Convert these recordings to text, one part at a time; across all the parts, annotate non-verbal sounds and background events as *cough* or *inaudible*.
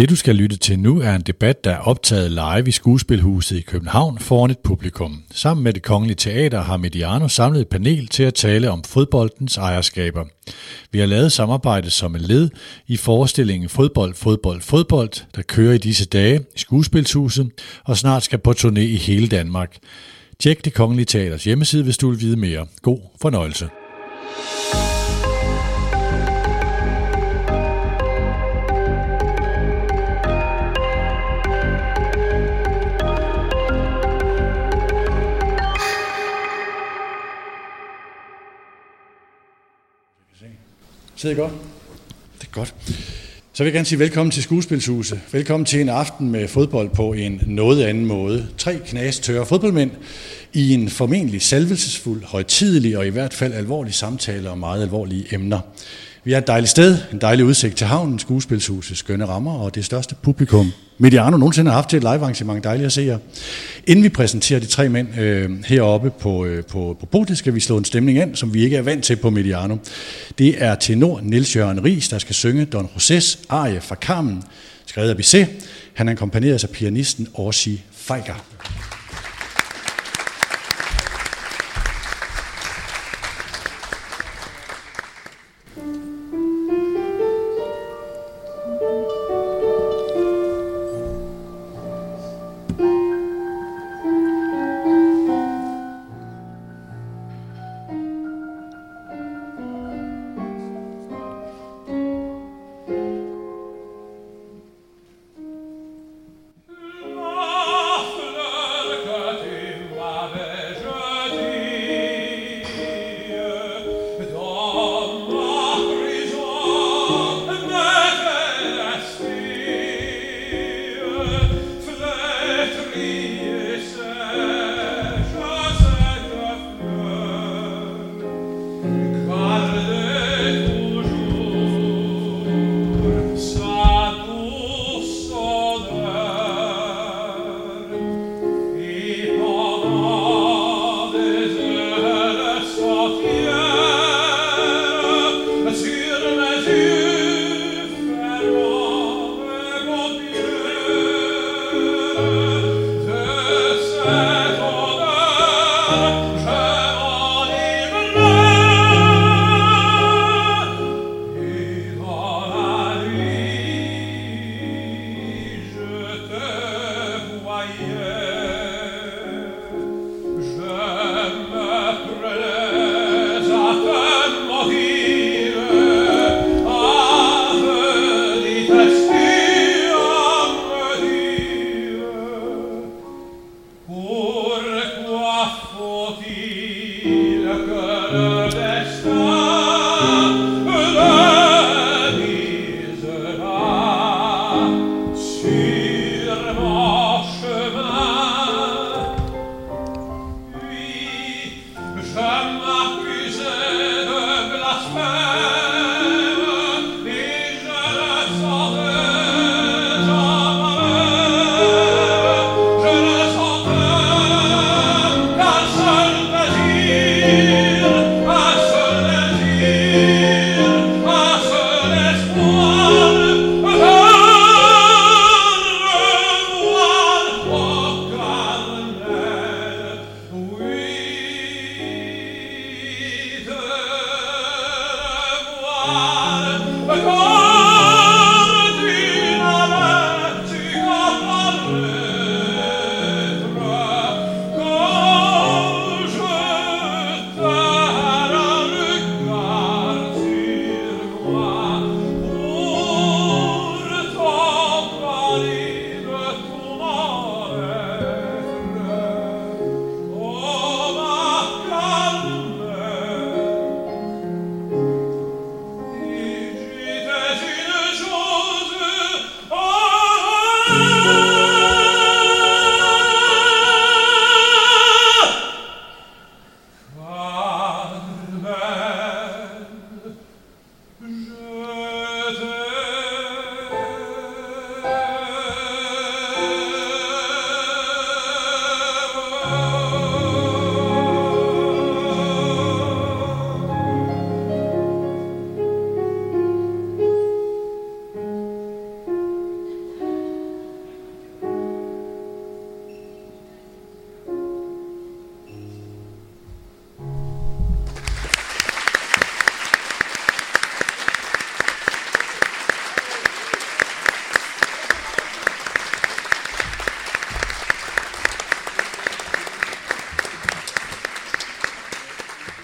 Det du skal lytte til nu er en debat, der er optaget live i Skuespilhuset i København foran et publikum. Sammen med det Kongelige Teater har Mediano samlet et panel til at tale om fodboldens ejerskaber. Vi har lavet samarbejde som en led i forestillingen Fodbold, Fodbold, Fodbold, der kører i disse dage i Skuespilshuset og snart skal på turné i hele Danmark. Tjek det Kongelige Teaters hjemmeside, hvis du vil vide mere. God fornøjelse. Sidder I godt? Det er godt. Så vil jeg gerne sige velkommen til Skuespilshuset. Velkommen til en aften med fodbold på en noget anden måde. Tre knastørre fodboldmænd i en formentlig salvelsesfuld, højtidelig og i hvert fald alvorlig samtale om meget alvorlige emner. Vi er et dejligt sted, en dejlig udsigt til havnen, skuespilshuset, skønne rammer og det største publikum, Mediano nogensinde har haft til et live-arrangement. Dejligt at se jer. Inden vi præsenterer de tre mænd øh, heroppe på, øh, på, på podiet, skal vi slå en stemning ind, som vi ikke er vant til på Mediano. Det er tenor Nils Jørgen Ries, der skal synge Don Josés arie fra Carmen, skrevet af Bisset. Han er akkompagneret af pianisten Orsi Feiger.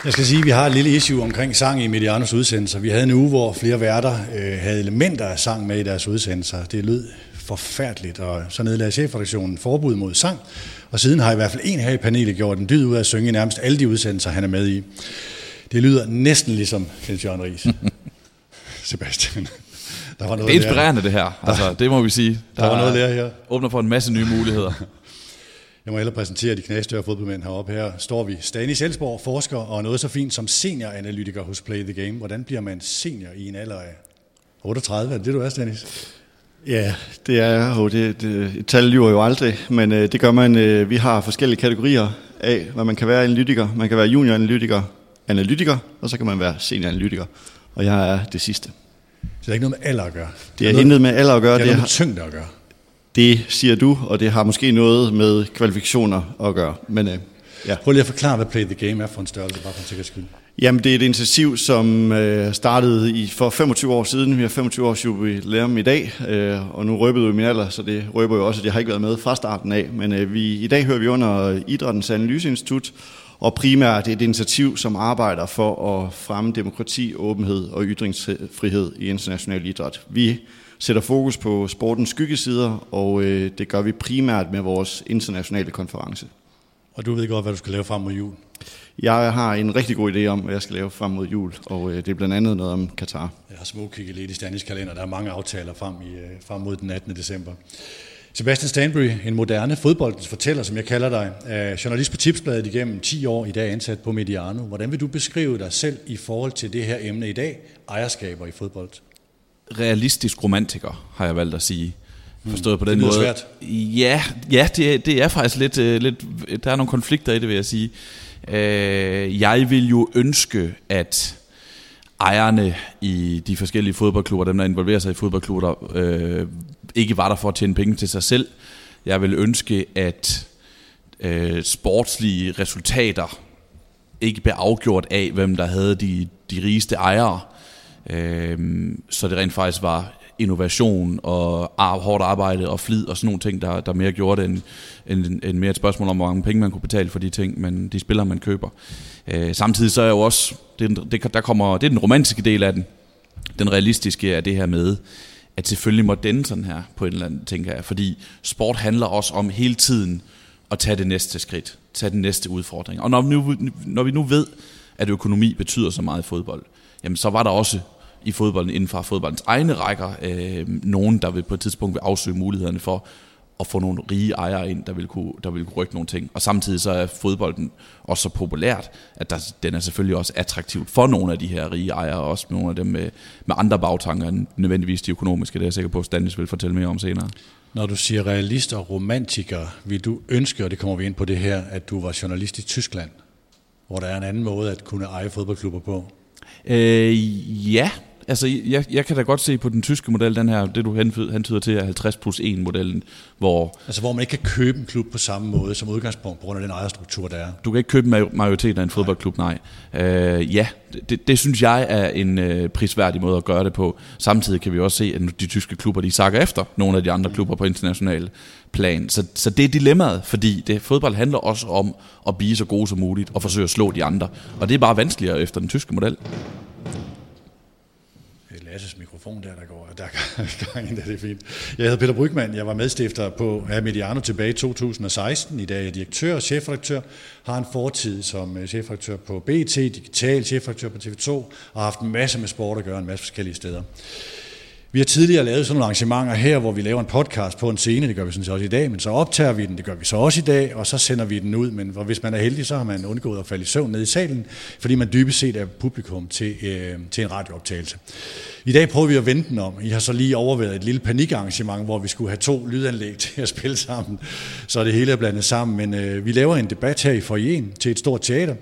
Jeg skal sige, at vi har et lille issue omkring sang i Medianos udsendelser. Vi havde en uge, hvor flere værter øh, havde elementer af sang med i deres udsendelser. Det lød forfærdeligt, og så nedlagde chefredaktionen forbud mod sang. Og siden har i hvert fald en her i panelet gjort en dyd ud af at synge i nærmest alle de udsendelser, han er med i. Det lyder næsten ligesom Jens Jørgen Ries. *laughs* Sebastian. Der var noget det er inspirerende det her, altså, det må vi sige. Der, der var noget der her. Åbner for en masse nye muligheder. *laughs* Jeg må hellere præsentere de knæstørre fodboldmænd heroppe. Her står vi. Stanis Elsborg, forsker og noget så fint som senioranalytiker hos Play the Game. Hvordan bliver man senior i en alder af 38? Er det det, du er, Stanis? Ja, det er jo det, det et tal lyver jo aldrig, men øh, det gør man. Øh, vi har forskellige kategorier af, hvad man kan være analytiker. Man kan være junioranalytiker, analytiker, og så kan man være senioranalytiker. Og jeg er det sidste. Så det er ikke noget med alder at gøre? Det er intet med alder at gøre. Det er noget med tyngde at gøre? Det siger du, og det har måske noget med kvalifikationer at gøre. Men, øh, ja. Prøv lige at forklare, hvad Play the Game er for en størrelse, bare for en sikkerheds skyld. Jamen, det er et initiativ, som øh, startede i, for 25 år siden. Vi har 25 års jubilæum i dag, øh, og nu røbede du min alder, så det røber jo også, at jeg har ikke været med fra starten af. Men øh, vi, i dag hører vi under Idrættens Analyseinstitut, og primært et initiativ, som arbejder for at fremme demokrati, åbenhed og ytringsfrihed i international idræt. Vi sætter fokus på sportens skyggesider, og øh, det gør vi primært med vores internationale konference. Og du ved godt, hvad du skal lave frem mod jul? Jeg har en rigtig god idé om, hvad jeg skal lave frem mod jul, og øh, det er blandt andet noget om Katar. Jeg har småkigget lidt i Stanis kalender. Der er mange aftaler frem, i, øh, frem mod den 18. december. Sebastian Stanbury, en moderne fodboldens fortæller, som jeg kalder dig, er journalist på Tipsbladet igennem 10 år, i dag ansat på Mediano. Hvordan vil du beskrive dig selv i forhold til det her emne i dag, ejerskaber i fodbold? Realistisk romantiker, har jeg valgt at sige. Forstået på den det måde. svært. Ja, ja det, det er faktisk lidt, uh, lidt... Der er nogle konflikter i det, vil jeg sige. Uh, jeg vil jo ønske, at ejerne i de forskellige fodboldklubber, dem der involverer sig i fodboldklubber, øh, ikke var der for at tjene penge til sig selv. Jeg vil ønske, at øh, sportslige resultater ikke blev afgjort af, hvem der havde de, de rigeste ejere. Øh, så det rent faktisk var innovation og hårdt arbejde og flid og sådan nogle ting, der, der mere gjorde det end, end, end mere et spørgsmål om, hvor mange penge man kunne betale for de ting, men de spillere, man køber. Øh, samtidig så er jo også, det, det, der kommer, det er den romantiske del af den. Den realistiske er det her med, at selvfølgelig må den sådan her på en eller anden, tænker jeg. Fordi sport handler også om hele tiden at tage det næste skridt, tage den næste udfordring. Og når vi nu, når vi nu ved, at økonomi betyder så meget i fodbold, jamen så var der også i fodbolden inden for fodboldens egne rækker øh, nogen, der vil på et tidspunkt vil afsøge mulighederne for at få nogle rige ejere ind, der vil, kunne, der vil kunne rykke nogle ting. Og samtidig så er fodbolden også så populært, at der, den er selvfølgelig også attraktivt for nogle af de her rige ejere, og også nogle af dem med, med andre bagtanker end nødvendigvis de økonomiske. Det er jeg sikker på, at Stanis vil fortælle mere om senere. Når du siger realist og romantiker, vil du ønske, og det kommer vi ind på det her, at du var journalist i Tyskland, hvor der er en anden måde at kunne eje fodboldklubber på? Øh, ja, altså, jeg, jeg kan da godt se på den tyske model, den her, det du hentyder til, er 50 plus 1 modellen, hvor... Altså, hvor man ikke kan købe en klub på samme måde som udgangspunkt, på grund af den ejerstruktur, der er. Du kan ikke købe majoriteten af en fodboldklub, nej. nej. Øh, ja, det, det synes jeg er en øh, prisværdig måde at gøre det på. Samtidig kan vi også se, at de tyske klubber, de sakker efter nogle af de andre klubber på international plan. Så, så det er dilemmaet, fordi det, fodbold handler også om at blive så gode som muligt og forsøge at slå de andre. Og det er bare vanskeligere efter den tyske model. Lasses mikrofon der, der går, der *laughs* er gang i det, er fint. Jeg hedder Peter Brygman, jeg var medstifter på Mediano tilbage i 2016. I dag er jeg direktør og chefredaktør, har en fortid som øh, chefredaktør på BT, digital chefredaktør på TV2, og har haft en masse med sport at gøre en masse forskellige steder. Vi har tidligere lavet sådan nogle arrangementer her, hvor vi laver en podcast på en scene, det gør vi sådan set også i dag, men så optager vi den, det gør vi så også i dag, og så sender vi den ud, men hvis man er heldig, så har man undgået at falde i søvn ned i salen, fordi man dybest set er publikum til, øh, til en radiooptagelse. I dag prøver vi at vente den om. I har så lige overvejet et lille panikarrangement, hvor vi skulle have to lydanlæg *laughs* til at spille sammen, så det hele er blandet sammen. Men øh, vi laver en debat her i forjen til et stort teater.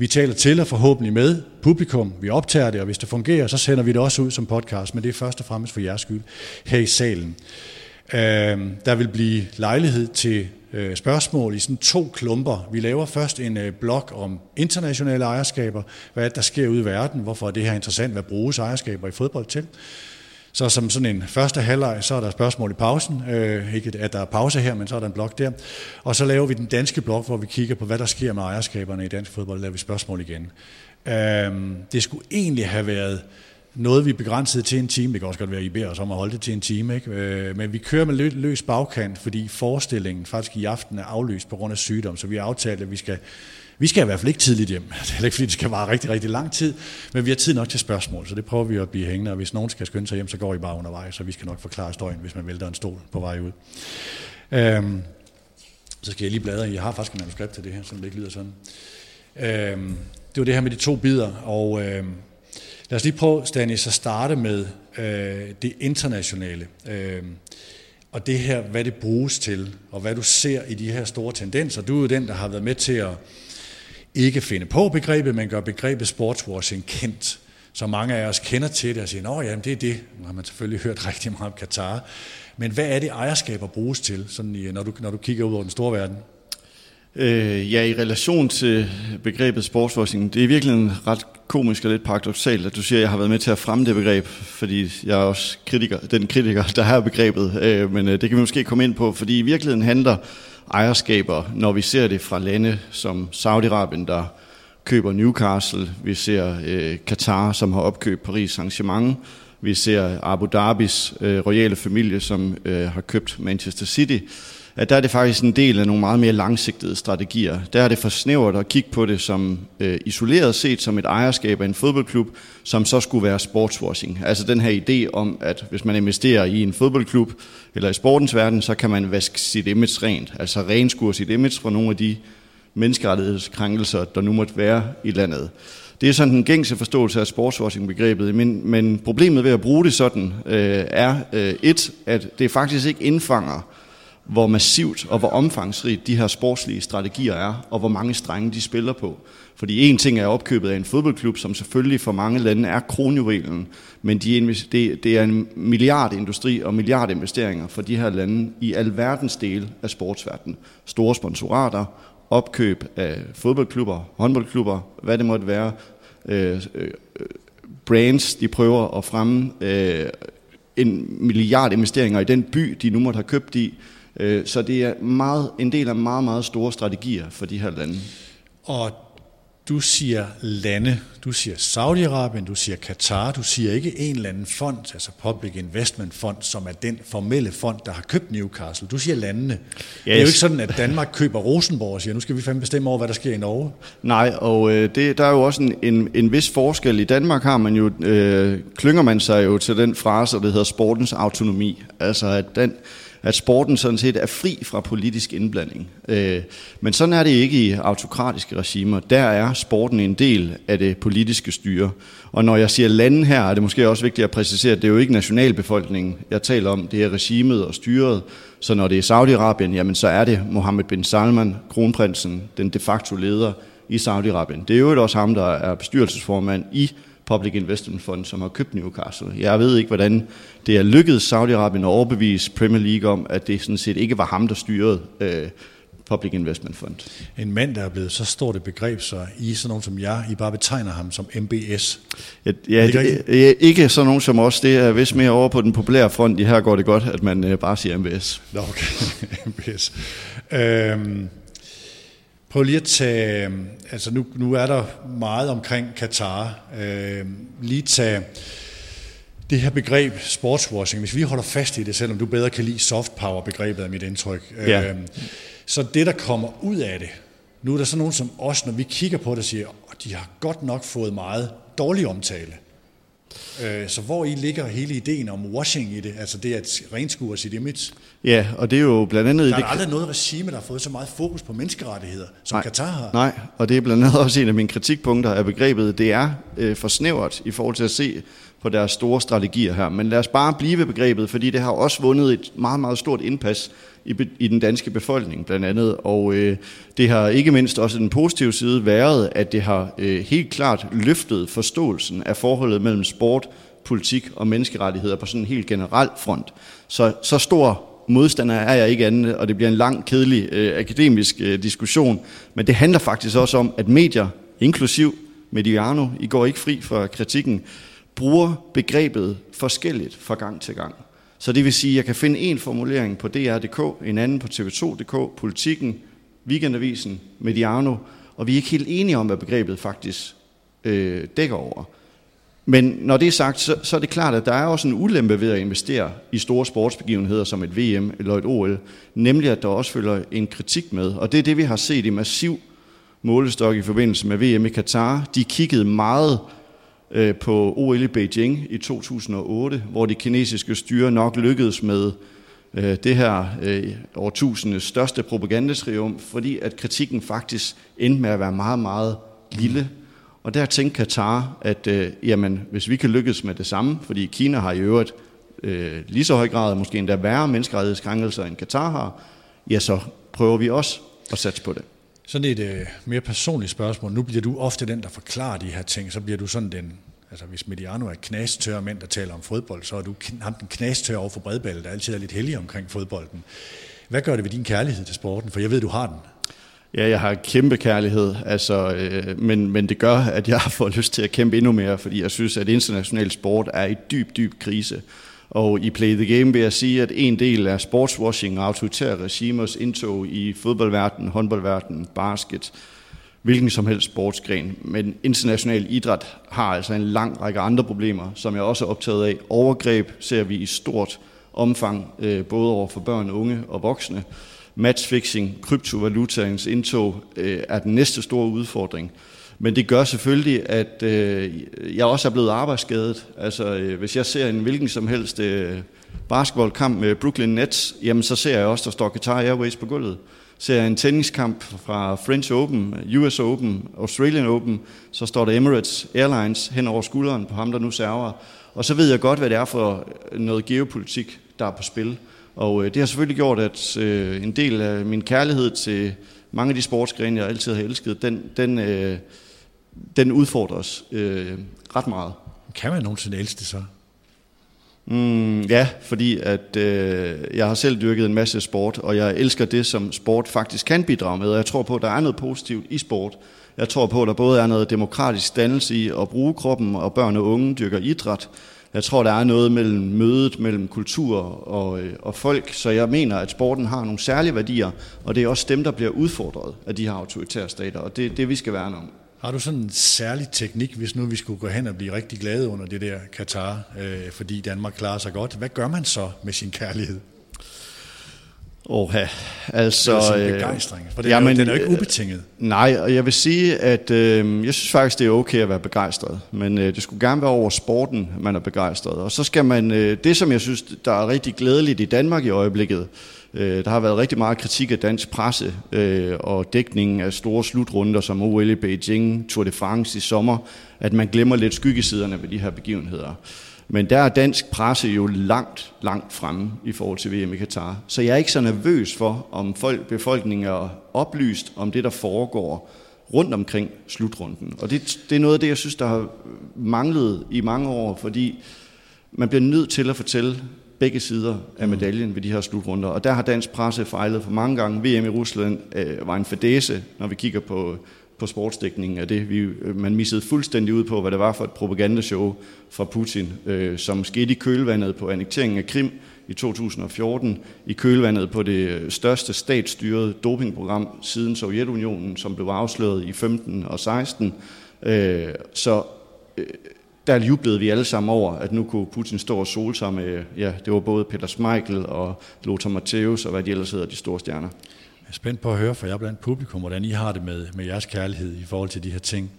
Vi taler til og forhåbentlig med publikum. Vi optager det, og hvis det fungerer, så sender vi det også ud som podcast, men det er først og fremmest for jeres skyld her i salen. Øh, der vil blive lejlighed til øh, spørgsmål i sådan to klumper. Vi laver først en øh, blog om internationale ejerskaber, hvad der sker ude i verden, hvorfor er det her interessant, hvad bruges ejerskaber i fodbold til. Så som sådan en første halvleg, så er der spørgsmål i pausen. Øh, ikke at der er pause her, men så er der en blok der. Og så laver vi den danske blok, hvor vi kigger på, hvad der sker med ejerskaberne i dansk fodbold, laver vi spørgsmål igen. Øh, det skulle egentlig have været noget, vi begrænsede til en time. Det kan også godt være, at I beder os om at holde det til en time. Ikke? Øh, men vi kører med løs bagkant, fordi forestillingen faktisk i aften er aflyst på grund af sygdom. Så vi har aftalt, at vi skal, vi skal i hvert fald ikke tidligt hjem. Det er ikke, fordi det skal vare rigtig, rigtig lang tid. Men vi har tid nok til spørgsmål, så det prøver vi at blive hængende. Og hvis nogen skal skynde sig hjem, så går I bare undervejs, så vi skal nok forklare støjen, hvis man vælter en stol på vej ud. Øhm, så skal jeg lige bladre. Jeg har faktisk en manuskript til det her, så det ikke lyder sådan. Øhm, det var det her med de to bidder, og øhm, lad os lige prøve, Stanis, at starte med øh, det internationale. Øhm, og det her, hvad det bruges til, og hvad du ser i de her store tendenser. Du er jo den, der har været med til at ikke finde på begrebet, men gør begrebet sportswashing kendt. Så mange af os kender til det og siger, at jamen det er det. Nu har man selvfølgelig hørt rigtig meget om Katar. Men hvad er det, ejerskaber bruges til, sådan i, når, du, når du kigger ud over den store verden? Øh, ja, i relation til begrebet sportswashing, det er virkelig ret komisk og lidt paradoxalt, at du siger, at jeg har været med til at fremme det begreb, fordi jeg er også kritiker, den kritiker, der har begrebet, øh, men øh, det kan vi måske komme ind på, fordi i virkeligheden handler ejerskaber, når vi ser det fra lande som Saudi-Arabien, der køber Newcastle, vi ser øh, Katar, som har opkøbt Paris Saint-Germain, vi ser Abu Dhabis øh, royale familie, som øh, har købt Manchester City, at der er det faktisk en del af nogle meget mere langsigtede strategier. Der er det for snævert at kigge på det som øh, isoleret set som et ejerskab af en fodboldklub, som så skulle være sportswashing. Altså den her idé om, at hvis man investerer i en fodboldklub eller i sportens verden, så kan man vaske sit image rent. Altså renskure sit image fra nogle af de menneskerettighedskrænkelser, der nu måtte være i landet. Det er sådan den gængse forståelse af sportswashing-begrebet, men, men problemet ved at bruge det sådan øh, er øh, et, at det faktisk ikke indfanger hvor massivt og hvor omfangsrigt de her sportslige strategier er, og hvor mange strenge de spiller på. Fordi en ting er opkøbet af en fodboldklub, som selvfølgelig for mange lande er kronjuvelen, men de, det, det er en milliardindustri og milliardinvesteringer for de her lande i alverdens dele af sportsverdenen. Store sponsorater, opkøb af fodboldklubber, håndboldklubber, hvad det måtte være, øh, øh, brands, de prøver at fremme øh, en milliard investeringer i den by, de nu måtte have købt i, Øh, så det er meget, en del af meget, meget store strategier for de her lande. Og du siger lande, du siger Saudi-Arabien, du siger Katar, du siger ikke en eller anden fond, altså Public Investment Fond, som er den formelle fond, der har købt Newcastle. Du siger landene. Yes. Det er jo ikke sådan, at Danmark køber Rosenborg og siger, nu skal vi fandme bestemme over, hvad der sker i Norge. Nej, og øh, det, der er jo også en, en, en vis forskel. I Danmark har man jo, øh, klynger man sig jo til den frase, der hedder sportens autonomi. Altså at den, at sporten sådan set er fri fra politisk indblanding. Øh, men sådan er det ikke i autokratiske regimer. Der er sporten en del af det politiske styre. Og når jeg siger lande her, er det måske også vigtigt at præcisere, at det er jo ikke nationalbefolkningen, jeg taler om. Det er regimet og styret. Så når det er Saudi-Arabien, jamen så er det Mohammed bin Salman, kronprinsen, den de facto leder i Saudi-Arabien. Det er jo også ham, der er bestyrelsesformand i Public Investment Fund, som har købt Newcastle. Jeg ved ikke, hvordan det er lykkedes Saudi-Arabien at overbevise Premier League om, at det sådan set ikke var ham, der styrede øh, Public Investment Fund. En mand, der er blevet så stort et begreb, så I sådan nogen som jeg, I bare betegner ham som MBS. Ja, ja det, det, ikke sådan nogen som os. Det er vist mere over på den populære front. I her går det godt, at man øh, bare siger MBS. Nå, okay. *laughs* MBS. Øhm, Prøv lige at tage, altså nu, nu er der meget omkring Katar. Øh, lige tage det her begreb sportswashing, hvis vi holder fast i det, selvom du bedre kan lide soft power begrebet af mit indtryk. Ja. Øh, så det, der kommer ud af det, nu er der så nogen som os, når vi kigger på det, siger, at de har godt nok fået meget dårlig omtale. Øh, så hvor I ligger hele ideen om washing i det, altså det at renskue sit image? Ja, og det er jo blandt andet... Der er det... aldrig noget regime, der har fået så meget fokus på menneskerettigheder, som nej, Katar har. Nej, og det er blandt andet *laughs* også en af mine kritikpunkter af begrebet. Det er øh, for snævert i forhold til at se på deres store strategier her. Men lad os bare blive ved begrebet, fordi det har også vundet et meget, meget stort indpas i, i den danske befolkning blandt andet. Og øh, det har ikke mindst også den positive side været, at det har øh, helt klart løftet forståelsen af forholdet mellem sport, politik og menneskerettigheder på sådan en helt generel front. Så, så stor modstander er jeg ikke andet, og det bliver en lang, kedelig øh, akademisk øh, diskussion. Men det handler faktisk også om, at medier, inklusiv Mediano, I går ikke fri fra kritikken, bruger begrebet forskelligt fra gang til gang. Så det vil sige, at jeg kan finde en formulering på DR.dk, en anden på TV2.dk, Politiken, Weekendavisen, Mediano, og vi er ikke helt enige om, hvad begrebet faktisk øh, dækker over. Men når det er sagt, så, så er det klart, at der er også en ulempe ved at investere i store sportsbegivenheder som et VM eller et OL, nemlig at der også følger en kritik med. Og det er det, vi har set i massiv målestok i forbindelse med VM i Katar. De kiggede meget øh, på OL i Beijing i 2008, hvor de kinesiske styre nok lykkedes med øh, det her øh, årtusindets største propagandatriumf, fordi at kritikken faktisk endte med at være meget, meget lille. Og der tænkte Katar, at øh, jamen, hvis vi kan lykkes med det samme, fordi Kina har i øvrigt øh, lige så høj grad, måske endda værre menneskerettighedskrænkelser end Katar har, ja, så prøver vi også at satse på det. Sådan et øh, mere personligt spørgsmål. Nu bliver du ofte den, der forklarer de her ting. Så bliver du sådan den, altså hvis Mediano er knastør mænd, der taler om fodbold, så er du ham den knastør over for bredballet, der altid er lidt heldig omkring fodbolden. Hvad gør det ved din kærlighed til sporten? For jeg ved, du har den. Ja, jeg har kæmpe kærlighed, altså, øh, men, men det gør, at jeg *laughs* får lyst til at kæmpe endnu mere, fordi jeg synes, at international sport er i dyb, dyb krise. Og i Play the Game vil jeg sige, at en del af sportswashing og autoritære regimers indtog i fodboldverdenen, håndboldverdenen, basket, hvilken som helst sportsgren. Men international idræt har altså en lang række andre problemer, som jeg også er optaget af. Overgreb ser vi i stort omfang, øh, både over for børn, unge og voksne. Matchfixing, kryptovalutaens indtog øh, er den næste store udfordring. Men det gør selvfølgelig, at øh, jeg også er blevet arbejdsskadet. Altså, øh, hvis jeg ser en hvilken som helst øh, basketballkamp med Brooklyn Nets, jamen så ser jeg også, der står Qatar Airways på gulvet. Ser jeg en tenniskamp fra French Open, US Open, Australian Open, så står der Emirates Airlines hen over skulderen på ham, der nu server. Og så ved jeg godt, hvad det er for noget geopolitik, der er på spil. Og øh, det har selvfølgelig gjort, at øh, en del af min kærlighed til mange af de sportsgrene, jeg altid har elsket, den, den, øh, den udfordres øh, ret meget. Kan man nogensinde elske det så? Mm, ja, fordi at øh, jeg har selv dyrket en masse sport, og jeg elsker det, som sport faktisk kan bidrage med. Og jeg tror på, at der er noget positivt i sport. Jeg tror på, at der både er noget demokratisk dannelse i at bruge kroppen, og børn og unge dyrker idræt. Jeg tror, der er noget mellem mødet mellem kultur og, øh, og folk, så jeg mener, at sporten har nogle særlige værdier, og det er også dem, der bliver udfordret af de her autoritære stater, og det er det, vi skal værne om. Har du sådan en særlig teknik, hvis nu vi skulle gå hen og blive rigtig glade under det der Katar, øh, fordi Danmark klarer sig godt? Hvad gør man så med sin kærlighed? Oha, altså... Det er sin øh, begejstring, for det er, jamen, jo, den er jo ikke øh, ubetinget. Nej, og jeg vil sige, at øh, jeg synes faktisk, det er okay at være begejstret, men øh, det skulle gerne være over sporten, man er begejstret. Og så skal man, øh, det som jeg synes, der er rigtig glædeligt i Danmark i øjeblikket, øh, Øh, der har været rigtig meget kritik af dansk presse øh, og dækningen af store slutrunder som OL i Beijing, Tour de France i sommer, at man glemmer lidt skyggesiderne ved de her begivenheder. Men der er dansk presse jo langt, langt fremme i forhold til VM i Katar. Så jeg er ikke så nervøs for, om folk, befolkningen er oplyst om det, der foregår rundt omkring slutrunden. Og det, det er noget af det, jeg synes, der har manglet i mange år, fordi man bliver nødt til at fortælle begge sider af mm. medaljen ved de her slutrunder. Og der har dansk presse fejlet for mange gange. VM i Rusland øh, var en fadese, når vi kigger på på sportsdækningen af det. Vi, man missede fuldstændig ud på, hvad det var for et propagandashow fra Putin, øh, som skete i kølvandet på annekteringen af Krim i 2014, i kølvandet på det største statsstyrede dopingprogram siden Sovjetunionen, som blev afsløret i 15 og 16. Øh, så øh, der jublede vi alle sammen over, at nu kunne Putin stå og sole sig med, ja, det var både Peter Schmeichel og Lothar Matthäus og hvad de ellers hedder, de store stjerner Jeg er spændt på at høre, for jeg blandt publikum, hvordan I har det med, med jeres kærlighed i forhold til de her ting.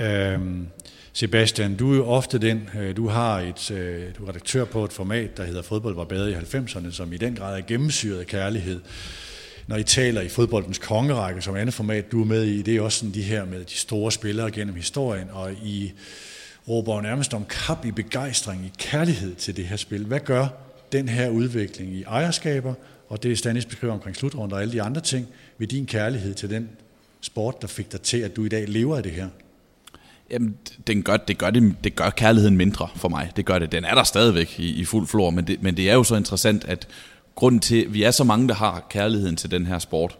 Øhm, Sebastian, du er jo ofte den, øh, du har et, øh, du er redaktør på et format, der hedder Fodbold var bedre i 90'erne, som i den grad er gennemsyret af kærlighed. Når I taler i fodboldens kongerække, som andet format, du er med i, det er også sådan de her med de store spillere gennem historien, og I råber nærmest om kap i begejstring, i kærlighed til det her spil. Hvad gør den her udvikling i ejerskaber og det Stanis beskriver omkring slutrunder og alle de andre ting, ved din kærlighed til den sport, der fik dig til, at du i dag lever af det her? Jamen, den gør, det, gør det, det gør kærligheden mindre for mig. Det gør det. Den er der stadigvæk i, i fuld flor, men det, men det er jo så interessant, at grunden til, at vi er så mange, der har kærligheden til den her sport,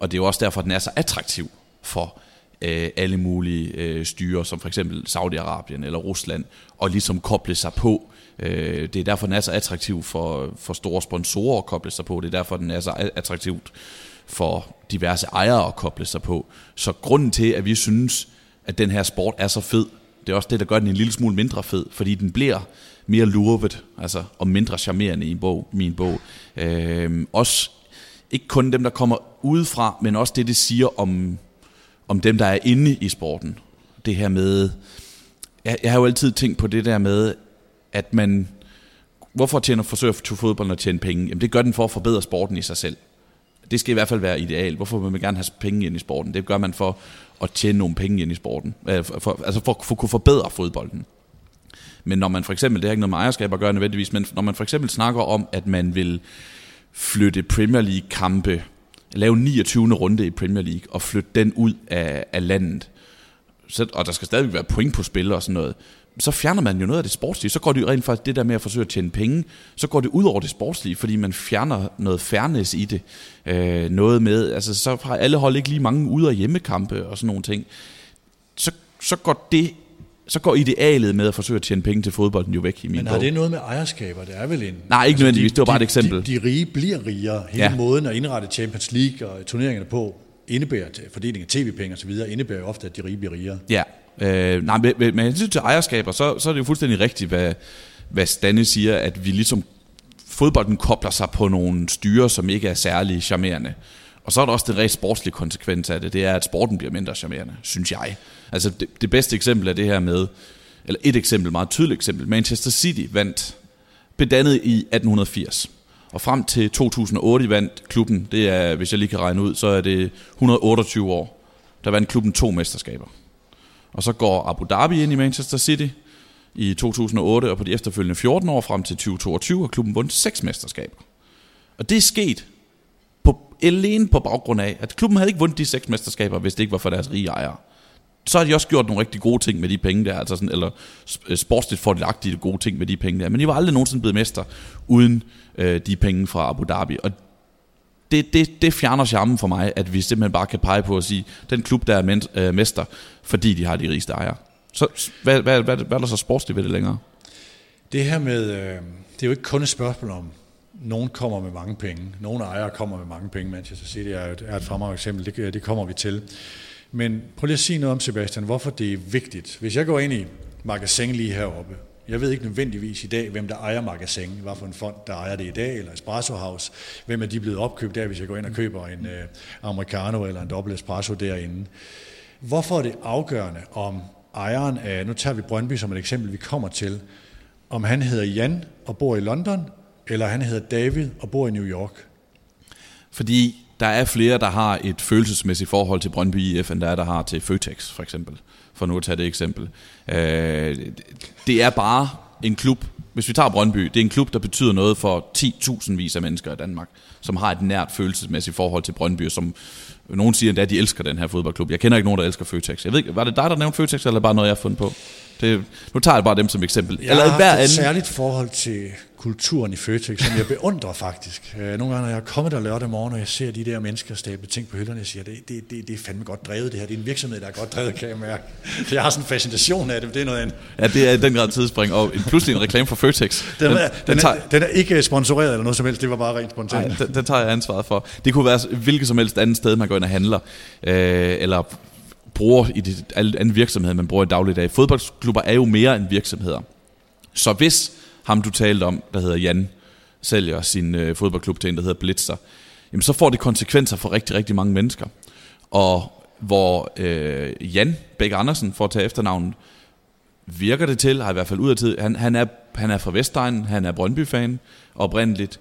og det er jo også derfor, at den er så attraktiv for øh, alle mulige øh, styre, som for eksempel Saudi-Arabien eller Rusland, og ligesom koble sig på Øh, det er derfor, den er så attraktiv for, for store sponsorer at koble sig på. Det er derfor, den er så attraktivt for diverse ejere at koble sig på. Så grunden til, at vi synes, at den her sport er så fed. Det er også det, der gør den en lille smule mindre fed, fordi den bliver mere lurvet, altså, og mindre charmerende i en bog, min bog. Øh, også ikke kun dem, der kommer udefra, men også det, det siger om, om dem, der er inde i sporten. Det her med, jeg, jeg har jo altid tænkt på det der med, at man, hvorfor tjener forsøger til fodbold at tjene penge? Jamen det gør den for at forbedre sporten i sig selv. Det skal i hvert fald være ideal. Hvorfor vil man gerne have penge ind i sporten? Det gør man for at tjene nogle penge ind i sporten. Øh, for, for, altså for, for at kunne forbedre fodbolden. Men når man for eksempel, det har ikke noget med ejerskab at gøre nødvendigvis, men når man for eksempel snakker om, at man vil flytte Premier League kampe, lave 29. runde i Premier League og flytte den ud af, af landet, så, og der skal stadig være point på spil og sådan noget, så fjerner man jo noget af det sportslige. Så går det jo rent faktisk det der med at forsøge at tjene penge, så går det ud over det sportslige, fordi man fjerner noget fairness i det. Øh, noget med, altså så har alle hold ikke lige mange ude- og hjemmekampe og sådan nogle ting. Så, så går det så går idealet med at forsøge at tjene penge til fodbolden jo væk i min Men har bog. det noget med ejerskaber? Det er vel en... Nej, ikke nødvendigvis. Det var bare et eksempel. De, de rige bliver rigere. Hele Ja. måden at indrette Champions League og turneringerne på indebærer fordeling af tv-penge osv., indebærer jo ofte, at de rige bliver rigere. Ja, øh, nej, men, men med hensyn til ejerskaber, så, så er det jo fuldstændig rigtigt, hvad, hvad Stanne siger, at vi ligesom, fodbolden kobler sig på nogle styre, som ikke er særlig charmerende. Og så er der også den rent sportslige konsekvens af det, det er, at sporten bliver mindre charmerende, synes jeg. Altså det, det bedste eksempel er det her med, eller et eksempel, meget tydeligt eksempel, Manchester City vandt, blev dannet i 1880. Og frem til 2008 vandt klubben, det er, hvis jeg lige kan regne ud, så er det 128 år, der vandt klubben to mesterskaber. Og så går Abu Dhabi ind i Manchester City i 2008, og på de efterfølgende 14 år frem til 2022 har klubben vundet seks mesterskaber. Og det er sket på, alene på baggrund af, at klubben havde ikke vundet de seks mesterskaber, hvis det ikke var for deres rige ejere. Så har de også gjort nogle rigtig gode ting med de penge der, altså sådan, eller øh, sportsligt fordelagtige gode ting med de penge der. Men de var aldrig nogensinde blevet mester uden øh, de penge fra Abu Dhabi. Og det, det, det fjerner charmen for mig, at vi simpelthen bare kan pege på at sige, den klub, der er men, øh, mester, fordi de har de rigeste ejere. Så hvad, hvad, hvad, hvad er der så sportsligt ved det længere? Det her med, øh, det er jo ikke kun et spørgsmål om, nogen kommer med mange penge. Nogle ejere kommer med mange penge. Manchester City er et, er et fremragende eksempel. Det, øh, det kommer vi til. Men prøv lige at sige noget om, Sebastian, hvorfor det er vigtigt. Hvis jeg går ind i magasin lige heroppe, jeg ved ikke nødvendigvis i dag, hvem der ejer magasin, hvad for en fond, der ejer det i dag, eller Espresso House, hvem er de blevet opkøbt der, hvis jeg går ind og køber en øh, americano eller en dobbelt espresso derinde. Hvorfor er det afgørende, om ejeren af, nu tager vi Brøndby som et eksempel, vi kommer til, om han hedder Jan og bor i London, eller han hedder David og bor i New York. Fordi der er flere, der har et følelsesmæssigt forhold til Brøndby IF, end der er, der har til Føtex, for eksempel. For nu at tage det eksempel. Øh, det er bare en klub, hvis vi tager Brøndby, det er en klub, der betyder noget for 10.000 vis af mennesker i Danmark, som har et nært følelsesmæssigt forhold til Brøndby, som nogen siger endda, at de elsker den her fodboldklub. Jeg kender ikke nogen, der elsker Føtex. Jeg ved ikke, var det dig, der nævnte Føtex, eller bare noget, jeg har fundet på? Det, nu tager jeg bare dem som eksempel. Jeg eller har hver haft et anden. særligt forhold til kulturen i Føtex, som jeg beundrer faktisk. Øh, Nogle gange, når jeg er kommet der lørdag morgen, og jeg ser de der mennesker stable ting på hylderne, jeg siger, det, det, det, det er fandme godt drevet det her. Det er en virksomhed, der er godt drevet, kan jeg mærke. Så *laughs* jeg har sådan en fascination af det, men det er noget andet. Ja, det er i den grad tidsspring, og en, pludselig en reklame for Føtex. Den, den, den, tager, er, den er ikke sponsoreret eller noget som helst, det var bare rent spontant. Nej, den, den tager jeg ansvaret for. Det kunne være hvilket som helst andet sted, man går ind og handler, øh, eller bruger i det anden virksomhed, man bruger i dagligdag. Fodboldklubber er jo mere end virksomheder. Så hvis ham, du talte om, der hedder Jan, sælger sin øh, fodboldklub til en, der hedder Blitzer, jamen så får det konsekvenser for rigtig, rigtig mange mennesker. Og hvor øh, Jan Bæk Andersen, for at tage efternavnet, virker det til, har i hvert fald ud af tid, han, han, er, han er fra Vestegnen, han er Brøndby-fan oprindeligt,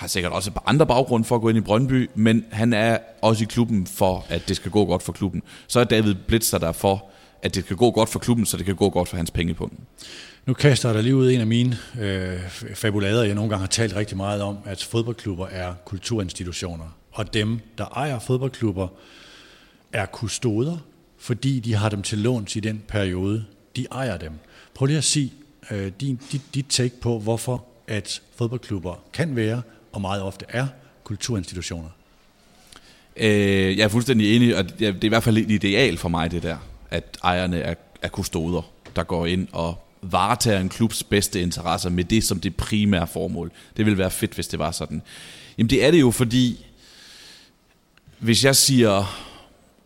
har sikkert også andre baggrunde for at gå ind i Brøndby, men han er også i klubben for, at det skal gå godt for klubben. Så er David Blitzer der for, at det skal gå godt for klubben, så det kan gå godt for hans penge på. Nu kaster jeg lige ud en af mine øh, fabulader, jeg nogle gange har talt rigtig meget om, at fodboldklubber er kulturinstitutioner, og dem, der ejer fodboldklubber, er kustoder, fordi de har dem til låns i den periode, de ejer dem. Prøv lige at sige øh, din, dit, dit take på, hvorfor at fodboldklubber kan være, og meget ofte er, kulturinstitutioner. Øh, jeg er fuldstændig enig, og det er i hvert fald et ideal for mig, det der, at ejerne er, er kustoder, der går ind og varetager en klubs bedste interesser med det som det primære formål. Det ville være fedt, hvis det var sådan. Jamen det er det jo, fordi hvis jeg siger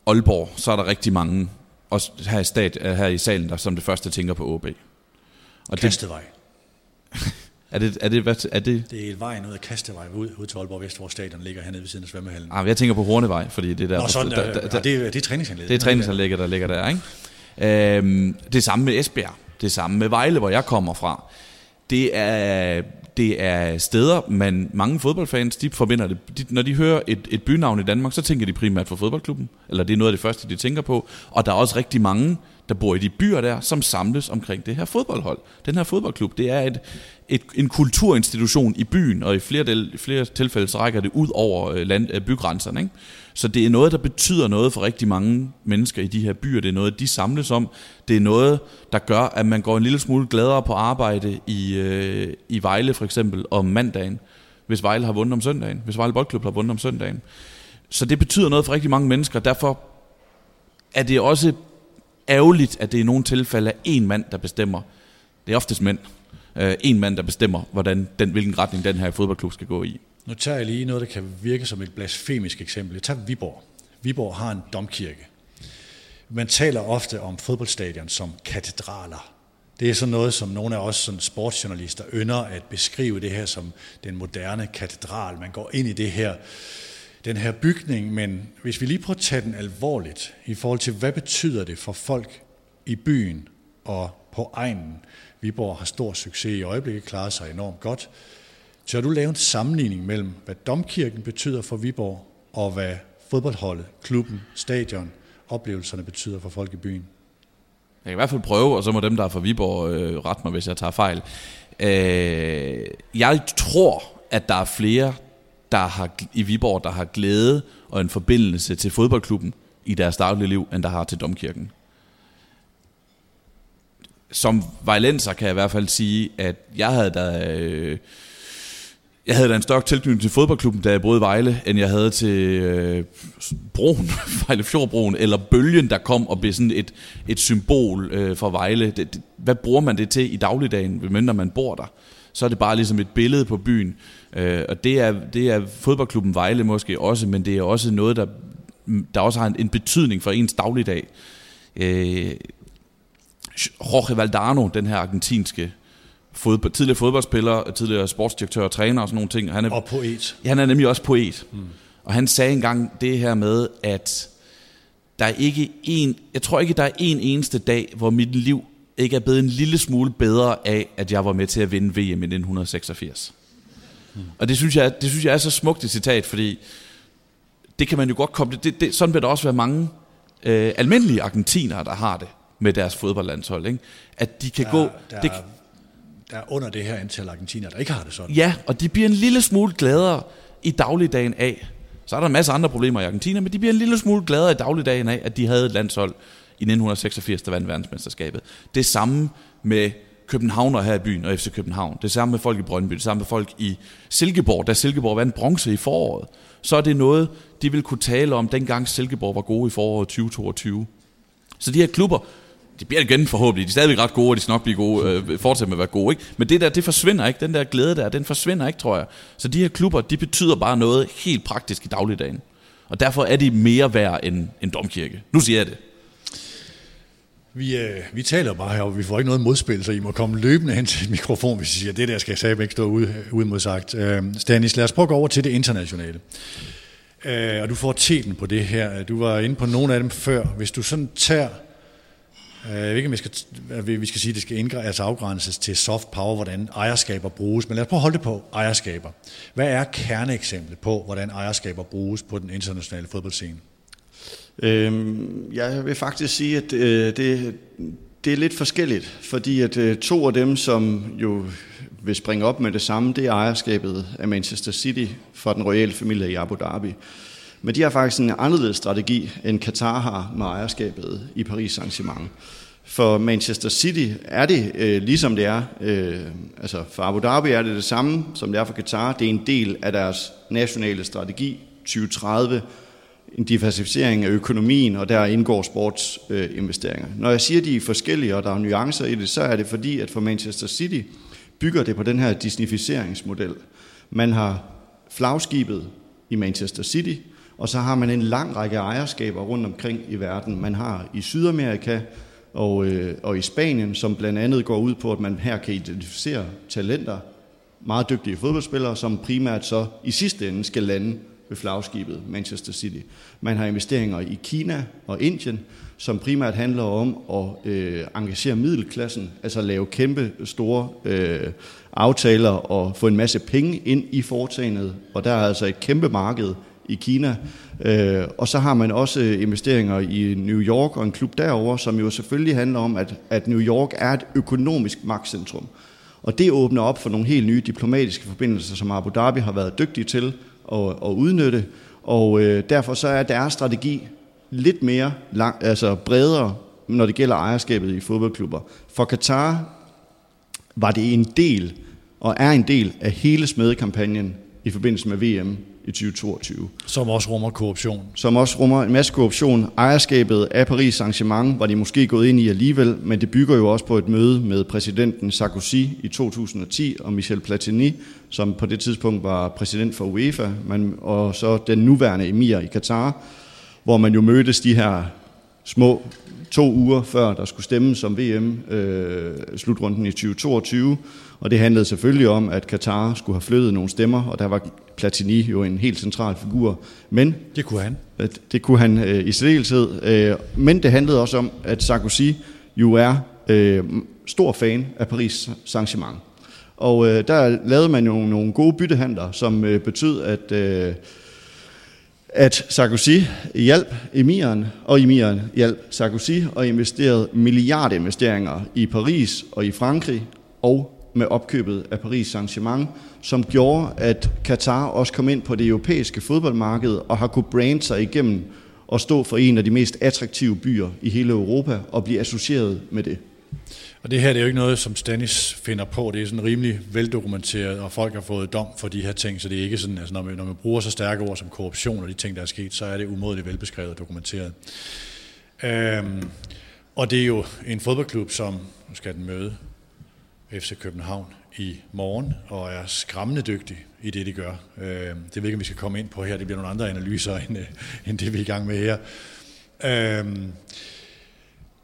Aalborg, så er der rigtig mange og her i, stat, her i salen, der som det første tænker på OB. Og Kastevej. Det, er det, er det, hvad, er det? Det er vejen ud af Kastevej, ud, ud til Aalborg Vest, hvor stadion ligger hernede ved siden af svømmehallen. Ah, jeg tænker på Hornevej, fordi det der... Nå, sådan, der, der, der, det, er, det er træningsanlægget. Det er træningsanlægget, der ligger der, ikke? Øhm, det samme med Esbjerg. Det samme med Vejle, hvor jeg kommer fra. Det er, det er steder, man mange fodboldfans, de forbinder det. De, når de hører et, et bynavn i Danmark, så tænker de primært på fodboldklubben. Eller det er noget af det første, de tænker på. Og der er også rigtig mange, der bor i de byer der, som samles omkring det her fodboldhold. Den her fodboldklub, det er et, et, en kulturinstitution i byen, og i flere, del, flere tilfælde så rækker det ud over øh, land, øh, bygrænserne. Ikke? Så det er noget, der betyder noget for rigtig mange mennesker i de her byer. Det er noget, de samles om. Det er noget, der gør, at man går en lille smule gladere på arbejde i, øh, i Vejle for eksempel om mandagen, hvis Vejle har vundet om søndagen, hvis Vejle Boldklub har vundet om søndagen. Så det betyder noget for rigtig mange mennesker. Derfor er det også ærgerligt, at det i nogle tilfælde er en mand, der bestemmer. Det er oftest mænd. Øh, en mand, der bestemmer, hvordan den, hvilken retning den her fodboldklub skal gå i. Nu tager jeg lige noget, der kan virke som et blasfemisk eksempel. Jeg tager Viborg. Viborg har en domkirke. Man taler ofte om fodboldstadion som katedraler. Det er sådan noget, som nogle af os som sportsjournalister ynder at beskrive det her som den moderne katedral. Man går ind i det her, den her bygning, men hvis vi lige prøver at tage den alvorligt i forhold til, hvad betyder det for folk i byen og på egnen. Viborg har stor succes i øjeblikket, klarer sig enormt godt. Så har du lavet en sammenligning mellem, hvad domkirken betyder for Viborg, og hvad fodboldholdet, klubben, stadion, oplevelserne betyder for folk i byen? Jeg kan i hvert fald prøve, og så må dem, der er fra Viborg, øh, rette mig, hvis jeg tager fejl. Øh, jeg tror, at der er flere der har, i Viborg, der har glæde og en forbindelse til fodboldklubben i deres daglige liv, end der har til domkirken. Som vejlenser kan jeg i hvert fald sige, at jeg havde da... Øh, jeg havde da en større tilknytning til fodboldklubben, da jeg boede i Vejle, end jeg havde til øh, broen, *laughs* Vejlefjordbroen, eller bølgen, der kom og blev sådan et, et symbol øh, for Vejle. Det, det, hvad bruger man det til i dagligdagen, medmindre man bor der? Så er det bare ligesom et billede på byen. Øh, og det er, det er fodboldklubben Vejle måske også, men det er også noget, der, der også har en, en betydning for ens dagligdag. Øh, Jorge Valdano, den her argentinske fodbold, tidligere fodboldspiller, tidligere sportsdirektør, træner og sådan nogle ting. Han er, og poet. Ja, han er nemlig også poet. Mm. Og han sagde engang det her med, at der er ikke en, jeg tror ikke, der er en eneste dag, hvor mit liv ikke er blevet en lille smule bedre af, at jeg var med til at vinde VM i 1986. Mm. Og det synes, jeg, det synes jeg er så smukt et citat, fordi det kan man jo godt komme... Det, det, sådan vil der også være mange øh, almindelige argentinere, der har det med deres fodboldlandshold. Ikke? At de kan der, gå... Der, det, der er under det her antal argentiner, der ikke har det sådan. Ja, og de bliver en lille smule gladere i dagligdagen af. Så er der en masse andre problemer i Argentina, men de bliver en lille smule gladere i dagligdagen af, at de havde et landshold i 1986, der vandt verdensmesterskabet. Det samme med Københavner her i byen og FC København. Det samme med folk i Brøndby, det samme med folk i Silkeborg, da Silkeborg vandt bronze i foråret. Så er det noget, de vil kunne tale om, dengang Silkeborg var gode i foråret 2022. Så de her klubber, de bliver igen forhåbentlig. De er stadigvæk ret gode, og de skal nok blive gode, øh, fortsætte med at være gode. Ikke? Men det der, det forsvinder ikke. Den der glæde der, den forsvinder ikke, tror jeg. Så de her klubber, de betyder bare noget helt praktisk i dagligdagen. Og derfor er de mere værd end en domkirke. Nu siger jeg det. Vi, øh, vi taler bare her, og vi får ikke noget modspil, så I må komme løbende hen til mikrofon, hvis I siger, det der skal jeg ikke stå ude, uimodsagt. Øh, Stanis, lad os prøve at gå over til det internationale. Øh, og du får teten på det her. Du var inde på nogle af dem før. Hvis du sådan tager Øh, jeg ved ikke, om vi skal, vi skal sige, at det skal indgre, altså afgrænses til soft power, hvordan ejerskaber bruges, men lad os prøve at holde det på ejerskaber. Hvad er kerneeksemplet på, hvordan ejerskaber bruges på den internationale fodboldscene? Øhm, jeg vil faktisk sige, at øh, det, det er lidt forskelligt, fordi at øh, to af dem, som jo vil springe op med det samme, det er ejerskabet af Manchester City fra den royale familie i Abu Dhabi. Men de har faktisk en anderledes strategi, end Qatar har med ejerskabet i Paris Saint-Germain. For Manchester City er det øh, ligesom det er, øh, altså for Abu Dhabi er det det samme, som det er for Qatar. Det er en del af deres nationale strategi 2030, en diversificering af økonomien, og der indgår sportsinvesteringer. Øh, Når jeg siger, de er forskellige, og der er nuancer i det, så er det fordi, at for Manchester City bygger det på den her disnificeringsmodel. Man har flagskibet i Manchester City, Og så har man en lang række ejerskaber rundt omkring i verden. Man har i Sydamerika og, øh, og i Spanien, som blandt andet går ud på, at man her kan identificere talenter, meget dygtige fodboldspillere, som primært så i sidste ende skal lande ved flagskibet Manchester City. Man har investeringer i Kina og Indien, som primært handler om at øh, engagere middelklassen, altså lave kæmpe store øh, aftaler og få en masse penge ind i foretagendet. Og der er altså et kæmpe marked i Kina. Øh, og så har man også øh, investeringer i New York og en klub derover, som jo selvfølgelig handler om, at, at New York er et økonomisk magtcentrum. Og det åbner op for nogle helt nye diplomatiske forbindelser, som Abu Dhabi har været dygtig til at, at udnytte. Og øh, derfor så er deres strategi lidt mere lang, altså bredere, når det gælder ejerskabet i fodboldklubber. For Katar var det en del, og er en del af hele smedekampagnen i forbindelse med VM i 2022. Som også rummer korruption. Som også rummer en masse korruption. Ejerskabet af Paris Saint-Germain var de måske gået ind i alligevel, men det bygger jo også på et møde med præsidenten Sarkozy i 2010 og Michel Platini, som på det tidspunkt var præsident for UEFA, men, og så den nuværende emir i Katar, hvor man jo mødtes de her små to uger før der skulle stemmes om VM-slutrunden øh, i 2022. Og det handlede selvfølgelig om, at Katar skulle have flyttet nogle stemmer, og der var Platini jo en helt central figur. Men det kunne han. At det kunne han øh, i særdeleshed. Øh, men det handlede også om, at Sarkozy jo er øh, stor fan af Paris Saint-Germain. Og øh, der lavede man jo nogle gode byttehandler, som øh, betød, at øh, at Sarkozy hjalp emiren, og emiren hjalp Sarkozy og investerede milliardinvesteringer i Paris og i Frankrig, og med opkøbet af Paris Saint-Germain, som gjorde, at Katar også kom ind på det europæiske fodboldmarked og har kunne brande sig igennem og stå for en af de mest attraktive byer i hele Europa og blive associeret med det. Og det her det er jo ikke noget, som Stanis finder på. Det er sådan rimelig veldokumenteret, og folk har fået dom for de her ting, så det er ikke sådan, altså når man, når man bruger så stærke ord som korruption og de ting, der er sket, så er det umådeligt velbeskrevet og dokumenteret. Øhm, og det er jo en fodboldklub, som nu skal den møde FC København i morgen, og er skræmmende dygtig i det, de gør. Øhm, det ved ikke, om vi skal komme ind på her. Det bliver nogle andre analyser, *laughs* end, øh, end det vi er i gang med her. Øhm,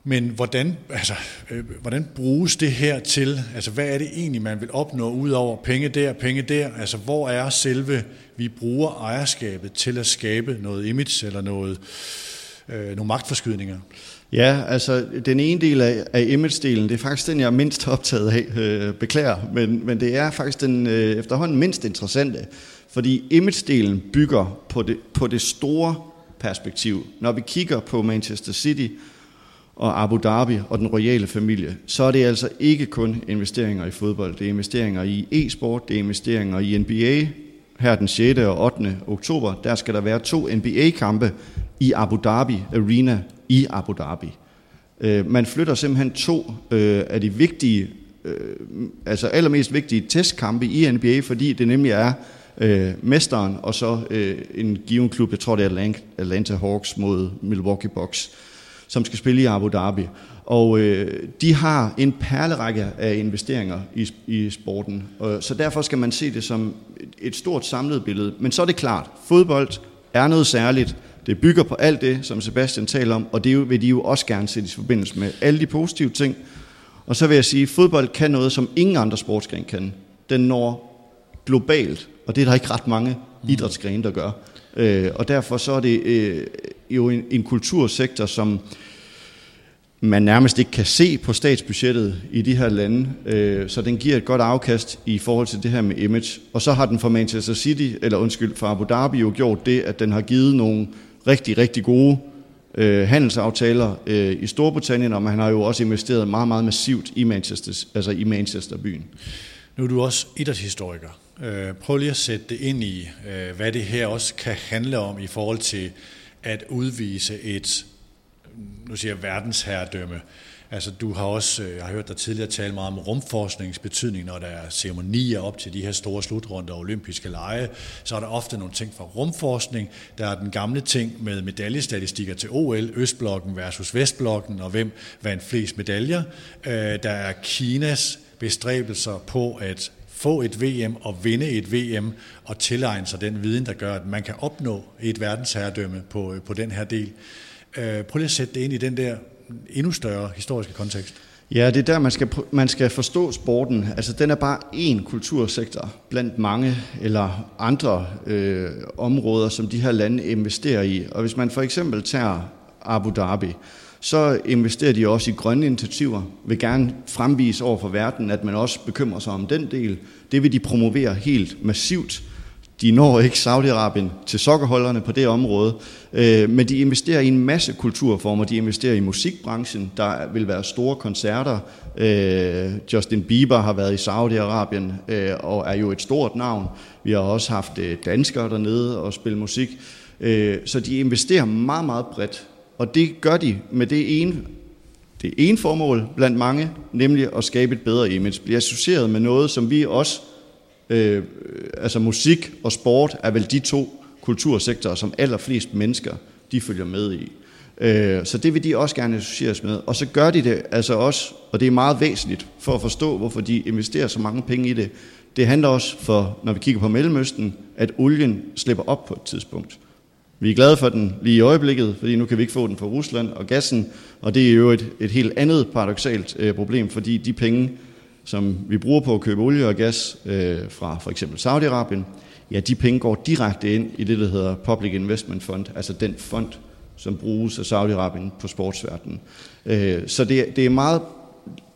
men hvordan, altså, øh, hvordan bruges det her til? Altså, hvad er det egentlig, man vil opnå ud over penge der, penge der? Altså, hvor er selve, vi bruger ejerskabet til at skabe noget image eller noget, øh, nogle magtforskydninger? Ja, altså den ene del af, af image-delen, det er faktisk den, jeg er mindst optaget af, øh, beklager, men, men det er faktisk den øh, efterhånden mindst interessante, fordi image-delen bygger på det, på det store perspektiv. Når vi kigger på Manchester City, og Abu Dhabi og den royale familie, så er det altså ikke kun investeringer i fodbold. Det er investeringer i e-sport, det er investeringer i NBA. Her den 6. og 8. oktober, der skal der være to NBA-kampe i Abu Dhabi Arena i Abu Dhabi. Øh, man flytter simpelthen to øh, af de vigtige, øh, altså allermest vigtige testkampe i NBA, fordi det nemlig er øh, mesteren og så øh, en given klub, jeg tror det er Atlanta Hawks mod Milwaukee Bucks som skal spille i Abu Dhabi. Og øh, de har en perlerække af investeringer i, i sporten. Og, så derfor skal man se det som et, et stort samlet billede. Men så er det klart, fodbold er noget særligt. Det bygger på alt det, som Sebastian taler om, og det vil de jo også gerne sætte i forbindelse med alle de positive ting. Og så vil jeg sige, at fodbold kan noget, som ingen andre sportsgren kan. Den når globalt, og det er der ikke ret mange idrætsgrene, der gør. Øh, og derfor så er det øh, jo en, en kultursektor, som man nærmest ikke kan se på statsbudgettet i de her lande, øh, så den giver et godt afkast i forhold til det her med image. Og så har den for Manchester City, eller undskyld, for Abu Dhabi jo gjort det, at den har givet nogle rigtig, rigtig gode øh, handelsaftaler øh, i Storbritannien, og man har jo også investeret meget, meget massivt i Manchester, altså i Manchester byen. Nu er du også idrætshistoriker. Øh, prøv lige at sætte det ind i, øh, hvad det her også kan handle om i forhold til at udvise et, nu siger jeg, verdensherredømme. Altså, du har også, øh, jeg har hørt dig tidligere tale meget om rumforskningens betydning, når der er ceremonier op til de her store slutrunder og olympiske lege, så er der ofte nogle ting fra rumforskning. Der er den gamle ting med medaljestatistikker til OL, Østblokken versus Vestblokken, og hvem vandt flest medaljer. Øh, der er Kinas bestræbelser på at få et VM og vinde et VM og tilegne sig den viden, der gør, at man kan opnå et verdensherredømme på, øh, på den her del. Prøv lige at sætte det ind i den der endnu større historiske kontekst. Ja, det er der, man skal, man skal forstå sporten. Altså, den er bare én kultursektor blandt mange eller andre øh, områder, som de her lande investerer i. Og hvis man for eksempel tager Abu Dhabi, så investerer de også i grønne initiativer, vil gerne fremvise over for verden, at man også bekymrer sig om den del. Det vil de promovere helt massivt. De når ikke Saudi-Arabien til sokkerholderne på det område, øh, men de investerer i en masse kulturformer. De investerer i musikbranchen. Der vil være store koncerter. Øh, Justin Bieber har været i Saudi-Arabien øh, og er jo et stort navn. Vi har også haft øh, danskere dernede og spille musik. Øh, så de investerer meget, meget bredt. Og det gør de med det ene, det ene formål blandt mange, nemlig at skabe et bedre image. Blive associeret med noget, som vi også øh, altså musik og sport er vel de to kultursektorer, som allerflest mennesker de følger med i. Øh, så det vil de også gerne associeres med. Og så gør de det altså også, og det er meget væsentligt for at forstå, hvorfor de investerer så mange penge i det. Det handler også for, når vi kigger på Mellemøsten, at olien slipper op på et tidspunkt. Vi er glade for den lige i øjeblikket, fordi nu kan vi ikke få den fra Rusland og gassen, og det er jo et, et helt andet paradoxalt øh, problem, fordi de penge, som vi bruger på at købe olie og gas øh, fra for eksempel Saudi-Arabien, ja, de penge går direkte ind i det, der hedder Public Investment Fund, altså den fond, som bruges af Saudi-Arabien på sportsverdenen. Øh, så det, det er meget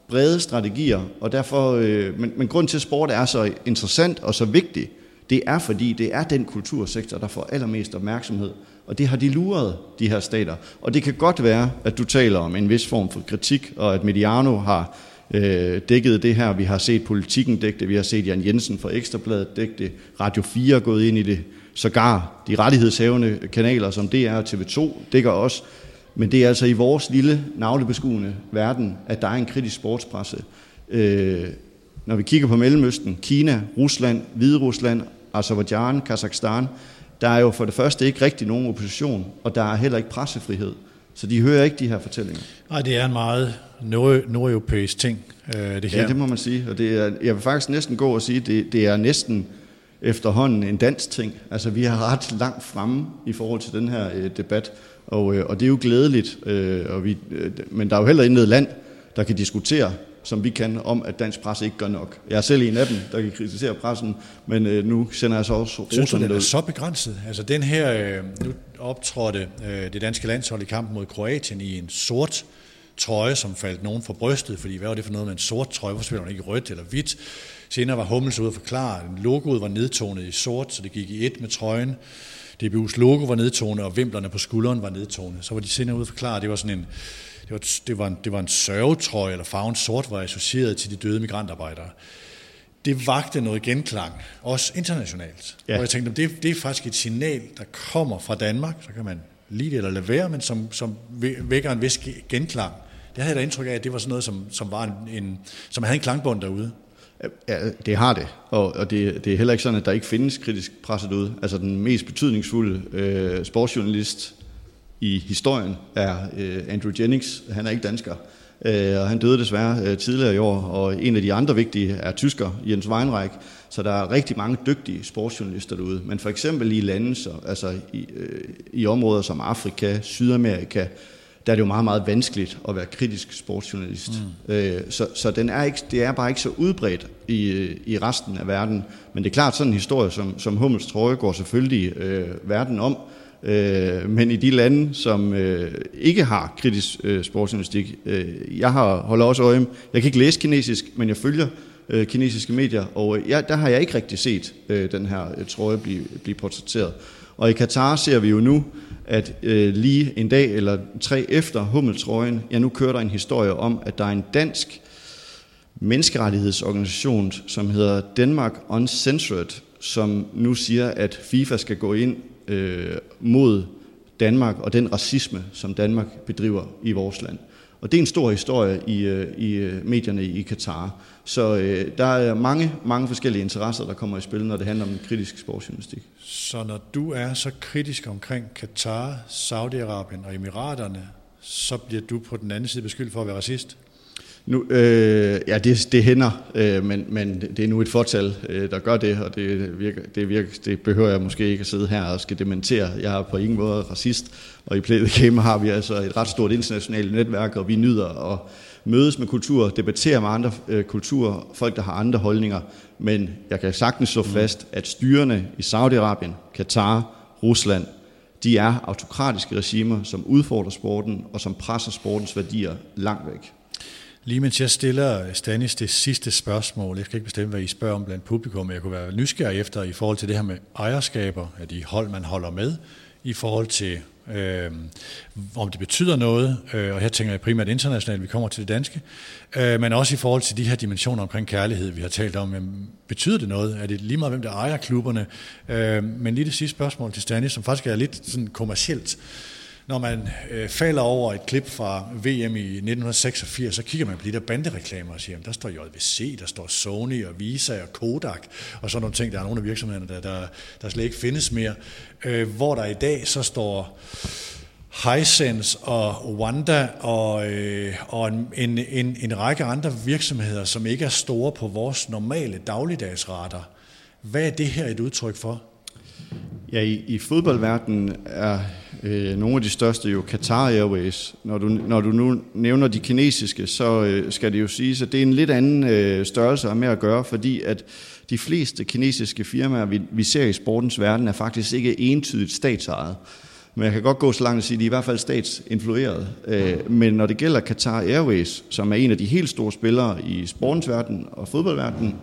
brede strategier, og derfor, øh, men, men grund til, at sport er så interessant og så vigtig, det er fordi, det er den kultursektor, der får allermest opmærksomhed. Og det har de luret, de her stater. Og det kan godt være, at du taler om en vis form for kritik, og at Mediano har øh, dækket det her. Vi har set politikken dække det, vi har set Jan Jensen fra Ekstrabladet dække det, Radio 4 er gået ind i det, sågar de rettighedshavende kanaler som DR og TV2 dækker også. Men det er altså i vores lille navlebeskuende verden, at der er en kritisk sportspresse. Øh, når vi kigger på Mellemøsten, Kina, Rusland, Hvide Rusland, Azerbaijan, Kazakhstan, der er jo for det første ikke rigtig nogen opposition, og der er heller ikke pressefrihed. Så de hører ikke de her fortællinger. Nej, det er en meget nordeuropæisk ting, øh, det her. Ja, det må man sige. Og det er, jeg vil faktisk næsten gå og sige, at det, det er næsten efterhånden en dansk ting. Altså, vi har ret langt fremme i forhold til den her øh, debat, og, øh, og det er jo glædeligt. Øh, og vi, øh, men der er jo heller intet land, der kan diskutere som vi kan, om at dansk presse ikke gør nok. Jeg er selv en af dem, der kan kritisere pressen, men øh, nu sender jeg så også roserne Synes du, det er så begrænset? Altså den her, øh, nu optrådte øh, det danske landshold i kampen mod Kroatien i en sort trøje, som faldt nogen for brystet, fordi hvad var det for noget med en sort trøje? Hvorfor spiller man ikke rødt eller hvidt? Senere var Hummels ude at forklare, at logoet var nedtonet i sort, så det gik i et med trøjen. DBU's logo var nedtonet, og vimplerne på skulderen var nedtonet. Så var de senere ude at forklare, at det var sådan en det var, det var, en, det var en sørgetrøje, eller farven sort var associeret til de døde migrantarbejdere. Det vagte noget genklang, også internationalt. Ja. Og jeg tænkte, det, det er faktisk et signal, der kommer fra Danmark, så kan man lide det eller lade være, men som, som vækker en vis genklang. Det havde jeg da indtryk af, at det var sådan noget, som, som, var en, en, som havde en klangbund derude. Ja, det har det, og, og det, det er heller ikke sådan, at der ikke findes kritisk presse derude. Altså den mest betydningsfulde øh, sportsjournalist i historien er øh, Andrew Jennings. Han er ikke dansker, øh, og han døde desværre øh, tidligere i år. Og en af de andre vigtige er tysker, Jens Weinreich. Så der er rigtig mange dygtige sportsjournalister derude. Men for eksempel i lande, så, altså i, øh, i områder som Afrika, Sydamerika, der er det jo meget, meget vanskeligt at være kritisk sportsjournalist. Mm. Øh, så så den er ikke, det er bare ikke så udbredt i, i resten af verden. Men det er klart, sådan en historie som, som Hummels trøje går selvfølgelig øh, verden om. Øh, men i de lande, som øh, ikke har kritisk øh, sportsjournalistik, øh, jeg har holder også øje, jeg kan ikke læse kinesisk, men jeg følger øh, kinesiske medier, og øh, jeg, der har jeg ikke rigtig set øh, den her øh, trøje blive, blive portrætteret. Og i Katar ser vi jo nu, at øh, lige en dag eller tre efter Hummeltrøjen, ja nu kører der en historie om, at der er en dansk menneskerettighedsorganisation, som hedder Denmark Uncensored, som nu siger, at FIFA skal gå ind øh, mod Danmark og den racisme, som Danmark bedriver i vores land. Og det er en stor historie i, øh, i øh, medierne i Katar. Så øh, der er mange, mange forskellige interesser, der kommer i spil, når det handler om kritisk sportsjournalistik. Så når du er så kritisk omkring Katar, Saudi-Arabien og Emiraterne, så bliver du på den anden side beskyldt for at være racist? Nu, øh, ja, det, det hænder, øh, men, men det er nu et fortal, øh, der gør det, og det, virker, det, virker, det behøver jeg måske ikke at sidde her og skal dementere. Jeg er på ingen måde racist, og i Play the Game har vi altså et ret stort internationalt netværk, og vi nyder at mødes med kultur, debattere med andre øh, kulturer, folk, der har andre holdninger. Men jeg kan sagtens slå fast, at styrene i Saudi-Arabien, Katar, Rusland, de er autokratiske regimer, som udfordrer sporten og som presser sportens værdier langt væk. Lige mens jeg stiller Stanis det sidste spørgsmål, jeg skal ikke bestemme, hvad I spørger om blandt publikum, men jeg kunne være nysgerrig efter i forhold til det her med ejerskaber af de hold, man holder med, i forhold til øh, om det betyder noget, øh, og her tænker jeg primært internationalt, vi kommer til det danske, øh, men også i forhold til de her dimensioner omkring kærlighed, vi har talt om. Jamen, betyder det noget? Er det lige meget, hvem der ejer klubberne? Øh, men lige det sidste spørgsmål til Stanis, som faktisk er lidt sådan kommercielt. Når man øh, falder over et klip fra VM i 1986, så kigger man på de der bandereklamer og siger, jamen, der står JVC, der står Sony og Visa og Kodak og sådan nogle ting. Der er nogle af virksomhederne, der, der, der slet ikke findes mere. Øh, hvor der i dag så står Hisense og Wanda og, øh, og en, en, en række andre virksomheder, som ikke er store på vores normale dagligdagsrater. Hvad er det her et udtryk for? Ja, i, i fodboldverdenen er øh, nogle af de største jo Qatar Airways. Når du, når du nu nævner de kinesiske, så øh, skal det jo siges, at det er en lidt anden øh, størrelse at med at gøre, fordi at de fleste kinesiske firmaer, vi, vi ser i sportens verden, er faktisk ikke entydigt statsejet. Men jeg kan godt gå så langt at sige, at de er i hvert fald statsinflueret. Øh, men når det gælder Qatar Airways, som er en af de helt store spillere i sportens verden og fodboldverdenen,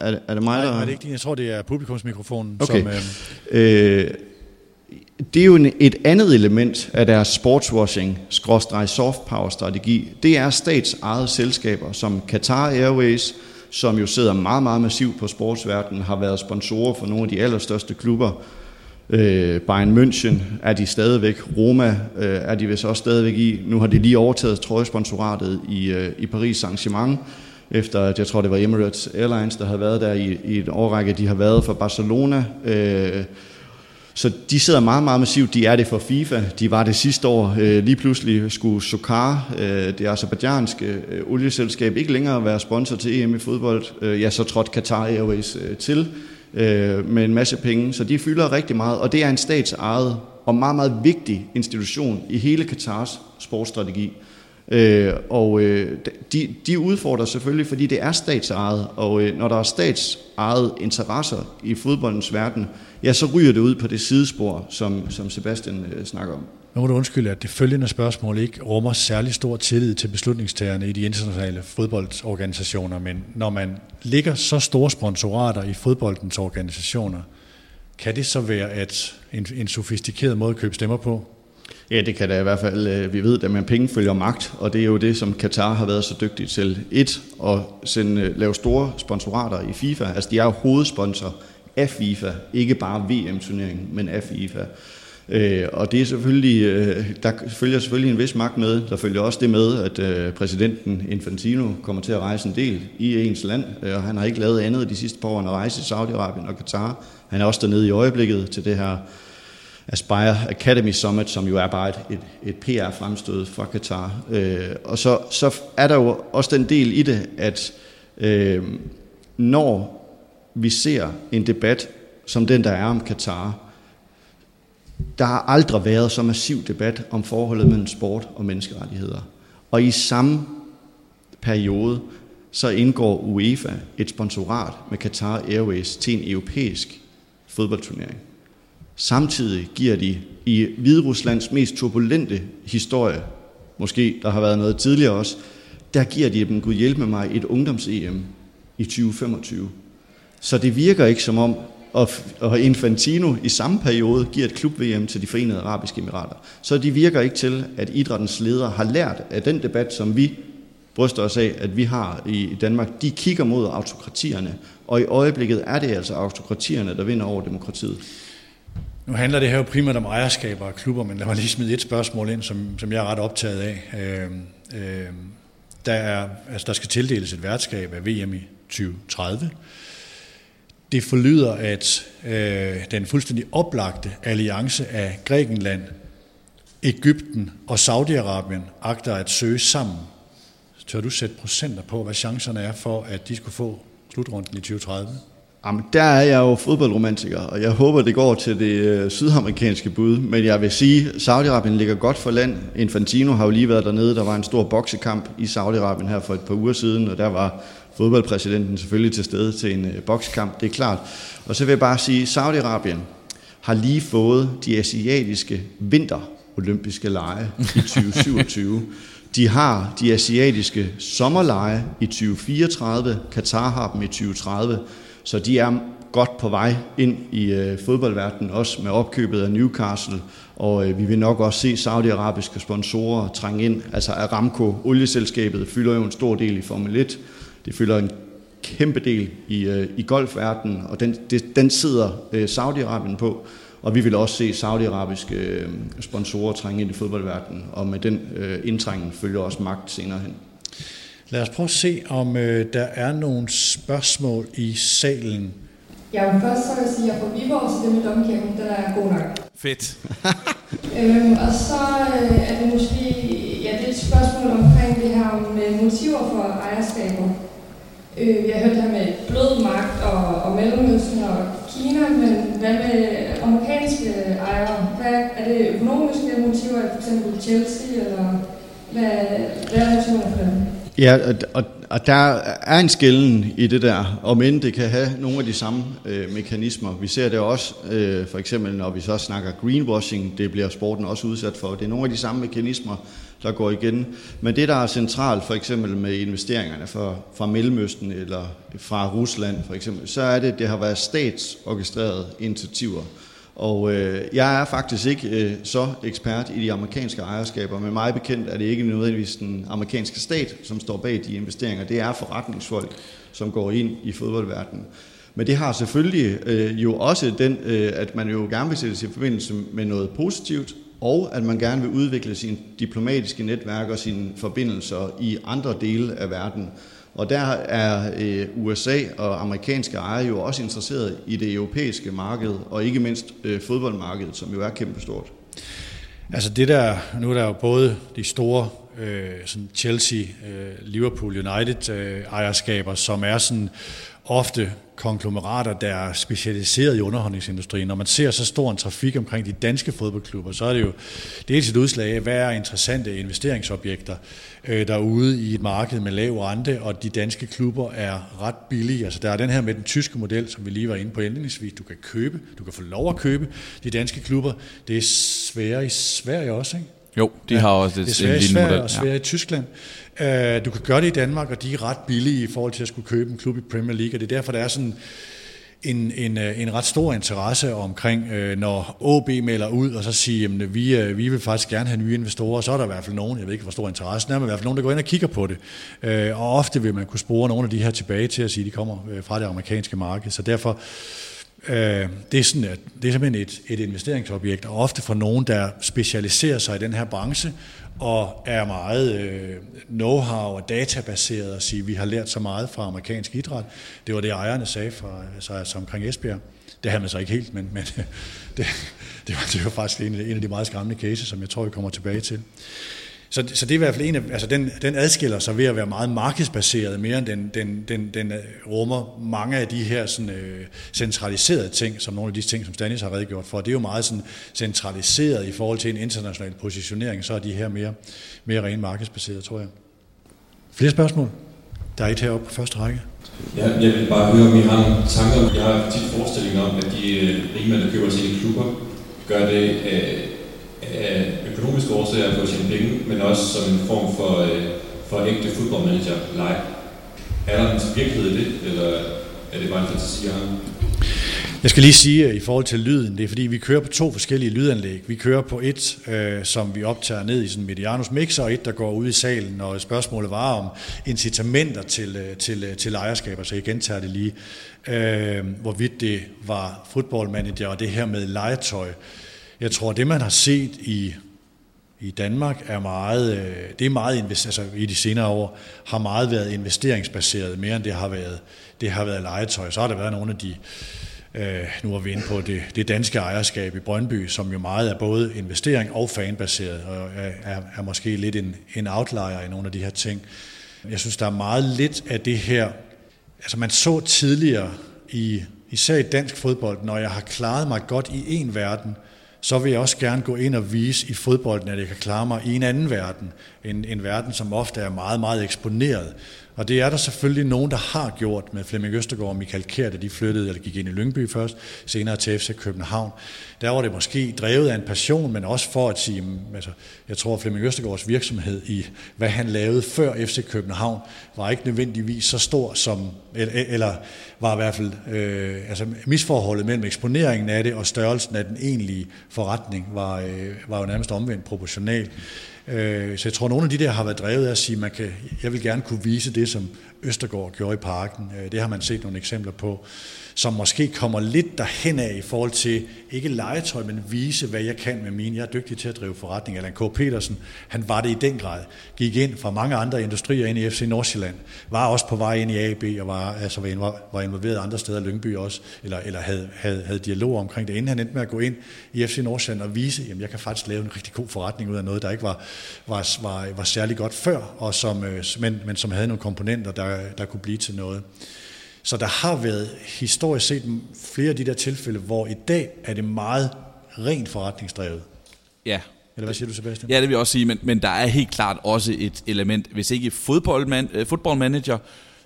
er det, er det mig, der... Nej, er det ikke Jeg tror, det er publikumsmikrofonen. Okay. Som, øh... Øh, det er jo en, et andet element af deres sportswashing, soft power strategi. Det er statsejet selskaber som Qatar Airways, som jo sidder meget, meget massivt på sportsverdenen, har været sponsorer for nogle af de allerstørste klubber. Øh, Bayern München er de stadigvæk, Roma øh, er de vist også stadigvæk i. Nu har de lige overtaget trøjesponsoratet i, øh, i Paris Saint-Germain, efter at jeg tror det var Emirates Airlines, der havde været der i, i et årrække. De har været for Barcelona, øh, så de sidder meget, meget massivt. De er det for FIFA. De var det sidste år. Øh, lige pludselig skulle Sokar, øh, det azerbaijanske øh, olieselskab, ikke længere være sponsor til EM i fodbold. Øh, ja, så trådte Qatar Airways øh, til øh, med en masse penge. Så de fylder rigtig meget, og det er en statsejet og meget, meget vigtig institution i hele Katars sportsstrategi. Øh, og øh, de, de udfordrer selvfølgelig, fordi det er statsejet, og øh, når der er statsejet interesser i fodboldens verden, ja, så ryger det ud på det sidespor, som, som Sebastian øh, snakker om. Nu må du undskylde, at det følgende spørgsmål ikke rummer særlig stor tillid til beslutningstagerne i de internationale fodboldorganisationer, men når man ligger så store sponsorater i fodboldens organisationer, kan det så være at en, en sofistikeret måde at købe stemmer på? Ja, det kan da i hvert fald. Øh, vi ved, at man penge følger magt, og det er jo det, som Katar har været så dygtig til. Et, at sende, øh, lave store sponsorater i FIFA. Altså, de er jo hovedsponsor af FIFA. Ikke bare VM-turneringen, men af FIFA. Øh, og det er selvfølgelig, øh, der følger selvfølgelig en vis magt med. Der følger også det med, at præsidenten Infantino kommer til at rejse en del i ens land, og han har ikke lavet andet de sidste par år end at rejse i Saudi-Arabien og Katar. Han er også dernede i øjeblikket til det her Aspire Academy Summit, som jo er bare et, et, et PR-fremstød fra Qatar. Øh, og så, så er der jo også den del i det, at øh, når vi ser en debat som den, der er om Qatar, der har aldrig været så massiv debat om forholdet mellem sport og menneskerettigheder. Og i samme periode, så indgår UEFA et sponsorat med Qatar Airways til en europæisk fodboldturnering. Samtidig giver de i Hvideruslands mest turbulente historie, måske der har været noget tidligere også, der giver de dem, Gud hjælpe mig, et ungdoms-EM i 2025. Så det virker ikke som om, og Infantino i samme periode giver et klub-VM til de forenede arabiske emirater. Så det virker ikke til, at idrættens ledere har lært af den debat, som vi bryster os af, at vi har i Danmark. De kigger mod autokratierne, og i øjeblikket er det altså autokratierne, der vinder over demokratiet. Nu handler det her jo primært om ejerskaber og klubber, men lad mig lige smide et spørgsmål ind, som, som jeg er ret optaget af. Øh, øh, der, er, altså der skal tildeles et værtskab af VM i 2030. Det forlyder, at øh, den fuldstændig oplagte alliance af Grækenland, Ægypten og Saudi-Arabien agter at søge sammen tør du sætte procenter på, hvad chancerne er for, at de skulle få slutrunden i 2030? Jamen, der er jeg jo fodboldromantiker, og jeg håber, det går til det øh, sydamerikanske bud. Men jeg vil sige, at Saudi-Arabien ligger godt for land. Infantino har jo lige været dernede. Der var en stor boksekamp i Saudi-Arabien her for et par uger siden, og der var fodboldpræsidenten selvfølgelig til stede til en øh, boksekamp. Det er klart. Og så vil jeg bare sige, at Saudi-Arabien har lige fået de asiatiske vinterolympiske lege i *laughs* 2027. De har de asiatiske sommerlege i 2034. Katar har dem i 2030. Så de er godt på vej ind i øh, fodboldverdenen, også med opkøbet af Newcastle, og øh, vi vil nok også se saudiarabiske sponsorer trænge ind. Altså Aramco, olieselskabet, fylder jo en stor del i Formel 1. Det fylder en kæmpe del i, øh, i golfverdenen, og den, det, den sidder øh, Saudi-Arabien på. Og vi vil også se saudiarabiske øh, sponsorer trænge ind i fodboldverdenen, og med den øh, indtrængen følger også magt senere hen. Lad os prøve at se, om øh, der er nogle spørgsmål i salen. Ja, men først så vil jeg sige, at jeg får Viborg, så det med domkirken, den er god nok. Fedt. *laughs* øhm, og så øh, er det måske ja, det er et spørgsmål omkring det her med motiver for ejerskaber. Øh, vi har hørt det her med blød magt og, og Mellemøsten og Kina, men hvad med amerikanske ejere? Hvad, er det økonomiske motiver, for eksempel Chelsea, eller hvad, hvad er motiverne for dem? Ja, og, og der er en skælden i det der, om end det kan have nogle af de samme øh, mekanismer. Vi ser det også, øh, for eksempel når vi så snakker greenwashing, det bliver sporten også udsat for. Det er nogle af de samme mekanismer, der går igen. Men det, der er centralt, for eksempel med investeringerne fra, fra Mellemøsten eller fra Rusland, for eksempel, så er det, at det har været statsorkestrerede initiativer. Og øh, jeg er faktisk ikke øh, så ekspert i de amerikanske ejerskaber, men meget bekendt er det ikke nødvendigvis den amerikanske stat, som står bag de investeringer. Det er forretningsfolk, som går ind i fodboldverdenen. Men det har selvfølgelig øh, jo også den, øh, at man jo gerne vil sætte sig i forbindelse med noget positivt, og at man gerne vil udvikle sine diplomatiske netværk og sine forbindelser i andre dele af verden. Og der er øh, USA og amerikanske ejere jo også interesseret i det europæiske marked, og ikke mindst øh, fodboldmarkedet, som jo er kæmpestort. Altså det der, nu er der jo både de store øh, sådan Chelsea, øh, Liverpool United øh, ejerskaber, som er sådan ofte konglomerater, der er specialiseret i underholdningsindustrien. Når man ser så stor en trafik omkring de danske fodboldklubber, så er det jo dels et udslag af, hvad er interessante investeringsobjekter øh, derude i et marked med lav rente, og de danske klubber er ret billige. Altså der er den her med den tyske model, som vi lige var inde på indledningsvis. Du kan købe, du kan få lov at købe de danske klubber. Det er sværere i Sverige også, ikke? Jo, de ja, har også et, det er svært i Sverige og svært ja. i Tyskland. Øh, du kan gøre det i Danmark, og de er ret billige i forhold til at skulle købe en klub i Premier League, og det er derfor, der er sådan en, en, øh, en ret stor interesse omkring, øh, når OB melder ud, og så siger, at vi, vi vil faktisk gerne have nye investorer, så er der i hvert fald nogen, jeg ved ikke, hvor stor interessen er, men i hvert fald nogen, der går ind og kigger på det. Og ofte vil man kunne spore nogle af de her tilbage til at sige, at de kommer fra det amerikanske marked. Så derfor Øh, det, er sådan, at det er simpelthen et, et investeringsobjekt, og ofte for nogen, der specialiserer sig i den her branche, og er meget øh, know-how og databaseret og sige, at vi har lært så meget fra amerikansk idræt. Det var det, ejerne sagde fra, altså, altså omkring Esbjerg. Det havde man så ikke helt, men, men *laughs* det, det, var, det var faktisk en, en af de meget skræmmende cases, som jeg tror, vi kommer tilbage til. Så, så det er i hvert fald en af, altså den, den adskiller sig ved at være meget markedsbaseret, mere end den, den, den, den øh, rummer mange af de her sådan, øh, centraliserede ting, som nogle af de ting, som Stanis har redegjort for. Det er jo meget sådan centraliseret i forhold til en international positionering, så er de her mere, mere rent markedsbaseret, tror jeg. Flere spørgsmål? Der er et heroppe på første række. Ja, jeg vil bare høre, om I har nogle tanker. Jeg har tit forestilling om, at de øh, rige der køber sine klubber, gør det øh, af økonomiske årsager for at tjene penge, men også som en form for, øh, for ægte fodboldmanager leg. Er der en virkelighed i det, eller er det bare en fantasi, jeg har? Jeg skal lige sige øh, i forhold til lyden, det er fordi, vi kører på to forskellige lydanlæg. Vi kører på et, øh, som vi optager ned i sådan en Medianus mixer, og et, der går ud i salen, og spørgsmålet var om incitamenter til, øh, til, øh, til ejerskaber, så jeg gentager det lige. Øh, hvorvidt det var fodboldmanager og det her med legetøj. Jeg tror, det man har set i, i Danmark er meget, øh, det er meget altså i de senere år, har meget været investeringsbaseret, mere end det har været, det har været legetøj. Så har der været nogle af de, øh, nu er vi inde på det, det danske ejerskab i Brøndby, som jo meget er både investering og fanbaseret, og er, er måske lidt en, en outlier i nogle af de her ting. Jeg synes, der er meget lidt af det her, altså man så tidligere i, især i dansk fodbold, når jeg har klaret mig godt i en verden, så vil jeg også gerne gå ind og vise i fodbolden, at jeg kan klare mig i en anden verden. En, en verden, som ofte er meget, meget eksponeret. Og det er der selvfølgelig nogen, der har gjort med Flemming Østergaard og Michael Kjær, da de flyttede, eller gik ind i Lyngby først, senere til FC København. Der var det måske drevet af en passion, men også for at sige, mm, altså, jeg tror, at Flemming Østergaards virksomhed i, hvad han lavede før FC København, var ikke nødvendigvis så stor som, eller var i hvert fald, øh, altså misforholdet mellem eksponeringen af det og størrelsen af den egentlige forretning var, øh, var jo nærmest omvendt proportional. Øh, så jeg tror, at nogle af de der har været drevet af at sige, at man kan, jeg vil gerne kunne vise det, som Østergaard gjorde i parken. Øh, det har man set nogle eksempler på som måske kommer lidt derhen af i forhold til, ikke legetøj, men vise, hvad jeg kan med mine. Jeg er dygtig til at drive forretning. Allan K. Petersen, han var det i den grad. Gik ind fra mange andre industrier ind i FC Nordsjælland. Var også på vej ind i AB og var, altså var involveret andre steder, Lyngby også, eller, eller havde, havde, havde dialog omkring det, inden han endte med at gå ind i FC Nordsjælland og vise, at jeg kan faktisk lave en rigtig god forretning ud af noget, der ikke var, var, var, var særlig godt før, og som, øh, men, men som havde nogle komponenter, der, der kunne blive til noget. Så der har været historisk set flere af de der tilfælde, hvor i dag er det meget rent forretningsdrevet. Ja. Eller hvad siger du, Sebastian? Ja, det vil jeg også sige, men, men der er helt klart også et element, hvis ikke fodboldman, øh, fodboldmanager,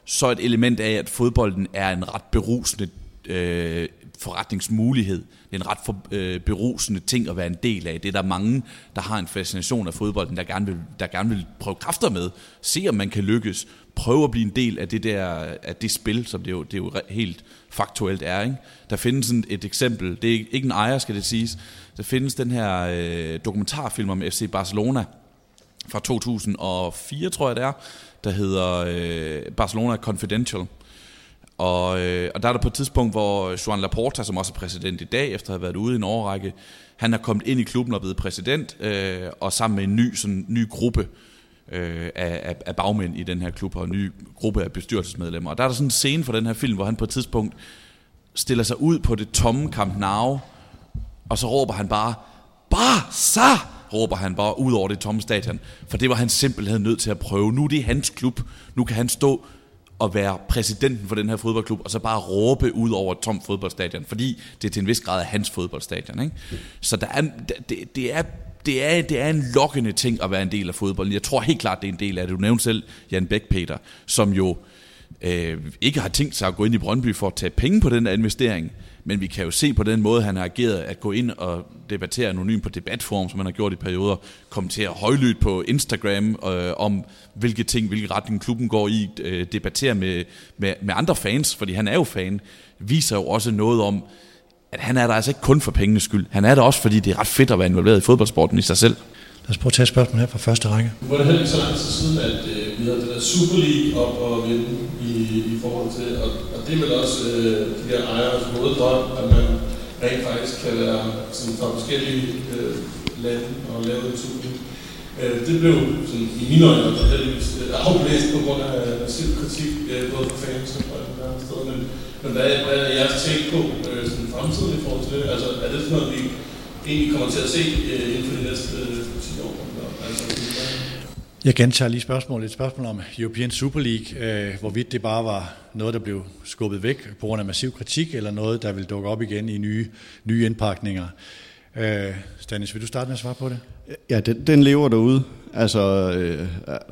så et element af, at fodbolden er en ret berusende øh, forretningsmulighed. Det er en ret for, øh, berusende ting at være en del af. Det er der mange, der har en fascination af fodbolden, der gerne vil, der gerne vil prøve kræfter med. Se om man kan lykkes prøve at blive en del af det der af det spil, som det jo, det jo helt faktuelt er. Ikke? Der findes en, et eksempel, det er ikke en ejer, skal det siges. Der findes den her øh, dokumentarfilm om FC Barcelona fra 2004, tror jeg det er, der hedder øh, Barcelona Confidential. Og, øh, og der er der på et tidspunkt, hvor Joan Laporta, som også er præsident i dag, efter at have været ude i en årrække, han er kommet ind i klubben og blevet præsident, øh, og sammen med en ny, sådan, ny gruppe, øh, øh, af, af bagmænd i den her klub og en ny gruppe af bestyrelsesmedlemmer. Og der er der sådan en scene fra den her film, hvor han på et tidspunkt stiller sig ud på det tomme Camp Nou, og så råber han bare, Barca! råber han bare ud over det tomme stadion. For det var han simpelthen nødt til at prøve. Nu er det hans klub. Nu kan han stå og være præsidenten for den her fodboldklub, og så bare råbe ud over et tomt fodboldstadion, fordi det er til en vis grad hans fodboldstadion. Ikke? Så der er, det, det er det er, det er en lokkende ting at være en del af fodbolden. Jeg tror helt klart, det er en del af det. Du nævnte selv Jan Bæk, Peter, som jo øh, ikke har tænkt sig at gå ind i Brøndby for at tage penge på den der investering. Men vi kan jo se på den måde, han har ageret, at gå ind og debattere anonym på debatforum, som han har gjort i perioder, kommentere højlydt på Instagram øh, om, hvilke ting, hvilke retning klubben går i, øh, debattere med, med, med andre fans, fordi han er jo fan, viser jo også noget om, at han er der altså ikke kun for pengenes skyld. Han er der også, fordi det er ret fedt at være involveret i fodboldsporten i sig selv. Lad os prøve at tage et spørgsmål her fra første række. Nu var det heller ikke så lang tid siden, at øh, vi havde det der Super League op og vinde i, i forhold til, og, og det er vel også øh, de der ejers måde drøm, at man rent faktisk kan være sådan, fra forskellige øh, lande og lave en Super League. Øh, det blev sådan, i mine øjne heldigvis øh, afblæst på grund af massiv kritik, øh, både fra fans og fra andre steder, men men hvad, hvad er jeres tænk på øh, sådan fremtiden i forhold til det? Altså, er det sådan noget, vi egentlig kommer til at se øh, inden for de næste øh, 10 år? Altså, jeg gentager lige spørgsmålet. Et spørgsmål om European Super League. Øh, hvorvidt det bare var noget, der blev skubbet væk på grund af massiv kritik, eller noget, der vil dukke op igen i nye, nye indpakninger. Øh, Stanis, vil du starte med at svare på det? Ja, den, den lever derude. Altså øh,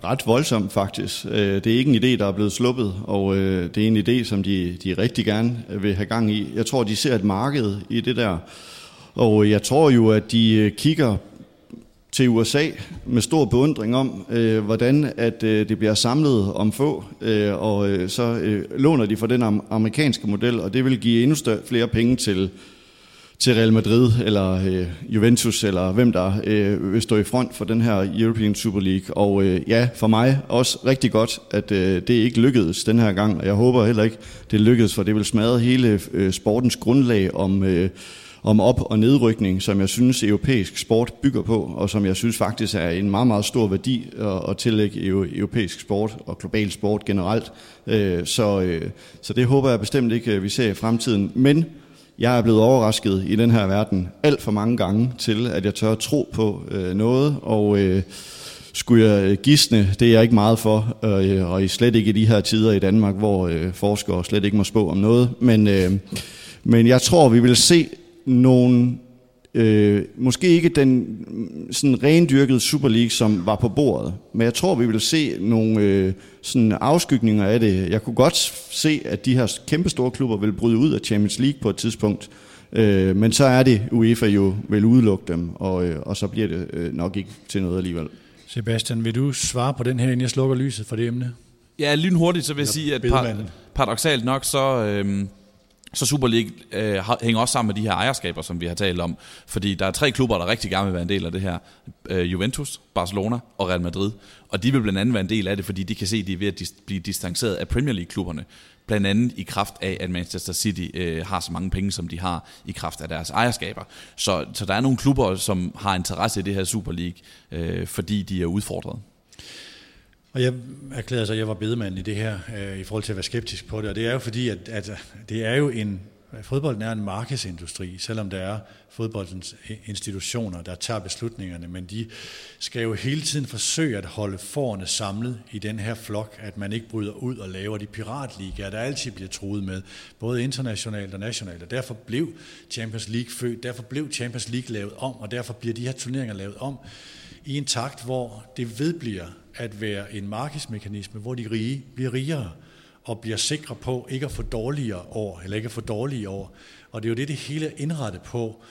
ret voldsomt faktisk. Øh, det er ikke en idé, der er blevet sluppet, og øh, det er en idé, som de, de rigtig gerne øh, vil have gang i. Jeg tror, de ser et marked i det der. Og jeg tror jo, at de øh, kigger til USA med stor beundring om, øh, hvordan at øh, det bliver samlet om få, øh, og øh, så øh, låner de for den amerikanske model, og det vil give endnu større, flere penge til til Real Madrid eller øh, Juventus eller hvem der øh, vil stå i front for den her European Super League. Og øh, ja, for mig også rigtig godt, at øh, det ikke lykkedes den her gang, og jeg håber heller ikke, det lykkedes, for det vil smadre hele øh, sportens grundlag om, øh, om op- og nedrykning, som jeg synes europæisk sport bygger på, og som jeg synes faktisk er en meget, meget stor værdi at, at tillægge europæisk sport og global sport generelt. Øh, så, øh, så det håber jeg bestemt ikke, øh, vi ser i fremtiden. Men jeg er blevet overrasket i den her verden alt for mange gange til, at jeg tør tro på øh, noget, og øh, skulle jeg øh, gisne, det er jeg ikke meget for, øh, og slet ikke i de her tider i Danmark, hvor øh, forskere slet ikke må spå om noget. Men, øh, men jeg tror, vi vil se nogle Øh, måske ikke den sådan rendyrkede Super League, som var på bordet, men jeg tror, vi vil se nogle øh, sådan afskygninger af det. Jeg kunne godt se, at de her kæmpe store klubber vil bryde ud af Champions League på et tidspunkt, øh, men så er det UEFA jo vil udelukke dem, og, øh, og så bliver det øh, nok ikke til noget alligevel. Sebastian, vil du svare på den her, inden jeg slukker lyset for det emne? Ja, lynhurtigt, så vil jeg sige, at par, paradoxalt nok, så... Øh, så Super League øh, hænger også sammen med de her ejerskaber, som vi har talt om. Fordi der er tre klubber, der rigtig gerne vil være en del af det her. Øh, Juventus, Barcelona og Real Madrid. Og de vil blandt andet være en del af det, fordi de kan se, at de er ved at dis- blive distanceret af Premier League-klubberne. Blandt andet i kraft af, at Manchester City øh, har så mange penge, som de har i kraft af deres ejerskaber. Så, så der er nogle klubber, som har interesse i det her Super League, øh, fordi de er udfordret. Og jeg erklærede så, at jeg var bedemand i det her, øh, i forhold til at være skeptisk på det. Og det er jo fordi, at, at det er jo en, fodbolden er en markedsindustri, selvom der er fodboldens institutioner, der tager beslutningerne, men de skal jo hele tiden forsøge at holde forerne samlet i den her flok, at man ikke bryder ud og laver de piratligaer, der altid bliver truet med, både internationalt og nationalt. Og derfor blev Champions League født, derfor blev Champions League lavet om, og derfor bliver de her turneringer lavet om i en takt, hvor det vedbliver at være en markedsmekanisme, hvor de rige bliver rigere og bliver sikre på ikke at få dårligere år, eller ikke at få dårlige år. Og det er jo det, det hele er indrettet på.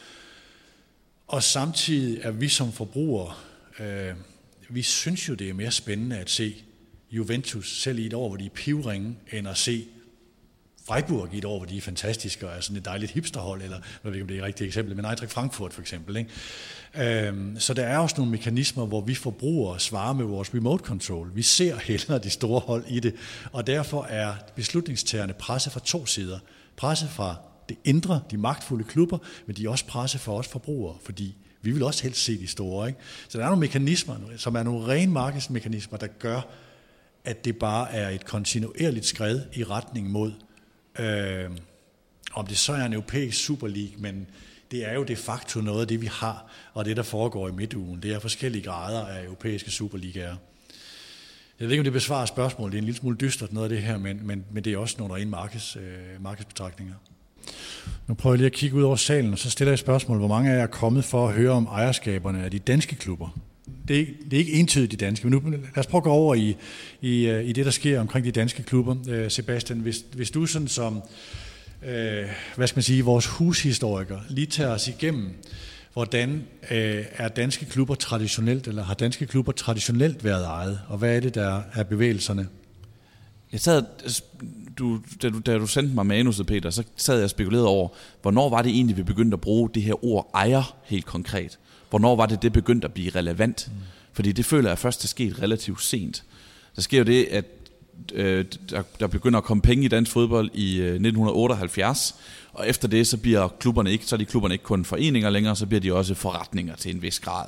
Og samtidig er vi som forbrugere, øh, vi synes jo, det er mere spændende at se Juventus selv i et år, hvor de er pivringe, end at se Freiburg i et år, hvor de er fantastiske og er sådan et dejligt hipsterhold, eller hvad ved ikke, om det er et rigtigt eksempel, men Eintracht Frankfurt for eksempel. Ikke? Øhm, så der er også nogle mekanismer, hvor vi forbrugere svarer med vores remote control. Vi ser hellere de store hold i det, og derfor er beslutningstagerne presset fra to sider. Presset fra det indre, de magtfulde klubber, men de er også presset for os forbrugere, fordi vi vil også helst se de store. Ikke? Så der er nogle mekanismer, som er nogle rene markedsmekanismer, der gør, at det bare er et kontinuerligt skred i retning mod, øh, om det så er en europæisk Super League, men det er jo de facto noget af det, vi har, og det, der foregår i midtugen. Det er forskellige grader af europæiske superligaer. Jeg ved ikke, om det besvarer spørgsmålet. Det er en lille smule dystert noget af det her, men, men, men det er også nogle rene markeds, øh, markedsbetragtninger. Nu prøver jeg lige at kigge ud over salen, og så stiller jeg et spørgsmål. Hvor mange af jer er kommet for at høre om ejerskaberne af de danske klubber? Det er, det er ikke entydigt de danske, men nu lad os prøve at gå over i, i, øh, i det, der sker omkring de danske klubber. Øh, Sebastian, hvis, hvis du sådan som øh, hvad skal man sige, vores hushistoriker lige tager os igennem, hvordan øh, er danske klubber traditionelt, eller har danske klubber traditionelt været ejet, og hvad er det, der er bevægelserne? Jeg sad, du, da, du, da du sendte mig manuset, Peter, så sad jeg og spekulerede over, hvornår var det egentlig, vi begyndte at bruge det her ord ejer helt konkret? Hvornår var det, det begyndte at blive relevant? Mm. Fordi det føler jeg først er sket relativt sent. Der sker jo det, at øh, der, der begynder at komme penge i dansk fodbold i øh, 1978, og efter det, så bliver klubberne ikke, så er de klubberne ikke kun foreninger længere, så bliver de også forretninger til en vis grad.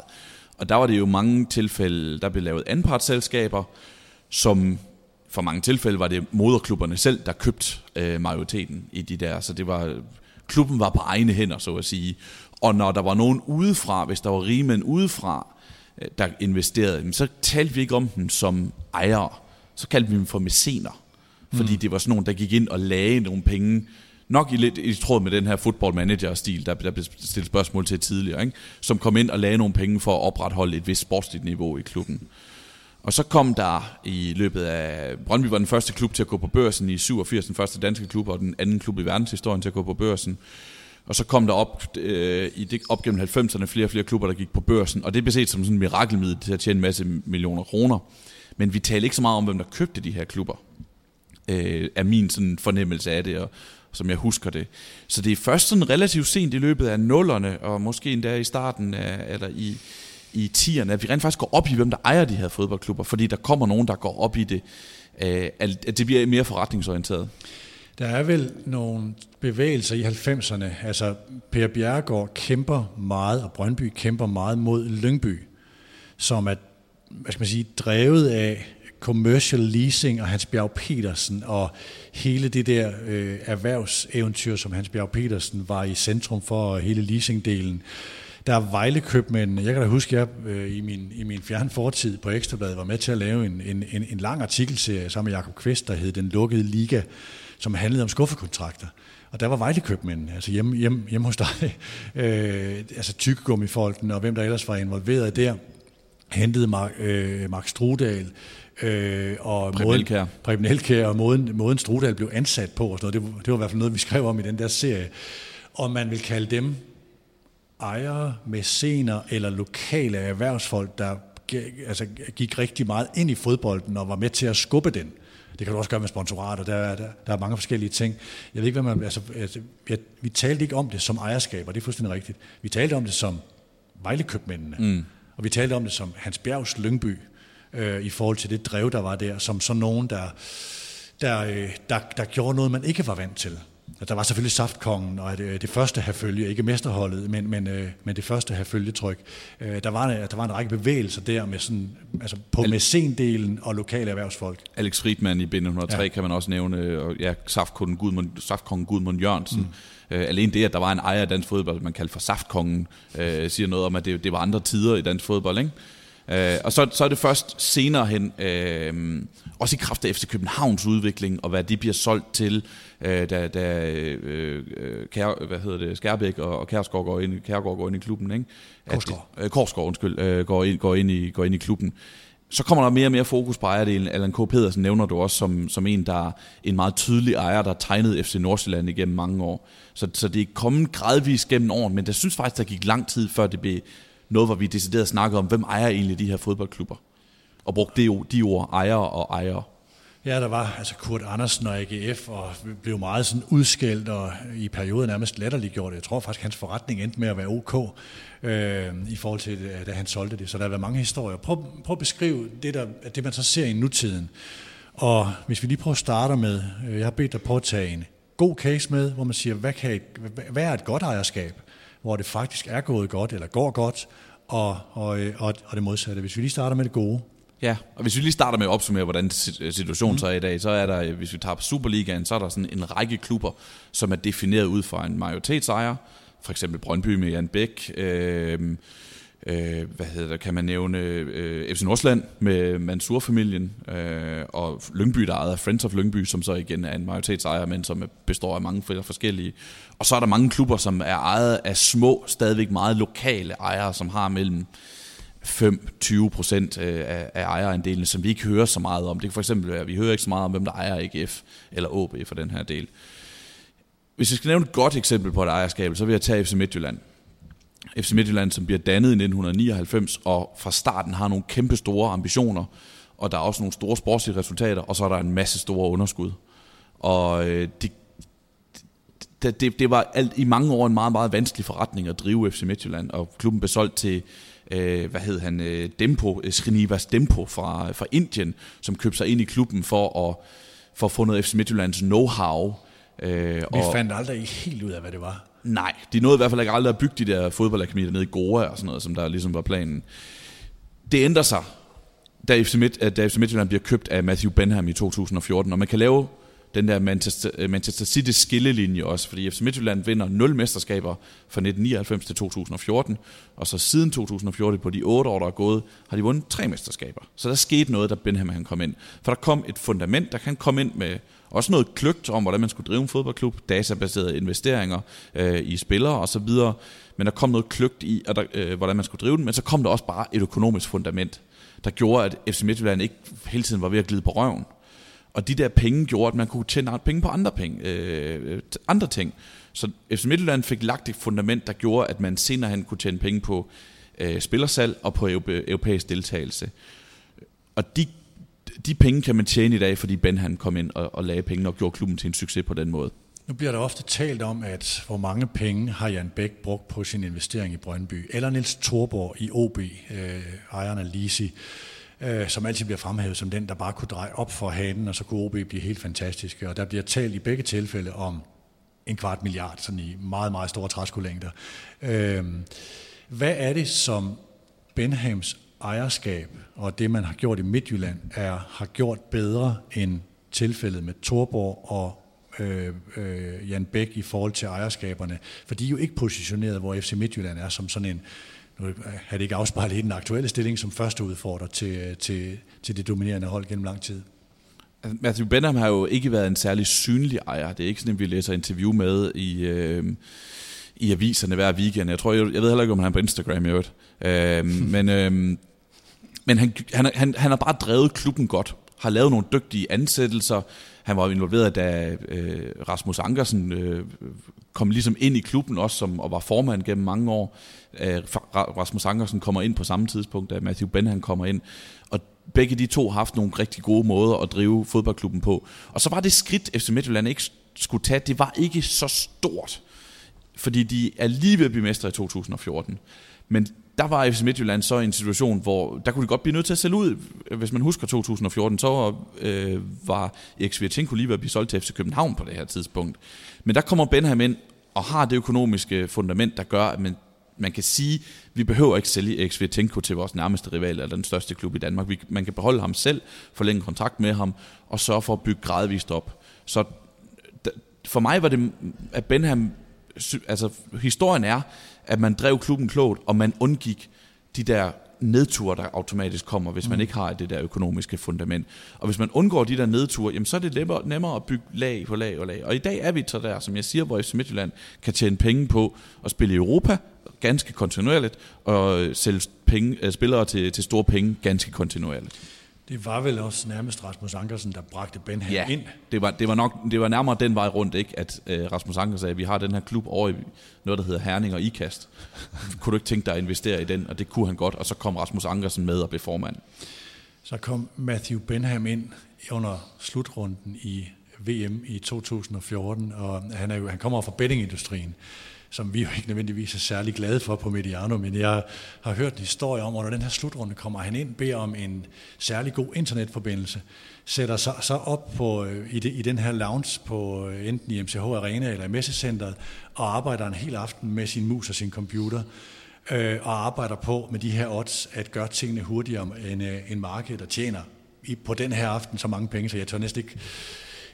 Og der var det jo mange tilfælde, der blev lavet anpartsselskaber, som for mange tilfælde var det moderklubberne selv, der købte øh, majoriteten i de der. Så det var, klubben var på egne hænder, så at sige. Og når der var nogen udefra, hvis der var rigmænd udefra, øh, der investerede, så talte vi ikke om dem som ejere så kaldte vi dem for mæscener. Fordi mm. det var sådan nogen, der gik ind og lagde nogle penge, nok i lidt i tråd med den her football manager-stil, der, der blev stillet spørgsmål til tidligere, ikke? som kom ind og lagde nogle penge for at opretholde et vist sportsligt niveau i klubben. Og så kom der i løbet af... Brøndby var den første klub til at gå på børsen i 87, den første danske klub, og den anden klub i verdenshistorien til at gå på børsen. Og så kom der op, øh, i det, op gennem 90'erne flere og flere klubber, der gik på børsen, og det blev set som sådan en mirakelmiddel til at tjene en masse millioner kroner. Men vi taler ikke så meget om, hvem der købte de her klubber. Øh, er min sådan fornemmelse af det, og som jeg husker det. Så det er først sådan relativt sent i løbet af nullerne, og måske endda i starten af, eller i, i tierne, at vi rent faktisk går op i, hvem der ejer de her fodboldklubber, fordi der kommer nogen, der går op i det, øh, at det bliver mere forretningsorienteret. Der er vel nogle bevægelser i 90'erne. Altså, Per Bjerregaard kæmper meget, og Brøndby kæmper meget mod Lyngby, som er hvad skal man sige, drevet af commercial leasing og Hans Bjerg Petersen og hele det der øh, erhvervseventyr, som Hans Bjerg Petersen var i centrum for, og hele leasingdelen, Der er Vejle-købmænd. Jeg kan da huske, at jeg øh, i min, i min fjern fortid på Ekstrabladet var med til at lave en, en, en, en lang artikelserie sammen med Jakob Kvist, der hed Den Lukkede Liga, som handlede om skuffekontrakter. Og der var Vejle-købmænd, altså hjemme, hjemme, hjemme hos dig, *laughs* øh, altså tykkegummifolken og hvem der ellers var involveret der, hentede Mark, øh, Mark Strudal, øh, og Preben måden, Elkær. Preben Elkær, og måden, måden Strudal blev ansat på, og sådan noget, det, det var i hvert fald noget, vi skrev om i den der serie. Og man vil kalde dem ejere, mæscener eller lokale erhvervsfolk, der altså, gik rigtig meget ind i fodbolden og var med til at skubbe den. Det kan du også gøre med sponsorater, der, der, der er mange forskellige ting. Jeg ved ikke, hvad man... Altså, altså, jeg, vi talte ikke om det som ejerskab, og det er fuldstændig rigtigt. Vi talte om det som Vejlekøbmændene, mm. og vi talte om det som Hans Bjergs Lyngby, øh, i forhold til det drev, der var der, som sådan nogen, der, der, øh, der, der gjorde noget, man ikke var vant til. Der var selvfølgelig Saftkongen og det, det første herfølge, ikke mesterholdet, men, men, øh, men det første herfølgetryk. Øh, der, var, der var en række bevægelser der med sådan, altså på Al- messendelen og lokale erhvervsfolk. Alex Friedman i bind 103 ja. kan man også nævne, og ja, Saftkongen Gudmund, Saftkongen Gudmund Jørgensen. Mm. Øh, alene det, at der var en ejer af dansk fodbold, man kaldte for Saftkongen, øh, siger noget om, at det, det var andre tider i dansk fodbold, ikke? Øh, og så, så er det først senere hen, øh, også i kraft af FC Københavns udvikling, og hvad de bliver solgt til, øh, da, da øh, Kær, hvad hedder det, Skærbæk og, og Kærsgaard går ind, Kærgaard går ind i klubben, ikke? Korsgaard. Øh, Korsgaard, undskyld, øh, går, ind, går, ind i, går ind i klubben. Så kommer der mere og mere fokus på ejerdelen. Allan K. Pedersen nævner du også som, som en, der er en meget tydelig ejer, der tegnet FC Nordsjælland igennem mange år. Så, så det er kommet gradvist gennem året, men jeg synes faktisk, der gik lang tid, før det blev noget, hvor vi decideret snakkede om, hvem ejer egentlig de her fodboldklubber? Og brugte de, de ord, ejer og ejere. Ja, der var altså Kurt Andersen og AGF, og blev meget sådan udskældt og i perioden nærmest latterliggjort. Jeg tror faktisk, hans forretning endte med at være ok øh, i forhold til, øh, da han solgte det. Så der har været mange historier. Prøv, prøv at beskrive det, der, det, man så ser i nutiden. Og hvis vi lige prøver at starte med, øh, jeg har bedt dig på at tage en god case med, hvor man siger, hvad, kan et, hvad er et godt ejerskab? hvor det faktisk er gået godt, eller går godt, og, og, øh, og, og det modsatte. Hvis vi lige starter med det gode. Ja, og hvis vi lige starter med at opsummere, hvordan situationen mm. så er i dag, så er der, hvis vi tager på Superligaen, så er der sådan en række klubber, som er defineret ud fra en majoritetsejer, for eksempel Brøndby med Jan Bæk, øh, øh, hvad hedder det, kan man nævne, øh, FC Nordsland med Mansur-familien, øh, og Lyngby, der ejer Friends of Lyngby, som så igen er en majoritetsejer, men som består af mange forskellige. Og så er der mange klubber, som er ejet af små, stadigvæk meget lokale ejere, som har mellem 5-20 procent øh, af, af ejerandelene, som vi ikke hører så meget om. Det kan for eksempel være, at vi hører ikke så meget om, hvem der ejer AGF eller AB for den her del. Hvis jeg skal nævne et godt eksempel på et ejerskab, så vil jeg tage FC Midtjylland. FC Midtjylland, som bliver dannet i 1999, og fra starten har nogle kæmpe store ambitioner, og der er også nogle store sportslige resultater, og så er der en masse store underskud. Og øh, det, det, det, det var alt, i mange år en meget, meget vanskelig forretning at drive FC Midtjylland, og klubben blev solgt til, øh, hvad hed han, øh, Dempo, øh, Srinivas Dempo fra, fra Indien, som købte sig ind i klubben for at, for at få noget FC Midtjyllands know-how. Øh, Vi og, fandt aldrig helt ud af, hvad det var. Nej, de nåede i hvert fald ikke aldrig at bygge de der fodboldakademier nede i Goa og sådan noget, som der ligesom var planen. Det ændrer sig, da FC, Midt, da FC Midtjylland bliver købt af Matthew Benham i 2014, og man kan lave den der Manchester, øh, Manchester City skillelinje også, fordi FC Midtjylland vinder 0 mesterskaber fra 1999 til 2014, og så siden 2014 på de 8 år, der er gået, har de vundet tre mesterskaber. Så der skete noget, da Benham han kom ind. For der kom et fundament, der kan komme ind med også noget kløgt om, hvordan man skulle drive en fodboldklub, databaserede investeringer øh, i spillere osv., men der kom noget kløgt i, at der, øh, hvordan man skulle drive den, men så kom der også bare et økonomisk fundament, der gjorde, at FC Midtjylland ikke hele tiden var ved at glide på røven. Og de der penge gjorde, at man kunne tjene penge på andre, penge, øh, øh andre ting. Så FC Midtjylland fik lagt et fundament, der gjorde, at man senere hen kunne tjene penge på øh, spillersalg og på europæisk deltagelse. Og de de penge kan man tjene i dag, fordi Ben han kom ind og, og lagde penge og gjorde klubben til en succes på den måde. Nu bliver der ofte talt om, at hvor mange penge har Jan Bæk brugt på sin investering i Brøndby, eller Niels Thorborg i OB, øh, ejeren af Lisi, øh, som altid bliver fremhævet som den, der bare kunne dreje op for hanen, og så kunne OB blive helt fantastiske. Og der bliver talt i begge tilfælde om en kvart milliard, sådan i meget, meget store træskolængder. Øh, hvad er det, som Benhams ejerskab og det, man har gjort i Midtjylland, er, har gjort bedre end tilfældet med Torborg og øh, øh, Jan Bæk i forhold til ejerskaberne, for de er jo ikke positioneret, hvor FC Midtjylland er som sådan en, nu har det ikke afspejlet i den aktuelle stilling som første udfordrer til, til, til det dominerende hold gennem lang tid. Altså, Matthew Benham har jo ikke været en særlig synlig ejer. Det er ikke sådan, at vi læser interview med i, øh, i aviserne hver weekend. Jeg tror, jeg, jeg ved heller ikke, om han er på Instagram i øvrigt. Øh, *laughs* men øh, men han, han, han, han har bare drevet klubben godt. Har lavet nogle dygtige ansættelser. Han var involveret, da øh, Rasmus Ankersen øh, kom ligesom ind i klubben også, som, og var formand gennem mange år. Rasmus Ankersen kommer ind på samme tidspunkt, da Matthew Benham kommer ind. Og begge de to har haft nogle rigtig gode måder at drive fodboldklubben på. Og så var det skridt, FC Midtjylland ikke skulle tage, det var ikke så stort. Fordi de er lige ved at blive mestre i 2014. Men der var FC Midtjylland så i en situation, hvor der kunne de godt blive nødt til at sælge ud. Hvis man husker 2014, så øh, var Erik Svirtinko lige ved at blive solgt til FC København på det her tidspunkt. Men der kommer Benham ind og har det økonomiske fundament, der gør, at man man kan sige, vi behøver ikke sælge Erik Svirtenko til vores nærmeste rival eller den største klub i Danmark. Vi, man kan beholde ham selv, forlænge kontrakt med ham og sørge for at bygge gradvist op. Så for mig var det, at Benham, altså historien er, at man drev klubben klogt, og man undgik de der nedture, der automatisk kommer, hvis man mm. ikke har det der økonomiske fundament. Og hvis man undgår de der nedture, jamen så er det nemmere, nemmere at bygge lag på lag og lag. Og i dag er vi så der, som jeg siger, hvor FC Midtjylland kan tjene penge på at spille i Europa ganske kontinuerligt, og sælge penge, øh, spillere til, til store penge ganske kontinuerligt. Det var vel også nærmest Rasmus Ankersen, der bragte Benham ja, ind. Det var, det, var nok, det var nærmere den vej rundt, ikke? at uh, Rasmus Ankersen sagde, at vi har den her klub over i noget, der hedder Herning og Ikast. kunne du ikke tænke dig at investere i den? Og det kunne han godt, og så kom Rasmus Ankersen med og blev formand. Så kom Matthew Benham ind under slutrunden i VM i 2014, og han, er jo, han kommer fra bettingindustrien som vi jo ikke nødvendigvis er særlig glade for på Mediano, men jeg har hørt en historie om, at når den her slutrunde kommer han ind, beder om en særlig god internetforbindelse, sætter sig så op på, øh, i, de, i den her lounge på øh, enten i MCH Arena eller i Messecenteret, og arbejder en hel aften med sin mus og sin computer, øh, og arbejder på med de her odds at gøre tingene hurtigere end øh, en marked, der tjener. I, på den her aften så mange penge, så jeg tør næsten ikke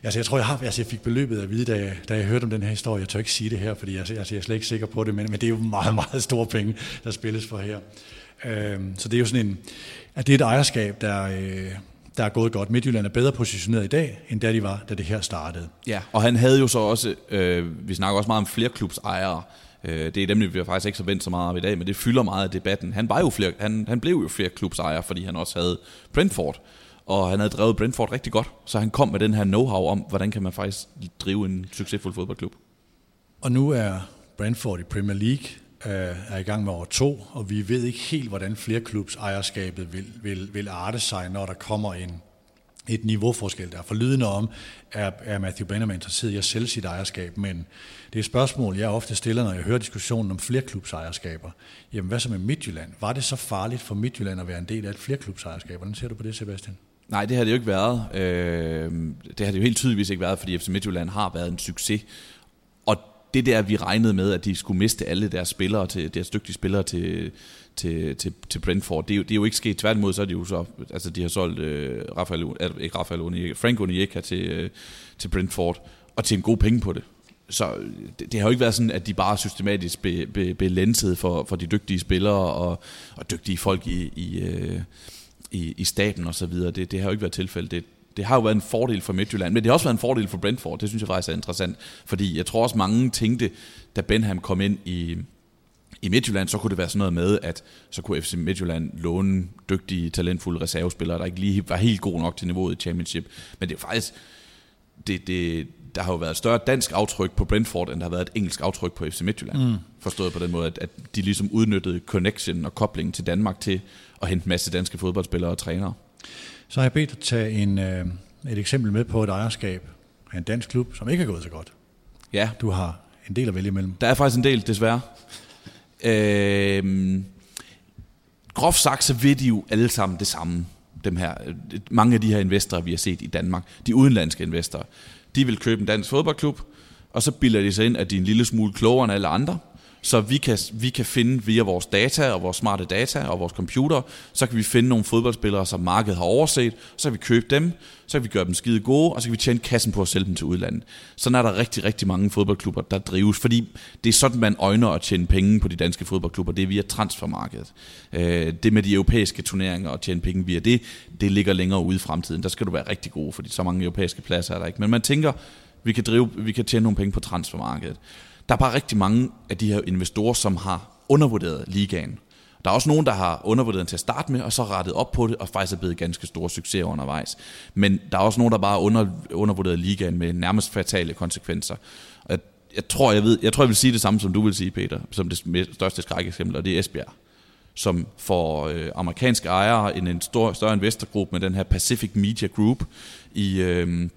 Altså, jeg tror, jeg, har, altså, jeg fik beløbet at vide, da jeg, da jeg hørte om den her historie. Jeg tør ikke sige det her, fordi jeg, altså, jeg er slet ikke sikker på det, men, men det er jo meget, meget store penge, der spilles for her. Øhm, så det er jo sådan en, at det er et ejerskab, der, øh, der er gået godt. Midtjylland er bedre positioneret i dag, end da de var, da det her startede. Ja, og han havde jo så også, øh, vi snakker også meget om flerklubsejere, øh, det er dem, vi har faktisk ikke så vendt så meget af i dag, men det fylder meget af debatten. Han, var jo flere, han, han blev jo flere klubsejere, fordi han også havde Brentford, og han havde drevet Brentford rigtig godt, så han kom med den her know-how om, hvordan kan man faktisk drive en succesfuld fodboldklub. Og nu er Brentford i Premier League, øh, er i gang med år to, og vi ved ikke helt, hvordan flerklubs ejerskabet vil, vil, vil arte sig, når der kommer en, et niveauforskel der. For lydende om, er, er Matthew Benham interesseret i at sælge sit ejerskab, men det er et spørgsmål, jeg ofte stiller, når jeg hører diskussionen om flerklubsejerskaber. Jamen hvad så med Midtjylland? Var det så farligt for Midtjylland at være en del af et flerklubsejerskab? Hvordan ser du på det, Sebastian? Nej, det har det jo ikke været. Øh, det har det jo helt tydeligvis ikke været, fordi FC Midtjylland har været en succes. Og det der, vi regnede med, at de skulle miste alle deres spillere, til, deres dygtige spillere til, til, til, til Brentford, det er, jo, det er jo ikke sket. Tværtimod, så er de jo så, altså de har solgt øh, Rafael, ikke Rafael Onieka, Frank Onieka til, øh, til Brentford, og til en god penge på det. Så øh, det, det har jo ikke været sådan, at de bare systematisk blev be, be for, for de dygtige spillere og, og dygtige folk i, i, øh, i, i staten og så videre. Det, det har jo ikke været tilfældet. Det, det har jo været en fordel for Midtjylland, men det har også været en fordel for Brentford. Det synes jeg faktisk er interessant, fordi jeg tror også mange tænkte, da Benham kom ind i, i Midtjylland, så kunne det være sådan noget med, at så kunne FC Midtjylland låne dygtige, talentfulde reservespillere, der ikke lige var helt gode nok til niveauet i Championship. Men det er faktisk, det, det, der har jo været et større dansk aftryk på Brentford, end der har været et engelsk aftryk på FC Midtjylland. Mm. Forstået på den måde, at, at de ligesom udnyttede connection og koblingen til Danmark til at hente en masse danske fodboldspillere og trænere. Så har jeg bedt at tage en, øh, et eksempel med på et ejerskab af en dansk klub, som ikke er gået så godt. Ja. Du har en del at vælge imellem. Der er faktisk en del, desværre. Øh, groft sagt, så ved de jo alle sammen det samme. Dem her, mange af de her investorer, vi har set i Danmark, de udenlandske investorer, de vil købe en dansk fodboldklub, og så bilder de sig ind, at de er en lille smule klogere end alle andre, så vi kan, vi kan finde via vores data og vores smarte data og vores computer, så kan vi finde nogle fodboldspillere, som markedet har overset, så kan vi købe dem, så kan vi gøre dem skide gode, og så kan vi tjene kassen på at sælge dem til udlandet. Sådan er der rigtig, rigtig mange fodboldklubber, der drives, fordi det er sådan, man øjner at tjene penge på de danske fodboldklubber, det er via transfermarkedet. Øh, det med de europæiske turneringer og tjene penge via det, det ligger længere ude i fremtiden. Der skal du være rigtig god, fordi så mange europæiske pladser er der ikke. Men man tænker, vi kan, drive, vi kan tjene nogle penge på transfermarkedet. Der er bare rigtig mange af de her investorer, som har undervurderet ligaen. Der er også nogen, der har undervurderet den til at starte med, og så rettet op på det, og faktisk er blevet ganske store succeser undervejs. Men der er også nogen, der bare under, undervurderet ligaen med nærmest fatale konsekvenser. jeg, jeg, tror, jeg, ved, jeg tror, jeg vil sige det samme, som du vil sige, Peter, som det største skrækeksempel, og det er Esbjerg som får øh, amerikanske ejere, en, en stor, større investorgruppe med den her Pacific Media Group i, øh,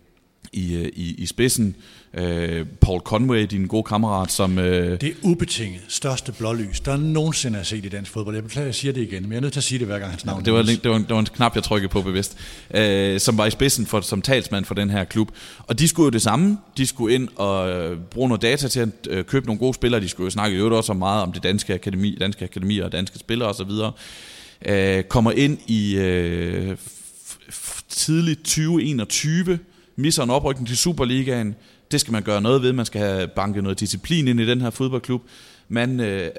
i, øh, i, i spidsen. Øh, Paul Conway, din gode kammerat, som... Øh, det ubetinget største blålys, der nogensinde er set i dansk fodbold. Jeg beklager, jeg siger det igen, men jeg er nødt til at sige det hver gang hans navn. Ja, det, var, det, var, det var en knap, jeg trykkede på bevidst. Øh, som var i spidsen for, som talsmand for den her klub. Og de skulle jo det samme. De skulle ind og øh, bruge noget data til at øh, købe nogle gode spillere. De skulle jo snakke jo også meget om det danske akademi, danske akademi og danske spillere osv. Øh, kommer ind i øh, tidligt 2021 misser en oprykning til Superligaen. Det skal man gøre noget ved. Man skal have banket noget disciplin ind i den her fodboldklub. Man øh,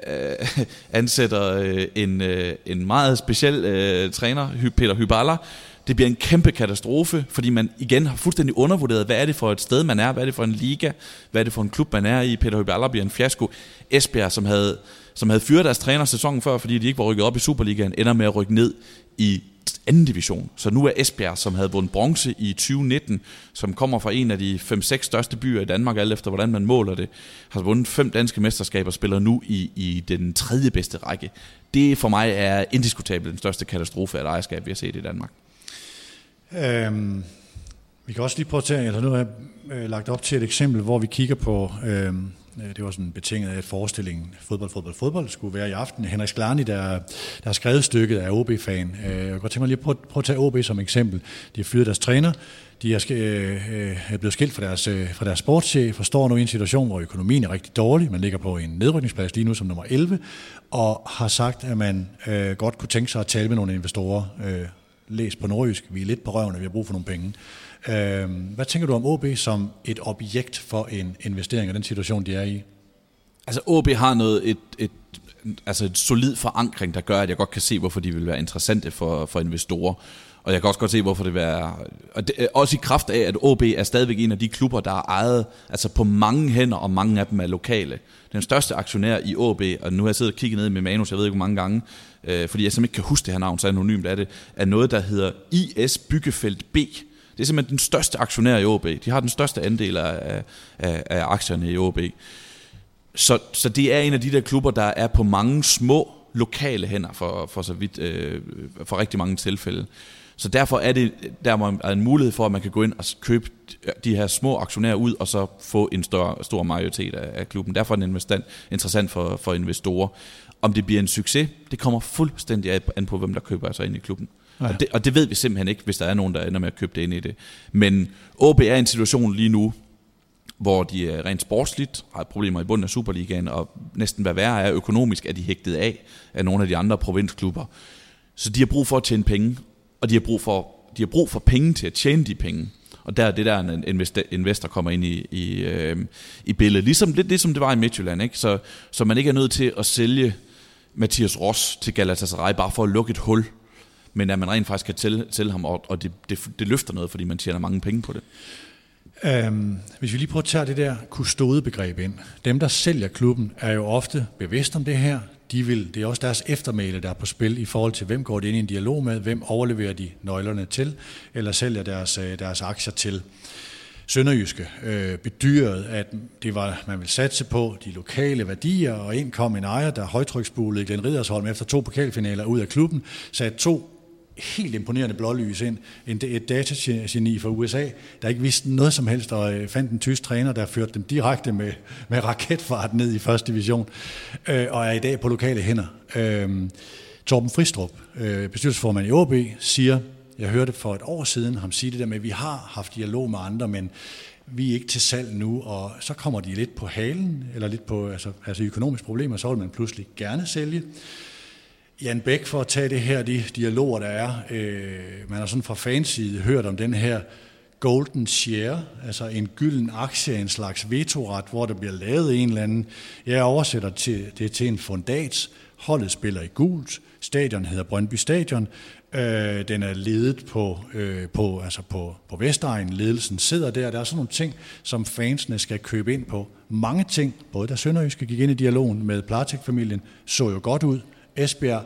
*laughs* ansætter øh, en, øh, en meget speciel øh, træner, Peter Hyballa. Det bliver en kæmpe katastrofe, fordi man igen har fuldstændig undervurderet, hvad er det for et sted, man er, hvad er det for en liga, hvad er det for en klub, man er i. Peter Hyballa bliver en fiasko. Esbjerg, som havde, som havde fyret deres træner sæsonen før, fordi de ikke var rykket op i Superligaen, ender med at rykke ned i anden division. Så nu er Esbjerg, som havde vundet bronze i 2019, som kommer fra en af de 5-6 største byer i Danmark, alt efter hvordan man måler det, har vundet fem danske mesterskaber og spiller nu i, i den tredje bedste række. Det for mig er indiskutabelt den største katastrofe af et ejerskab, vi har set i Danmark. Øhm, vi kan også lige prøve at tage, eller nu har jeg øh, lagt op til et eksempel, hvor vi kigger på øhm, Øh, Øh, det var sådan betinget af, at forestillingen fodbold, fodbold, fodbold skulle være i aften. Henrik Sklarni, der, der har skrevet stykket, af OB-fan. Øh, jeg kunne godt tænke mig lige at prøve, prøve at tage OB som eksempel. De har fyret deres træner, de er, øh, øh, er blevet skilt fra deres, fra deres sportschef og står nu i en situation, hvor økonomien er rigtig dårlig. Man ligger på en nedrykningsplads lige nu som nummer 11, og har sagt, at man øh, godt kunne tænke sig at tale med nogle investorer. Øh, læs på nordjysk, vi er lidt på røven, og vi har brug for nogle penge. Øh, hvad tænker du om OB som et objekt for en investering i den situation, de er i? Altså OB har noget, et, et, altså et solid forankring, der gør, at jeg godt kan se, hvorfor de vil være interessante for, for investorer. Og jeg kan også godt se, hvorfor det vil være... Og det, øh, også i kraft af, at OB er stadigvæk en af de klubber, der er ejet altså på mange hænder, og mange af dem er lokale. Den største aktionær i OB, og nu har jeg siddet og kigget ned med manus, jeg ved ikke hvor mange gange, øh, fordi jeg simpelthen ikke kan huske det her navn, så anonymt er det, er noget, der hedder IS Byggefelt B. Det er simpelthen den største aktionær i OB. De har den største andel af, af, af aktierne i OB. Så, så det er en af de der klubber, der er på mange små lokale hænder for, for så vidt, øh, for rigtig mange tilfælde. Så derfor er det der er en mulighed for, at man kan gå ind og købe de her små aktionærer ud, og så få en større, stor majoritet af, af klubben. Derfor er det interessant for, for investorer. Om det bliver en succes, det kommer fuldstændig an på, hvem der køber sig ind i klubben. Ja. Og, det, og det ved vi simpelthen ikke, hvis der er nogen, der ender med at købe det ind i det. Men OB er i en situation lige nu, hvor de er rent sportsligt, har problemer i bunden af Superligaen, og næsten hvad værre er økonomisk, er de hægtet af af nogle af de andre provinsklubber. Så de har brug for at tjene penge, og de har brug for, de har brug for penge til at tjene de penge. Og der er det der, en investor kommer ind i, i, øh, i billedet. Ligesom, lidt ligesom det var i Midtjylland, ikke? Så, så man ikke er nødt til at sælge Mathias Ross til Galatasaray bare for at lukke et hul men at man rent faktisk kan tælle, tælle ham, og, og det, det, det løfter noget, fordi man tjener mange penge på det. Um, hvis vi lige prøver at tage det der kustodebegreb ind. Dem, der sælger klubben, er jo ofte bevidst om det her. De vil, det er også deres eftermæle, der er på spil i forhold til, hvem går det ind i en dialog med, hvem overleverer de nøglerne til, eller sælger deres, øh, deres aktier til. Sønderjyske øh, bedyrede, at det var, man ville satse på de lokale værdier, og ind kom en ejer, der højtryksbulede Glenn Ridersholm efter to pokalfinaler ud af klubben, satte to helt imponerende blålys ind. En, et datageni fra USA, der ikke vidste noget som helst, og øh, fandt en tysk træner, der førte dem direkte med, med raketfart ned i første division, øh, og er i dag på lokale hænder. Øh, Torben Fristrup, øh, bestyrelsesformand i OB, siger, jeg hørte for et år siden ham sige det der med, at vi har haft dialog med andre, men vi er ikke til salg nu, og så kommer de lidt på halen, eller lidt på altså, altså økonomiske problemer, så vil man pludselig gerne sælge. Jan Bæk, for at tage det her, de dialoger, der er, øh, man har sådan fra fanside hørt om den her golden share, altså en gylden aktie, en slags vetoret, hvor der bliver lavet en eller anden, jeg oversætter til, det til en fundats, holdet spiller i gult, stadion hedder Brøndby Stadion, øh, den er ledet på, øh, på, altså på, på Vestegn, ledelsen sidder der, der er sådan nogle ting, som fansene skal købe ind på. Mange ting, både da Sønderjyske gik ind i dialogen med Platik-familien, så jo godt ud, Esbjerg,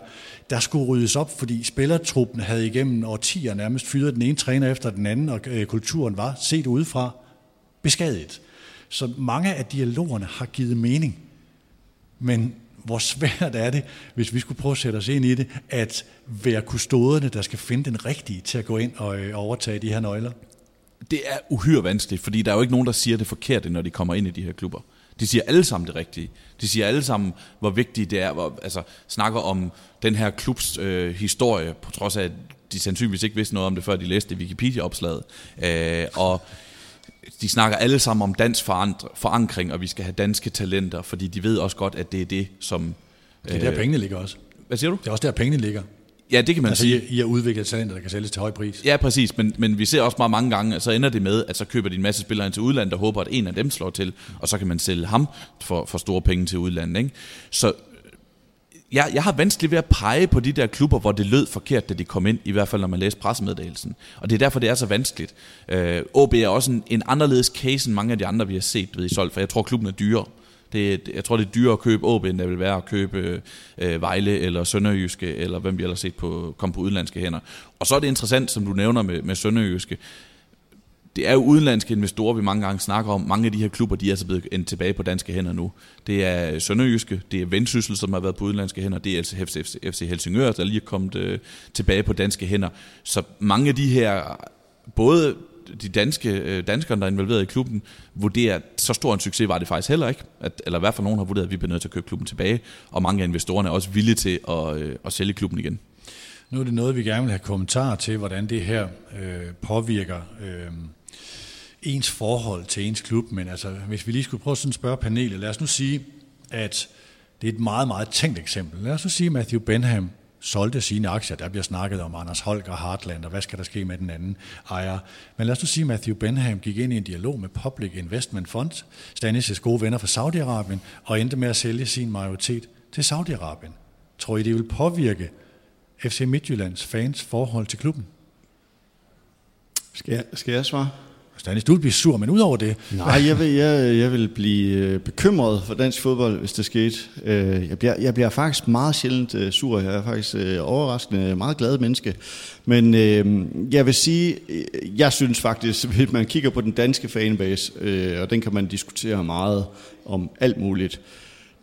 der skulle ryddes op, fordi spillertruppen havde igennem årtier nærmest fyret den ene træner efter den anden, og øh, kulturen var set udefra beskadiget. Så mange af dialogerne har givet mening. Men hvor svært er det, hvis vi skulle prøve at sætte os ind i det, at være kustoderne, der skal finde den rigtige til at gå ind og øh, overtage de her nøgler? Det er uhyre vanskeligt, fordi der er jo ikke nogen, der siger det forkerte, når de kommer ind i de her klubber. De siger alle sammen det rigtige. De siger alle sammen, hvor vigtigt det er, hvor, altså snakker om den her klubs øh, historie, på trods af, at de sandsynligvis ikke vidste noget om det, før de læste Wikipedia-opslaget. Øh, og de snakker alle sammen om dansk forankring, og vi skal have danske talenter, fordi de ved også godt, at det er det, som... Det er der, øh, pengene ligger også. Hvad siger du? Det er også der, pengene ligger. Ja, det kan man altså, sige. I, I har udviklet talenter, der kan sælges til høj pris. Ja, præcis, men, men vi ser også meget mange gange, at så ender det med, at så køber de en masse spillere ind til udlandet, og håber, at en af dem slår til, og så kan man sælge ham for, for store penge til udlandet. Ikke? Så jeg, jeg har vanskeligt ved at pege på de der klubber, hvor det lød forkert, da de kom ind, i hvert fald når man læste pressemeddelelsen. Og det er derfor, det er så vanskeligt. Øh, OB er også en, en anderledes case end mange af de andre, vi har set ved i Solgt, for jeg tror, klubben er dyrere. Det, jeg tror, det er dyrere at købe OB, end det vil være at købe øh, Vejle eller Sønderjyske, eller hvem vi ellers set på, komme på udenlandske hænder. Og så er det interessant, som du nævner med, med Sønderjyske, det er jo udenlandske investorer, vi mange gange snakker om. Mange af de her klubber, de er så blevet endt tilbage på danske hænder nu. Det er Sønderjyske, det er Vendsyssel, som har været på udenlandske hænder, det er altså FC, FC Helsingør, der lige er kommet øh, tilbage på danske hænder. Så mange af de her, både de danske øh, danskere, der er involveret i klubben, vurderer, at så stor en succes var det faktisk heller ikke. At, eller i hvert fald nogen har vurderet, at vi bliver nødt til at købe klubben tilbage, og mange af investorerne er også villige til at, øh, at sælge klubben igen. Nu er det noget, vi gerne vil have kommentarer til, hvordan det her øh, påvirker øh, ens forhold til ens klub. Men altså, hvis vi lige skulle prøve sådan at spørge panelet, lad os nu sige, at det er et meget, meget tænkt eksempel. Lad os nu sige, at Matthew Benham solgte sine aktier. Der bliver snakket om Anders Holger Hartland, og hvad skal der ske med den anden ejer. Men lad os nu sige, at Matthew Benham gik ind i en dialog med Public Investment Fund, Stanis' gode venner fra Saudi-Arabien, og endte med at sælge sin majoritet til Saudi-Arabien. Tror I, det vil påvirke FC Midtjyllands fans forhold til klubben? Skal jeg, skal jeg svare? Stanis, du vil blive sur, men udover det... Nej, jeg vil, jeg, jeg vil blive øh, bekymret for dansk fodbold, hvis det skete. Øh, jeg bliver, jeg bliver faktisk meget sjældent øh, sur. Jeg er faktisk overraskende meget glad menneske. Men jeg vil sige, jeg synes faktisk, *laughs* hvis man kigger på den danske fanbase, og den kan man diskutere meget om alt muligt,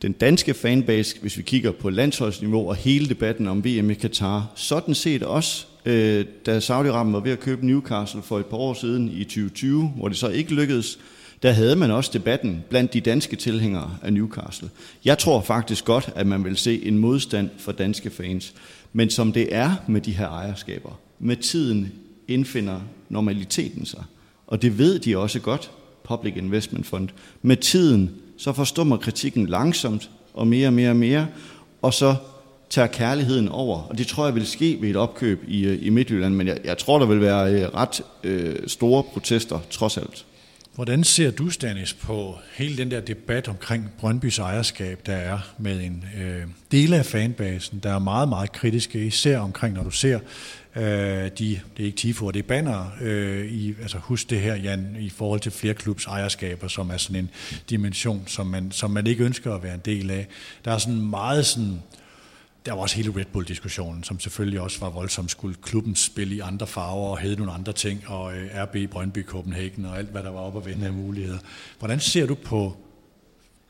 den danske fanbase, hvis vi kigger på landsholdsniveau og hele debatten om VM i Katar, sådan set også øh, da Saudi-Arabien var ved at købe Newcastle for et par år siden i 2020, hvor det så ikke lykkedes, der havde man også debatten blandt de danske tilhængere af Newcastle. Jeg tror faktisk godt, at man vil se en modstand for danske fans. Men som det er med de her ejerskaber, med tiden indfinder normaliteten sig. Og det ved de også godt, Public Investment Fund. Med tiden, så forstummer kritikken langsomt og mere og mere og mere, og så tager kærligheden over. Og det tror jeg vil ske ved et opkøb i, øh, i Midtjylland, men jeg, jeg tror, der vil være øh, ret øh, store protester trods alt. Hvordan ser du, Stanis, på hele den der debat omkring Brøndbys ejerskab, der er med en øh, del af fanbasen, der er meget, meget kritiske, især omkring, når du ser øh, de, det er ikke tifo, det er banner, øh, i, altså husk det her, Jan, i forhold til flere klubs ejerskaber, som er sådan en dimension, som man, som man ikke ønsker at være en del af. Der er sådan meget sådan der var også hele Red Bull-diskussionen, som selvfølgelig også var voldsomt. Skulle klubben spille i andre farver og hedde nogle andre ting, og øh, RB, Brøndby, Copenhagen og alt, hvad der var op at vende af muligheder. Hvordan ser du på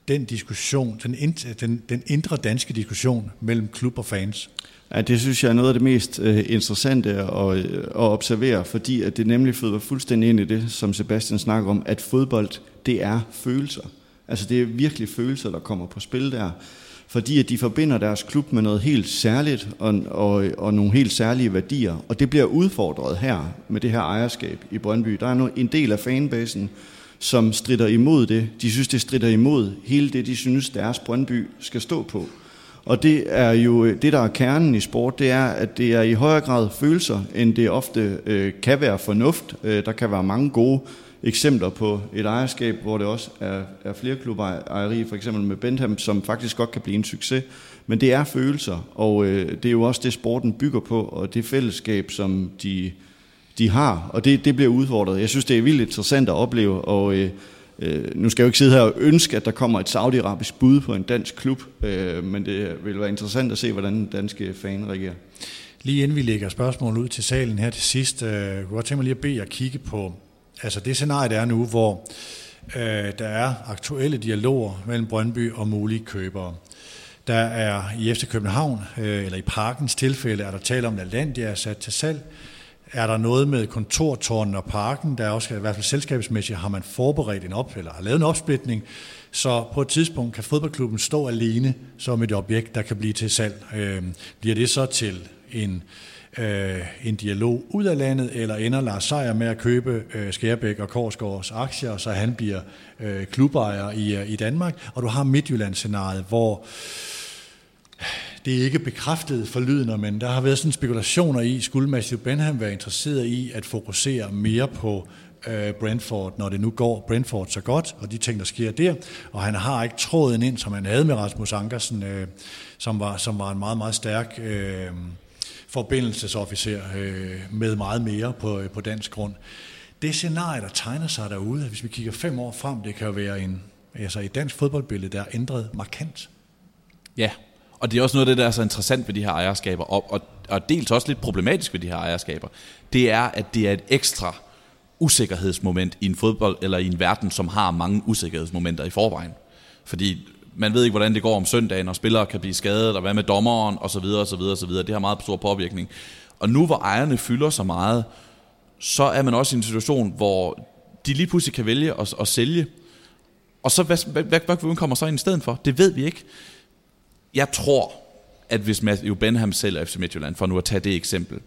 den diskussion, den, den, den indre danske diskussion mellem klub og fans? Ja, det synes jeg er noget af det mest øh, interessante at, øh, at observere, fordi at det nemlig føder fuldstændig ind i det, som Sebastian snakker om, at fodbold, det er følelser. Altså det er virkelig følelser, der kommer på spil der fordi at de forbinder deres klub med noget helt særligt og, og, og nogle helt særlige værdier. Og det bliver udfordret her med det her ejerskab i Brøndby. Der er en del af fanbasen, som strider imod det. De synes, det strider imod hele det, de synes, deres Brøndby skal stå på. Og det er jo det, der er kernen i sport, det er, at det er i højere grad følelser, end det ofte øh, kan være fornuft. Øh, der kan være mange gode eksempler på et ejerskab, hvor det også er, er flere klubejeri, for eksempel med Bentham, som faktisk godt kan blive en succes. Men det er følelser, og øh, det er jo også det, sporten bygger på, og det fællesskab, som de, de har, og det, det bliver udfordret. Jeg synes, det er vildt interessant at opleve, og øh, øh, nu skal jeg jo ikke sidde her og ønske, at der kommer et saudiarabisk bud på en dansk klub, øh, men det vil være interessant at se, hvordan den danske fan reagerer. Lige inden vi lægger spørgsmål ud til salen her til sidst, øh, kunne jeg tænke mig lige at bede jer kigge på altså det scenarie, der er nu, hvor øh, der er aktuelle dialoger mellem Brøndby og mulige købere. Der er i FC København, øh, eller i Parkens tilfælde, er der tale om, at Landia er sat til salg. Er der noget med kontortårnen og parken, der også, i hvert fald selskabsmæssigt, har man forberedt en op, eller har lavet en opsplitning, så på et tidspunkt kan fodboldklubben stå alene som et objekt, der kan blive til salg. Øh, bliver det så til en øh, Øh, en dialog ud af landet, eller ender Lars Seier med at købe øh, Skærbæk og Korsgaards aktier, så han bliver øh, klubejer i, øh, i Danmark. Og du har Midtjylland-scenariet, hvor øh, det er ikke bekræftet for lydende, men der har været sådan spekulationer i, skulle Matthew Benham være interesseret i at fokusere mere på øh, Brentford, når det nu går Brentford så godt, og de ting, der sker der. Og han har ikke tråden ind, som han havde med Rasmus Ankersen, øh, som, var, som var en meget, meget stærk øh, forbindelsesofficer øh, med meget mere på, øh, på dansk grund. Det scenarie, der tegner sig derude, hvis vi kigger fem år frem, det kan jo være en, altså et dansk fodboldbillede, der er ændret markant. Ja, og det er også noget af det, der er så interessant ved de her ejerskaber, og, og, og dels også lidt problematisk ved de her ejerskaber, det er, at det er et ekstra usikkerhedsmoment i en fodbold, eller i en verden, som har mange usikkerhedsmomenter i forvejen. Fordi man ved ikke, hvordan det går om søndagen, og spillere kan blive skadet, og hvad med dommeren, og så videre, og så videre, og så videre. Det har meget stor påvirkning. Og nu hvor ejerne fylder så meget, så er man også i en situation, hvor de lige pludselig kan vælge at, at sælge. Og så hvad, hvad, hvad, hvad kommer så ind i stedet for? Det ved vi ikke. Jeg tror, at hvis Matthew Benham sælger FC Midtjylland, for nu at tage det eksempel,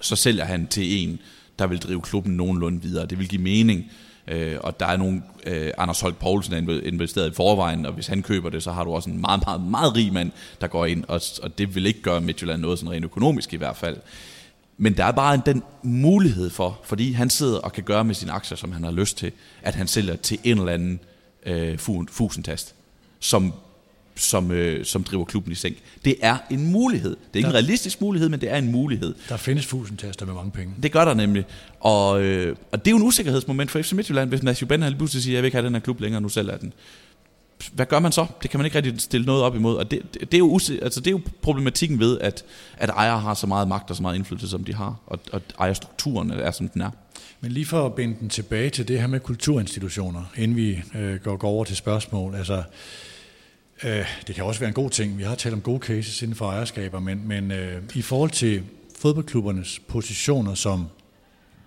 så sælger han til en, der vil drive klubben nogenlunde videre. Det vil give mening Øh, og der er nogle, øh, Anders Holk Poulsen er investeret i forvejen, og hvis han køber det, så har du også en meget, meget, meget rig mand, der går ind, og, og det vil ikke gøre Midtjylland noget sådan rent økonomisk i hvert fald. Men der er bare den mulighed for, fordi han sidder og kan gøre med sine aktier, som han har lyst til, at han sælger til en eller anden øh, fusentast, som som, øh, som driver klubben i sænk. Det er en mulighed. Det er ikke der, en realistisk mulighed, men det er en mulighed. Der findes fusentaster med mange penge. Det gør der nemlig. Og, øh, og det er jo en usikkerhedsmoment for FC Midtjylland, hvis Matthew Ben lige pludselig siger, jeg vil ikke have den her klub længere, nu selv er den. Hvad gør man så? Det kan man ikke rigtig stille noget op imod. Og det, det, det, er, jo usi- altså det er jo problematikken ved, at, at ejere har så meget magt og så meget indflydelse, som de har. Og, og ejerstrukturen er, som den er. Men lige for at binde den tilbage til det her med kulturinstitutioner, inden vi øh, går, går over til spørgsmål. Altså, Øh, det kan også være en god ting. Vi har talt om gode cases inden for ejerskaber, men, men øh, i forhold til fodboldklubbernes positioner som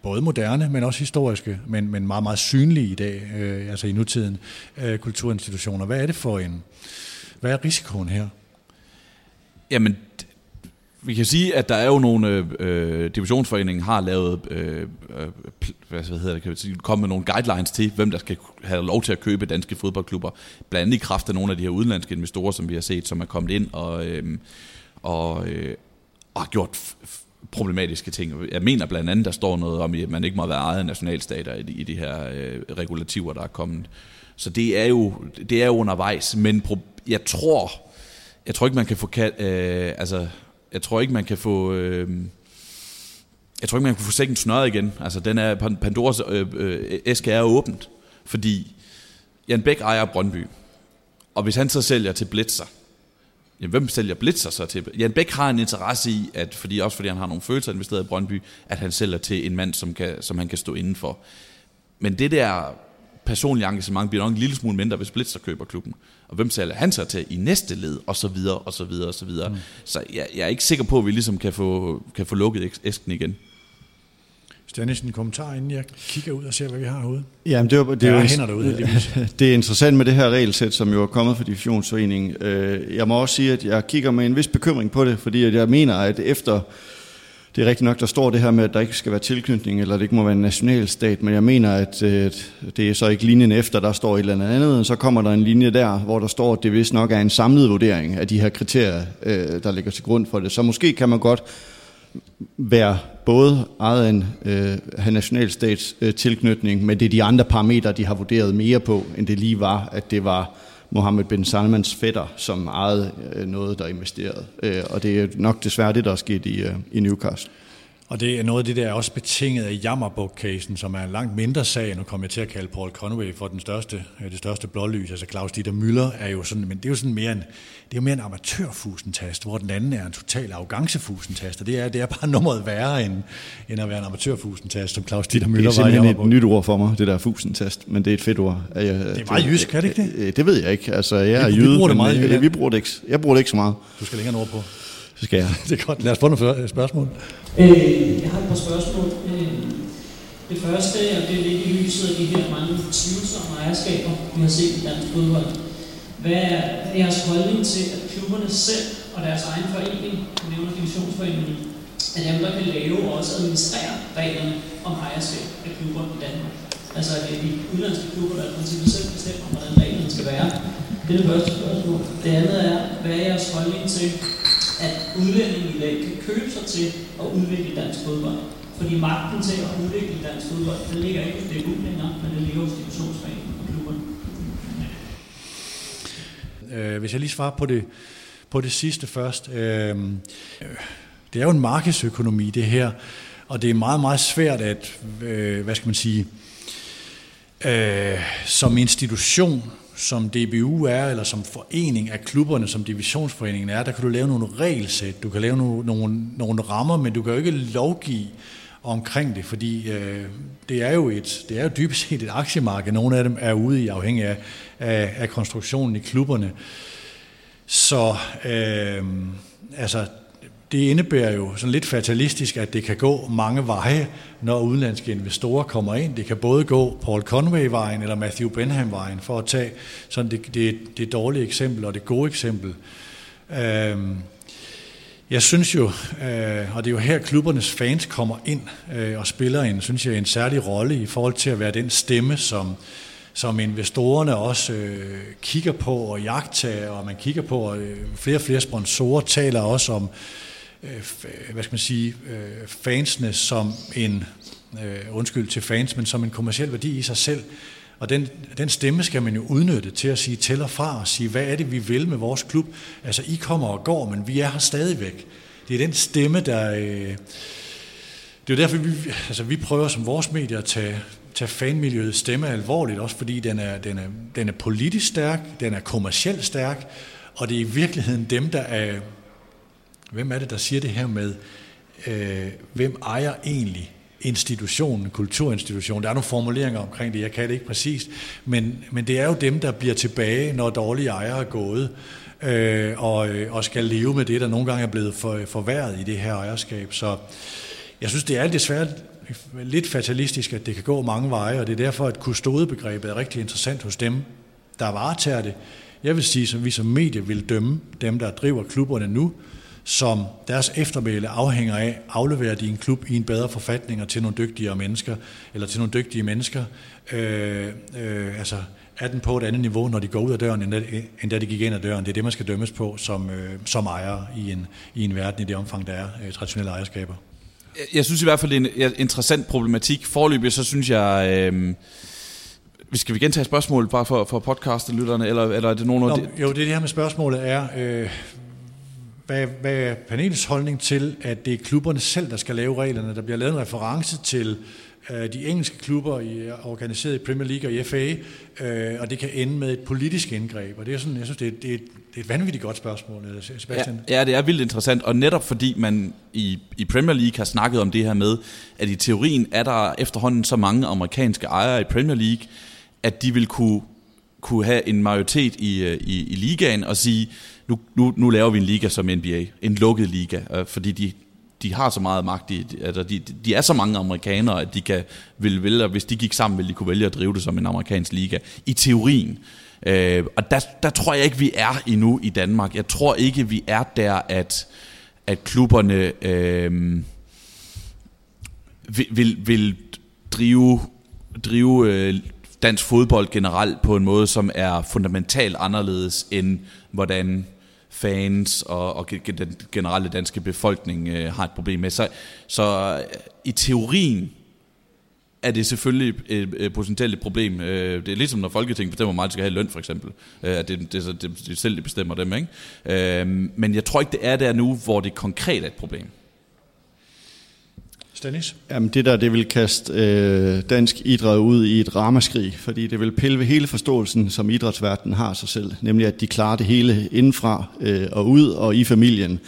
både moderne, men også historiske, men, men meget, meget synlige i dag, øh, altså i nutiden, øh, kulturinstitutioner. Hvad er det for en, hvad er risikoen her? Jamen, vi kan sige, at der er jo nogle, øh, øh divisionsforeningen har lavet, øh, øh hvad hedder det, kan vi sige, kommet med nogle guidelines til, hvem der skal have lov til at købe danske fodboldklubber. Blandt andet i kraft af nogle af de her udenlandske investorer, som vi har set, som er kommet ind og, øh, og, øh, og har gjort problematiske ting. Jeg mener blandt andet, der står noget om, at man ikke må være ejet nationalstater i de, i de her øh, regulativer, der er kommet. Så det er jo, det er jo undervejs, men jeg tror, jeg tror ikke, man kan få... Øh, altså, jeg tror ikke, man kan få... Øh, jeg tror ikke, man kan få sækken snøret igen. Altså, den er, Pandoras øh, øh, æske er åbent, fordi Jan Bæk ejer Brøndby. Og hvis han så sælger til Blitzer, jamen, hvem sælger Blitzer så til? Jan Bæk har en interesse i, at, fordi, også fordi han har nogle følelser investeret i Brøndby, at han sælger til en mand, som, kan, som han kan stå indenfor. Men det der personlige engagement bliver nok en lille smule mindre, hvis Blitzer køber klubben. Og hvem sælger han så til i næste led, og så videre, og så videre, og så videre. Mm. Så jeg, jeg er ikke sikker på, at vi ligesom kan få, kan få lukket æsken igen. Stanis, en kommentar, inden jeg kigger ud og ser, hvad vi har herude? Jamen, det, var, det, er jo, hænder derude, *laughs* det er interessant med det her regelsæt, som jo er kommet fra Divisionsforeningen. Øh, jeg må også sige, at jeg kigger med en vis bekymring på det, fordi jeg mener, at efter det er rigtigt nok, der står det her med, at der ikke skal være tilknytning, eller det ikke må være en nationalstat, men jeg mener, at øh, det er så ikke linjen efter, der står et eller andet, og så kommer der en linje der, hvor der står, at det vist nok er en samlet vurdering af de her kriterier, øh, der ligger til grund for det. Så måske kan man godt være både ejet en øh, have nationalstats øh, tilknytning, men det er de andre parametre, de har vurderet mere på, end det lige var, at det var Mohammed bin Salmans fætter, som ejede øh, noget, der investerede. Øh, og det er nok desværre det, der er sket i, øh, i Newcastle. Og det er noget af det, der er også betinget af Jammerbuk-casen, som er en langt mindre sag. Nu kommer jeg til at kalde Paul Conway for den største, det største blålys. Altså Claus Dieter Müller er jo sådan, men det er jo sådan mere en, det er jo mere en amatørfusentast, hvor den anden er en total arrogancefusentast. Og det er, det er bare *laughs* nummeret værre end, end at være en amatørfusentast, som Claus Dieter Müller var. Det er simpelthen et nyt ord for mig, det der fusentast, men det er et fedt ord. Jeg, det er meget jysk, er det ikke det? Det ved jeg ikke. Altså, jeg er vi, jyde, vi bruger det meget men, vi bruger det ikke, jeg bruger det ikke så meget. Du skal længere nord på. Så skal jeg. *laughs* Det er godt. Lad os få nogle spørgsmål. Øh, jeg har et par spørgsmål. Øh, det første, og det er lidt i lyset af de her mange tvivlsomme ejerskaber, vi har set i dansk fodbold. Hvad er jeres holdning til, at klubberne selv og deres egen forening, nævner divisionsforeningen, er dem, der kan lave og også administrere reglerne om ejerskab af klubber i Danmark? Altså at det er de udlandske klubber, der i princippet selv bestemmer, hvordan reglerne skal være. Det er det første spørgsmål. Det andet er, hvad er jeres holdning til, at udlændinge i dag kan købe sig til at udvikle dansk fodbold. Fordi magten til at udvikle dansk fodbold, den ligger ikke hos DBU længere, men den ligger hos divisionsforeningen og klubberne. Øh, hvis jeg lige svarer på det, på det sidste først. Øh, øh, det er jo en markedsøkonomi, det her, og det er meget, meget svært at, øh, hvad skal man sige, øh, som institution som DBU er, eller som forening af klubberne, som divisionsforeningen er, der kan du lave nogle regelsæt, du kan lave nogle, nogle, nogle rammer, men du kan jo ikke lovgive omkring det, fordi øh, det, er jo et, det er jo dybest set et aktiemarked. Nogle af dem er ude i afhængig af, af, af konstruktionen i klubberne. Så øh, altså, det indebærer jo sådan lidt fatalistisk, at det kan gå mange veje, når udenlandske investorer kommer ind. Det kan både gå Paul Conway-vejen eller Matthew Benham-vejen, for at tage sådan det, det, det dårlige eksempel og det gode eksempel. Øhm, jeg synes jo, øh, og det er jo her klubbernes fans kommer ind øh, og spiller en, synes jeg, en særlig rolle i forhold til at være den stemme, som, som investorerne også øh, kigger på og jagter, og man kigger på, og øh, flere og flere sponsorer taler også om, Øh, Øh, øh, hvad skal man sige, øh, fansene som en, undskyld til fans, men som en kommersiel værdi i sig selv. Og den, den stemme skal man jo udnytte til at sige til og fra og sige, hvad er det, vi vil med vores klub? Altså, I kommer og går, men vi er her stadigvæk. Det er den stemme, der... Øh, det er jo derfor, vi, altså, vi prøver som vores medier at tage, tage fanmiljøets stemme alvorligt, også fordi den er, den, er, den er politisk stærk, den er kommercielt stærk, og det er i virkeligheden dem, der er, Hvem er det, der siger det her med, øh, hvem ejer egentlig institutionen, kulturinstitutionen? Der er nogle formuleringer omkring det, jeg kan det ikke præcist, men, men det er jo dem, der bliver tilbage, når dårlige ejere er gået, øh, og, øh, og skal leve med det, der nogle gange er blevet for, forværret i det her ejerskab. Så jeg synes, det er desværre lidt fatalistisk, at det kan gå mange veje, og det er derfor, at kustodebegrebet er rigtig interessant hos dem, der varetager det. Jeg vil sige, at vi som medie vil dømme dem, der driver klubberne nu, som deres eftermæle afhænger af, afleverer de en klub i en bedre forfatning til nogle dygtigere mennesker, eller til nogle dygtige mennesker, øh, øh, altså er den på et andet niveau, når de går ud af døren, end da, end da de gik ind ad døren. Det er det, man skal dømmes på som, øh, som ejer i en, i en verden i det omfang, der er øh, traditionelle ejerskaber. Jeg synes i hvert fald, det er en interessant problematik. Forløbig så synes jeg... Øh, vi skal vi gentage spørgsmålet bare for, for podcast-lytterne, eller, eller er det nogen af det? Jo, det, det her med spørgsmålet er, øh, hvad, hvad er panelets holdning til, at det er klubberne selv, der skal lave reglerne? Der bliver lavet en reference til øh, de engelske klubber i, organiseret i Premier League og i FA, øh, og det kan ende med et politisk indgreb. Og det er sådan, jeg synes, det er, det er, det er et vanvittigt godt spørgsmål, øh, Sebastian. Ja, ja, det er vildt interessant, og netop fordi man i, i Premier League har snakket om det her med, at i teorien er der efterhånden så mange amerikanske ejere i Premier League, at de vil kunne, kunne have en majoritet i, øh, i, i ligaen og sige, nu, nu, nu laver vi en liga som NBA, en lukket liga, øh, fordi de, de har så meget magt, de, altså de, de er så mange amerikanere, at de kan vil, vælge, hvis de gik sammen, ville de kunne vælge at drive det som en amerikansk liga. I teorien. Øh, og der, der tror jeg ikke, vi er endnu i Danmark. Jeg tror ikke, vi er der, at, at klubberne... Øh, vil, vil, vil drive, drive øh, dansk fodbold generelt på en måde, som er fundamentalt anderledes end hvordan fans og, og den generelle danske befolkning øh, har et problem med. Så, så øh, i teorien er det selvfølgelig et, et potentielt et problem. Øh, det er ligesom når Folketinget bestemmer, hvor meget de skal have løn, for eksempel. Øh, det, det, det, det, det selv de bestemmer dem, ikke? Øh, men jeg tror ikke, det er der nu, hvor det konkret er et problem. Stanis? Jamen det der, det vil kaste øh, dansk idræt ud i et ramaskrig, fordi det vil pille ved hele forståelsen, som idrætsverdenen har sig selv, nemlig at de klarer det hele indenfra øh, og ud og i familien.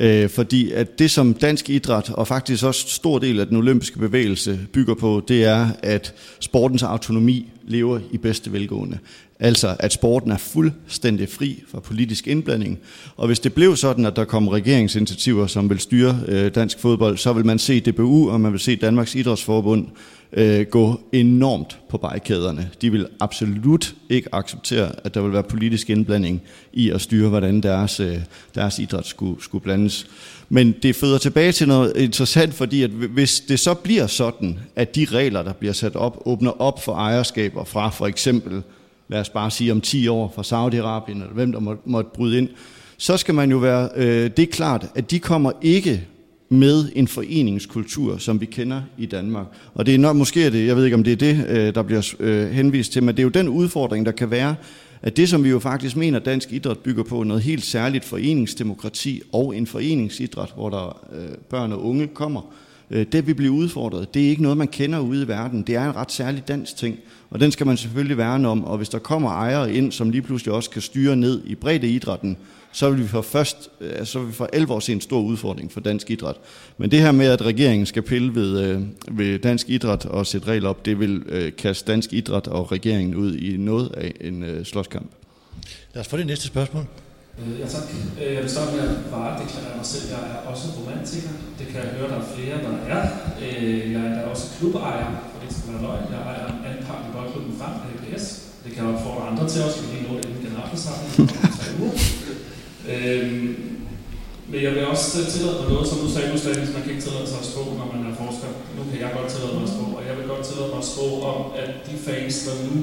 Øh, fordi at det, som dansk idræt og faktisk også stor del af den olympiske bevægelse bygger på, det er, at sportens autonomi lever i bedste velgående. Altså at sporten er fuldstændig fri for politisk indblanding. Og hvis det blev sådan, at der kom regeringsinitiativer, som vil styre øh, dansk fodbold, så vil man se DBU og man vil se Danmarks Idrætsforbund øh, gå enormt på barrikaderne. De vil absolut ikke acceptere, at der vil være politisk indblanding i at styre, hvordan deres, øh, deres idræt skulle, skulle blandes. Men det føder tilbage til noget interessant, fordi at hvis det så bliver sådan, at de regler, der bliver sat op, åbner op for ejerskaber fra for eksempel, lad os bare sige om 10 år fra Saudi-Arabien, eller hvem der må, måtte bryde ind, så skal man jo være, øh, det er klart, at de kommer ikke med en foreningskultur, som vi kender i Danmark. Og det er nok, måske er det, jeg ved ikke om det er det, øh, der bliver øh, henvist til, men det er jo den udfordring, der kan være, at det, som vi jo faktisk mener, dansk idræt bygger på, noget helt særligt foreningsdemokrati og en foreningsidræt, hvor der øh, børn og unge kommer, Øh, det vi bliver udfordret. Det er ikke noget, man kender ude i verden. Det er en ret særlig dansk ting, og den skal man selvfølgelig værne om. Og hvis der kommer ejere ind, som lige pludselig også kan styre ned i bredde idrætten, så vil vi for først, øh, så vil vi for alvor se en stor udfordring for dansk idræt. Men det her med, at regeringen skal pille ved, øh, ved dansk idræt og sætte regler op, det vil kaste dansk idræt og regeringen ud i noget af en slåskamp. Lad os få det næste spørgsmål. Øh, ja, tak. Øh, jeg vil starte med at varedeklarere mig selv. Jeg er også romantiker. Det kan jeg høre, der er flere, der er. Øh, jeg er også klubejer, for det skal være løgn. Jeg ejer en anden part i boldklubben frem, APS. Det kan jeg opfordre andre til også, fordi nå det inden generalforsamling om tre uger. Øhm, men jeg vil også tillade mig noget, som du sagde, Gustavs, man kan ikke tillade sig at spå, når man er forsker. Nu kan jeg godt tillade mig at spå, og jeg vil godt tillade mig at spå om, at de fans, der nu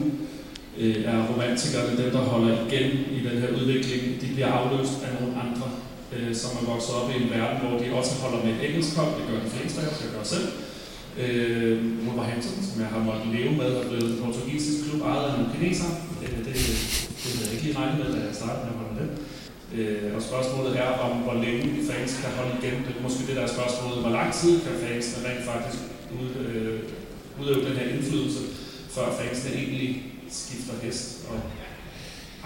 øh, er romantikerne, dem der holder igen i den her udvikling, de bliver afløst af nogle andre, øh, som er vokset op i en verden, hvor de også holder med et engelsk hold, det gør de fleste af os, jeg gør selv. Øh, Wolverhampton, som jeg har måttet leve med, er blevet en portugisisk klub ejet af nogle kinesere. Det, det, det havde jeg ikke lige regnet med, da jeg startede med at holde det. Øh, og spørgsmålet er, om hvor længe de fans kan holde igen. Det er måske det der spørgsmål, hvor lang tid kan fansene rent faktisk ud, øh, udøve den her indflydelse, før fansene egentlig skifter hest og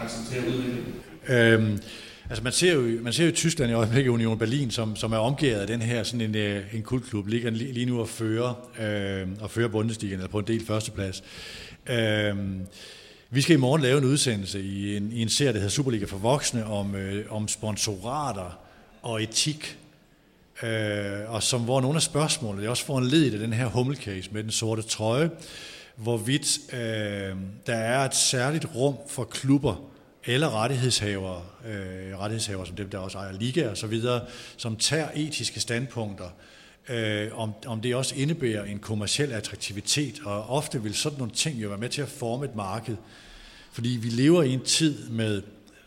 accepterer udviklingen. Øhm, altså man ser, jo, man ser jo Tyskland i øjeblikket Union Berlin, som, som er omgivet af den her sådan en, øh, en kultklub, ligger lige, lige nu at føre, øh, og føre øhm, Bundesligaen, eller på en del førsteplads. Øh, vi skal i morgen lave en udsendelse i en, i en serie, der hedder Superliga for Voksne, om, øh, om sponsorater og etik. Øh, og som hvor nogle af spørgsmålene, det er også får en led i den her hummelcase med den sorte trøje, hvorvidt øh, der er et særligt rum for klubber eller rettighedshavere, øh, rettighedshavere som dem, der også ejer liga og så videre, som tager etiske standpunkter, øh, om, om det også indebærer en kommersiel attraktivitet, og ofte vil sådan nogle ting jo være med til at forme et marked, fordi vi lever i en tid med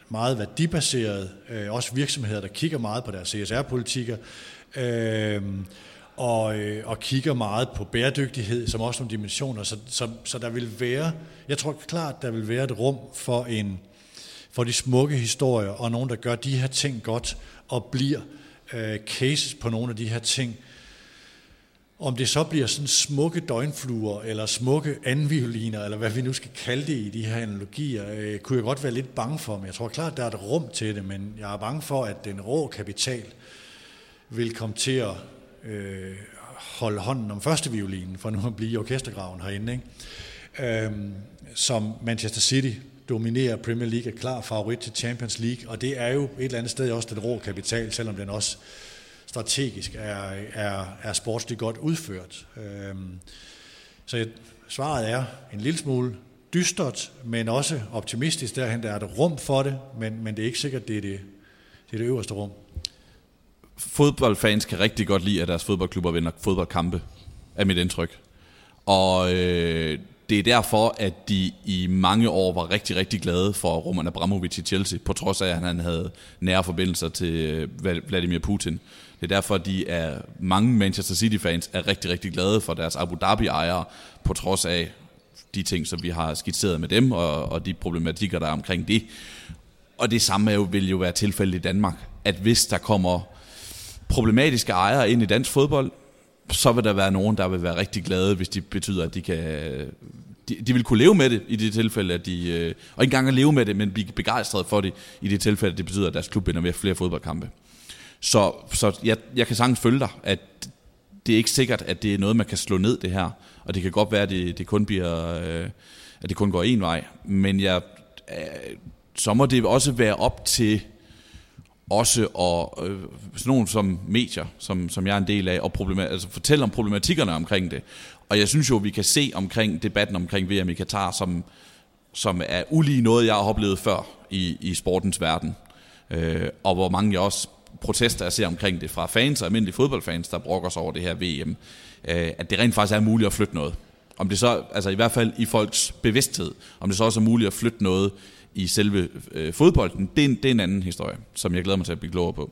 meget værdibaseret, øh, også virksomheder, der kigger meget på deres CSR-politikker, øh, og, øh, og kigger meget på bæredygtighed som også nogle dimensioner. Så, så, så der vil være, jeg tror klart, der vil være et rum for, en, for de smukke historier, og nogen, der gør de her ting godt, og bliver øh, cases på nogle af de her ting, om det så bliver sådan smukke døgnfluer, eller smukke anvioliner, eller hvad vi nu skal kalde det i de her analogier, øh, kunne jeg godt være lidt bange for. Men jeg tror klart, der er et rum til det, men jeg er bange for, at den rå kapital vil komme til at øh, holde hånden om første violinen, for nu at blive i orkestergraven herinde. Ikke? Øhm, som Manchester City dominerer Premier League, er klar favorit til Champions League, og det er jo et eller andet sted også den rå kapital, selvom den også strategisk er, er, er sportsligt godt udført. Øhm, så svaret er en lille smule dystert, men også optimistisk derhen. Der er et rum for det, men, men det er ikke sikkert, det er det, det er det øverste rum. Fodboldfans kan rigtig godt lide, at deres fodboldklubber vinder fodboldkampe. er mit indtryk. Og øh, det er derfor, at de i mange år var rigtig, rigtig glade for Roman Abramovic i Chelsea, på trods af, at han havde nære forbindelser til øh, Vladimir Putin. Det er derfor, at de er, mange Manchester City-fans er rigtig, rigtig glade for deres Abu Dhabi-ejere, på trods af de ting, som vi har skitseret med dem, og, og de problematikker, der er omkring det. Og det samme jo, vil jo være tilfældet i Danmark, at hvis der kommer problematiske ejere ind i dansk fodbold, så vil der være nogen, der vil være rigtig glade, hvis det betyder, at de kan... De, de vil kunne leve med det i det tilfælde, at de... Øh, og ikke engang at leve med det, men blive begejstret for det i det tilfælde, at det betyder, at deres klub vinder mere flere fodboldkampe. Så, så jeg, jeg kan sagtens følge dig, at det er ikke sikkert, at det er noget, man kan slå ned det her. Og det kan godt være, at det, det kun bliver... Øh, at det kun går en vej. Men jeg, øh, så må det også være op til også og øh, sådan nogle som medier, som, som jeg er en del af, og problem, altså fortælle om problematikkerne omkring det. Og jeg synes jo, vi kan se omkring debatten omkring VM i Katar, som, som er ulige noget, jeg har oplevet før i, i sportens verden. Øh, og hvor mange jeg også protester, jeg ser omkring det fra fans og almindelige fodboldfans, der brokker sig over det her VM, øh, at det rent faktisk er muligt at flytte noget. Om det så, altså i hvert fald i folks bevidsthed, om det så også er muligt at flytte noget i selve øh, fodbolden, det er, en, det er en anden historie, som jeg glæder mig til at blive klogere på.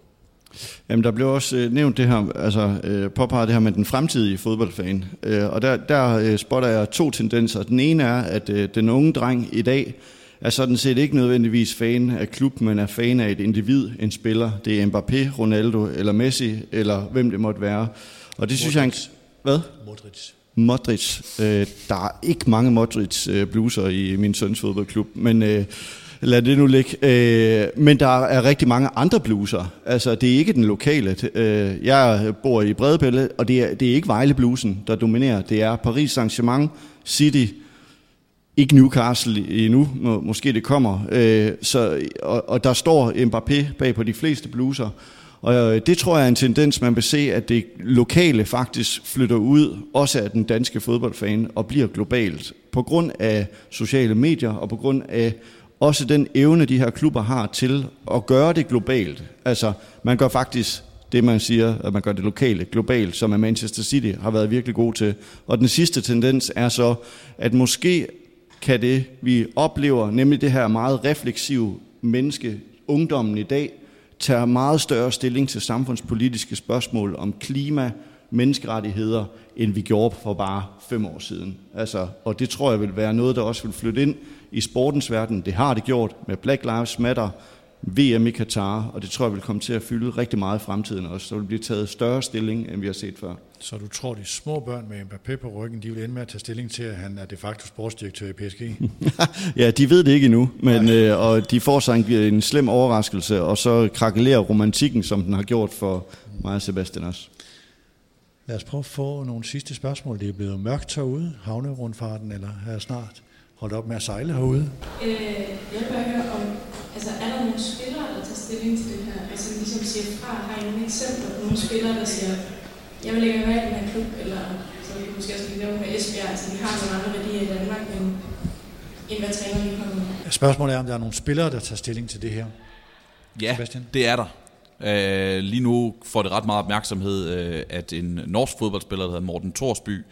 Jamen, der blev også øh, nævnt det her, altså øh, påpeget det her med den fremtidige fodboldfan. Øh, og der, der øh, spotter jeg to tendenser. Den ene er, at øh, den unge dreng i dag er sådan set ikke nødvendigvis fan af klub, men er fan af et individ, en spiller. Det er Mbappé, Ronaldo eller Messi, eller hvem det måtte være. Og det Modric. synes jeg... Hvad? Modric. Modric. Øh, der er ikke mange Modric-bluser øh, i min søns fodboldklub, men øh, lad det nu ligge. Øh, men der er rigtig mange andre bluser. Altså, det er ikke den lokale. Øh, jeg bor i Bredebælle, og det er, det er ikke Vejle-blusen, der dominerer. Det er Paris Saint-Germain, City, ikke Newcastle endnu, må, måske det kommer. Øh, så, og, og der står Mbappé bag på de fleste bluser. Og øh, det tror jeg er en tendens, man vil se, at det lokale faktisk flytter ud, også af den danske fodboldfan, og bliver globalt. På grund af sociale medier, og på grund af også den evne, de her klubber har til at gøre det globalt. Altså, man gør faktisk det, man siger, at man gør det lokale globalt, som er Manchester City har været virkelig god til. Og den sidste tendens er så, at måske kan det, vi oplever, nemlig det her meget refleksive menneske, ungdommen i dag, tager meget større stilling til samfundspolitiske spørgsmål om klima, menneskerettigheder, end vi gjorde for bare fem år siden. Altså, og det tror jeg vil være noget, der også vil flytte ind i sportens verden. Det har det gjort med Black Lives Matter, VM i Katar, og det tror jeg vil komme til at fylde rigtig meget i fremtiden også. Så vil blive taget større stilling, end vi har set før. Så du tror, de små børn med Mbappé på ryggen, de vil ende med at tage stilling til, at han er de facto sportsdirektør i PSG? *laughs* ja, de ved det ikke endnu, men, øh, og de får sig en, en slem overraskelse, og så krakelerer romantikken, som den har gjort for mig og Sebastian også. Lad os prøve at få nogle sidste spørgsmål. Det er blevet mørkt herude, havnerundfarten, eller er snart holdt op med at sejle herude? Øh, jeg vil bare høre om, altså er der nogle spillere, der tager stilling til det her? Altså ligesom siger fra, har I nogle eksempler på nogle spillere, der siger, jeg vil ikke være i den her klub, eller så vi måske også lige nævne med Esbjerg, altså vi har nogle andre værdier i Danmark, end, end hvad træner vi kommer med. Spørgsmålet er, om der er nogle spillere, der tager stilling til det her? Ja, Sebastian? det er der. Uh, lige nu får det ret meget opmærksomhed, uh, at en norsk fodboldspiller, der hedder Morten Torsby,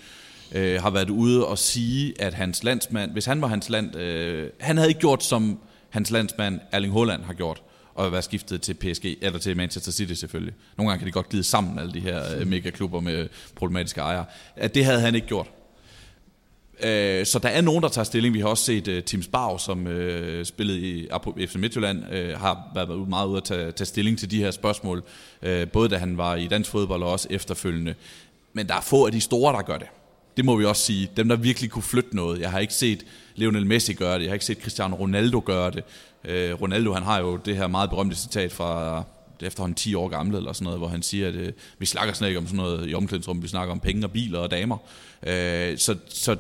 uh, har været ude og sige, at hans landsmand, hvis han var hans land, uh, han havde ikke gjort som hans landsmand Erling Haaland har gjort, og være skiftet til PSG, eller til Manchester City selvfølgelig. Nogle gange kan de godt glide sammen, alle de her uh, megaklubber med problematiske ejere. At det havde han ikke gjort. Øh, så der er nogen, der tager stilling. Vi har også set uh, Tim Sparv, som uh, spillede i FC Midtjylland, uh, har været meget ude at tage, tage stilling til de her spørgsmål, uh, både da han var i dansk fodbold og også efterfølgende. Men der er få af de store, der gør det. Det må vi også sige. Dem, der virkelig kunne flytte noget. Jeg har ikke set Lionel Messi gøre det. Jeg har ikke set Cristiano Ronaldo gøre det. Øh, Ronaldo, han har jo det her meget berømte citat fra det efterhånden 10 år gammel eller sådan noget, hvor han siger, at øh, vi snakker slet ikke om sådan noget i omklædningsrummet, vi snakker om penge og biler og damer. Øh, så, så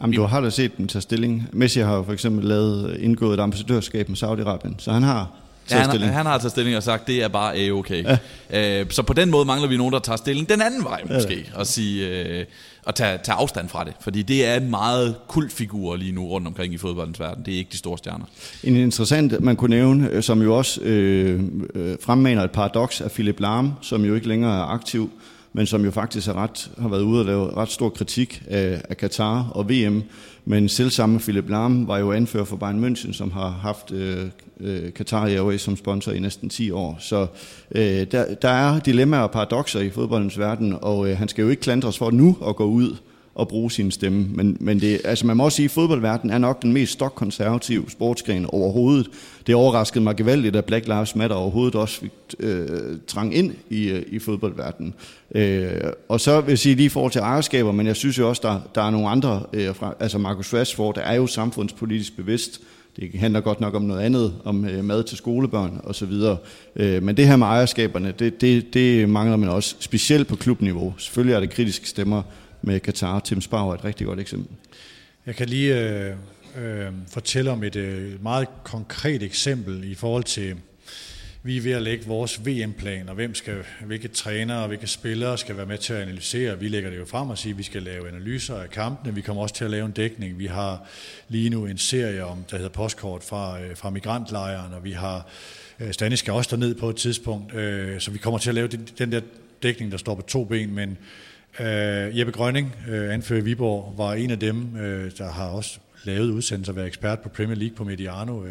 Jamen, du har da set dem tage stilling. Messi har jo for eksempel lavet, indgået et ambassadørskab med Saudi-Arabien, så han har Ja, han, stilling. han har taget stilling og sagt, det er bare a-okay. Ja. Øh, så på den måde mangler vi nogen, der tager stilling den anden vej måske, ja, og sige, øh, og tage, tage afstand fra det. Fordi det er en meget kultfigur lige nu rundt omkring i fodboldens verden. Det er ikke de store stjerner. En interessant, man kunne nævne, øh, som jo også øh, øh, fremmaner et paradoks, af Philip Lahm, som jo ikke længere er aktiv men som jo faktisk har, ret, har været ude og lave ret stor kritik af, af Katar og VM. Men selv samme Philip Lahm var jo anfører for Bayern München, som har haft øh, øh, Qatar Airways som sponsor i næsten 10 år. Så øh, der, der er dilemmaer og paradoxer i fodboldens verden, og øh, han skal jo ikke klandres for nu at gå ud at bruge sin stemme. Men, men det, altså man må også sige, at fodboldverdenen er nok den mest stokkonservative sportsgren overhovedet. Det overraskede mig gevaldigt, at Black Lives Matter overhovedet også fik øh, trang ind i, øh, i fodboldverdenen. Øh, og så vil jeg sige lige i forhold til ejerskaber, men jeg synes jo også, der, der er nogle andre, øh, fra, altså Marcus Rashford der er jo samfundspolitisk bevidst, det handler godt nok om noget andet, om øh, mad til skolebørn osv. Øh, men det her med ejerskaberne, det, det, det mangler man også, specielt på klubniveau. Selvfølgelig er det kritiske stemmer, med Katar. Tim Spau er et rigtig godt eksempel. Jeg kan lige øh, øh, fortælle om et øh, meget konkret eksempel i forhold til, vi er ved at lægge vores VM-plan, og hvem skal, hvilke trænere og hvilke spillere skal være med til at analysere. Vi lægger det jo frem og siger, at vi skal lave analyser af kampene. Vi kommer også til at lave en dækning. Vi har lige nu en serie om, der hedder postkort fra, øh, fra migrantlejren, og vi har øh, Stanis skal også ned på et tidspunkt, øh, så vi kommer til at lave den, den der dækning, der står på to ben, men Uh, Jeppe Grønning, uh, anfører i Viborg, var en af dem, uh, der har også lavet udsendelser, været ekspert på Premier League på Mediano, uh,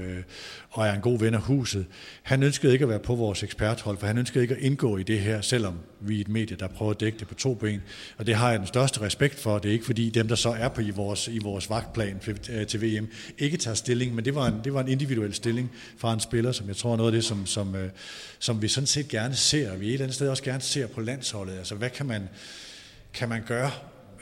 og er en god ven af huset. Han ønskede ikke at være på vores eksperthold, for han ønskede ikke at indgå i det her, selvom vi er et medie, der prøver at dække det på to ben. Og det har jeg den største respekt for. Det er ikke fordi dem, der så er på i vores, i vores vagtplan til VM, ikke tager stilling, men det var en, det var en individuel stilling fra en spiller, som jeg tror er noget af det, som, som, som vi sådan set gerne ser, og vi et eller andet sted også gerne ser på landsholdet. Altså hvad kan man kan man gøre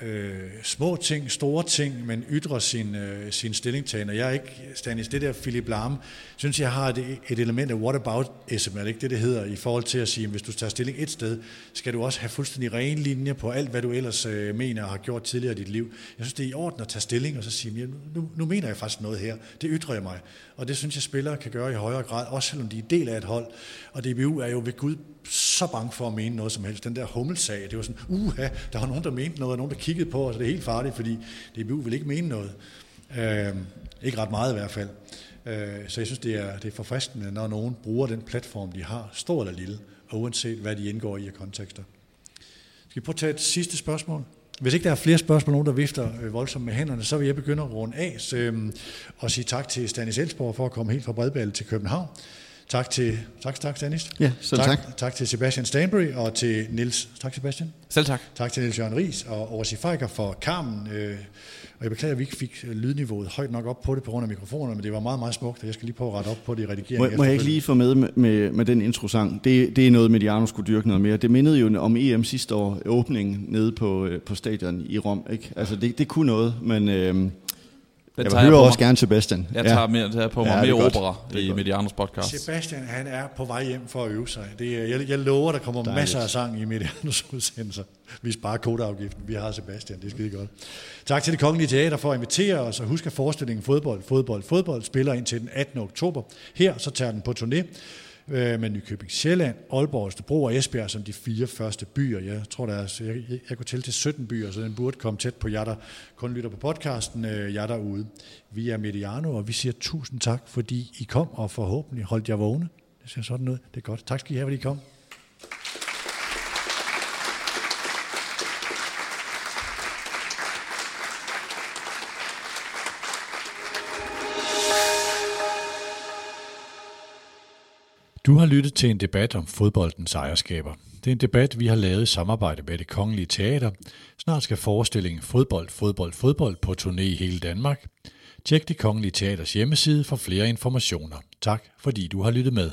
øh, små ting, store ting, men ytre sin, øh, sin stillingtagen. Og jeg er ikke, Stanis, det der Philip Lahm, synes jeg har et, et element af what about ism, er det ikke det, det hedder, i forhold til at sige, at hvis du tager stilling et sted, skal du også have fuldstændig ren linje på alt, hvad du ellers øh, mener og har gjort tidligere i dit liv. Jeg synes, det er i orden at tage stilling og så sige, at nu, nu mener jeg faktisk noget her. Det ytrer jeg mig. Og det synes jeg, spillere kan gøre i højere grad, også selvom de er del af et hold. Og DBU er jo ved Gud så bange for at mene noget som helst. Den der hummelsag, det var sådan, uha, der var nogen, der mente noget, og nogen, der kiggede på os, og det er helt farligt, fordi DBU vil ikke mene noget. Øh, ikke ret meget i hvert fald. Øh, så jeg synes, det er, det er forfriskende, når nogen bruger den platform, de har, stor eller lille, og uanset hvad de indgår i af kontekster. Skal vi prøve at tage et sidste spørgsmål? Hvis ikke der er flere spørgsmål, nogen der vifter øh, voldsomt med hænderne, så vil jeg begynde at runde af øhm, og sige tak til Stanis Elsborg for at komme helt fra Bredballe til København. Tak til, tak, tak Stanis. Ja, selv tak. tak. Tak til Sebastian Stanbury og til Nils. Tak Sebastian. Selv tak. Tak til Nils Jørgen Ries og Orsi Feiger for Carmen. Øh, og jeg beklager, at vi ikke fik lydniveauet højt nok op på det på grund af mikrofonerne, men det var meget, meget smukt, og jeg skal lige prøve at rette op på det i redigeringen. Må, må jeg ikke lige få med med, med, med den introsang? Det, det er noget, Mediano skulle dyrke noget mere. Det mindede jo om EM sidste år, åbningen nede på, øh, på stadion i Rom. Ikke? Altså, det, det kunne noget, men... Øh, den jeg hører jeg også gerne Sebastian. Jeg tager, mere, tager på mig ja, mere opera i Medianos podcast. Sebastian, han er på vej hjem for at øve sig. Det er, jeg, jeg lover, der kommer Dejligt. masser af sang i Medianos *laughs* udsendelser. Vi sparer kodeafgiften. Vi har Sebastian, det er skide godt. Tak til det Kongelige Teater for at invitere os, og husk at forestillingen Fodbold, Fodbold, Fodbold spiller ind til den 18. oktober. Her så tager den på turné øh, med Nykøbing Sjælland, Aalborg, Østerbro og Esbjerg som de fire første byer. Jeg tror, der er, jeg, jeg, jeg kunne tælle til 17 byer, så den burde komme tæt på jer, der kun lytter på podcasten, øh, jer derude. Vi er Mediano, og vi siger tusind tak, fordi I kom, og forhåbentlig holdt jer vågne. Det ser sådan ud. Det er godt. Tak skal I have, fordi I kom. Du har lyttet til en debat om fodboldens ejerskaber. Det er en debat, vi har lavet i samarbejde med det Kongelige Teater. Snart skal forestillingen Fodbold, Fodbold, Fodbold på turné i hele Danmark. Tjek det Kongelige Teaters hjemmeside for flere informationer. Tak fordi du har lyttet med.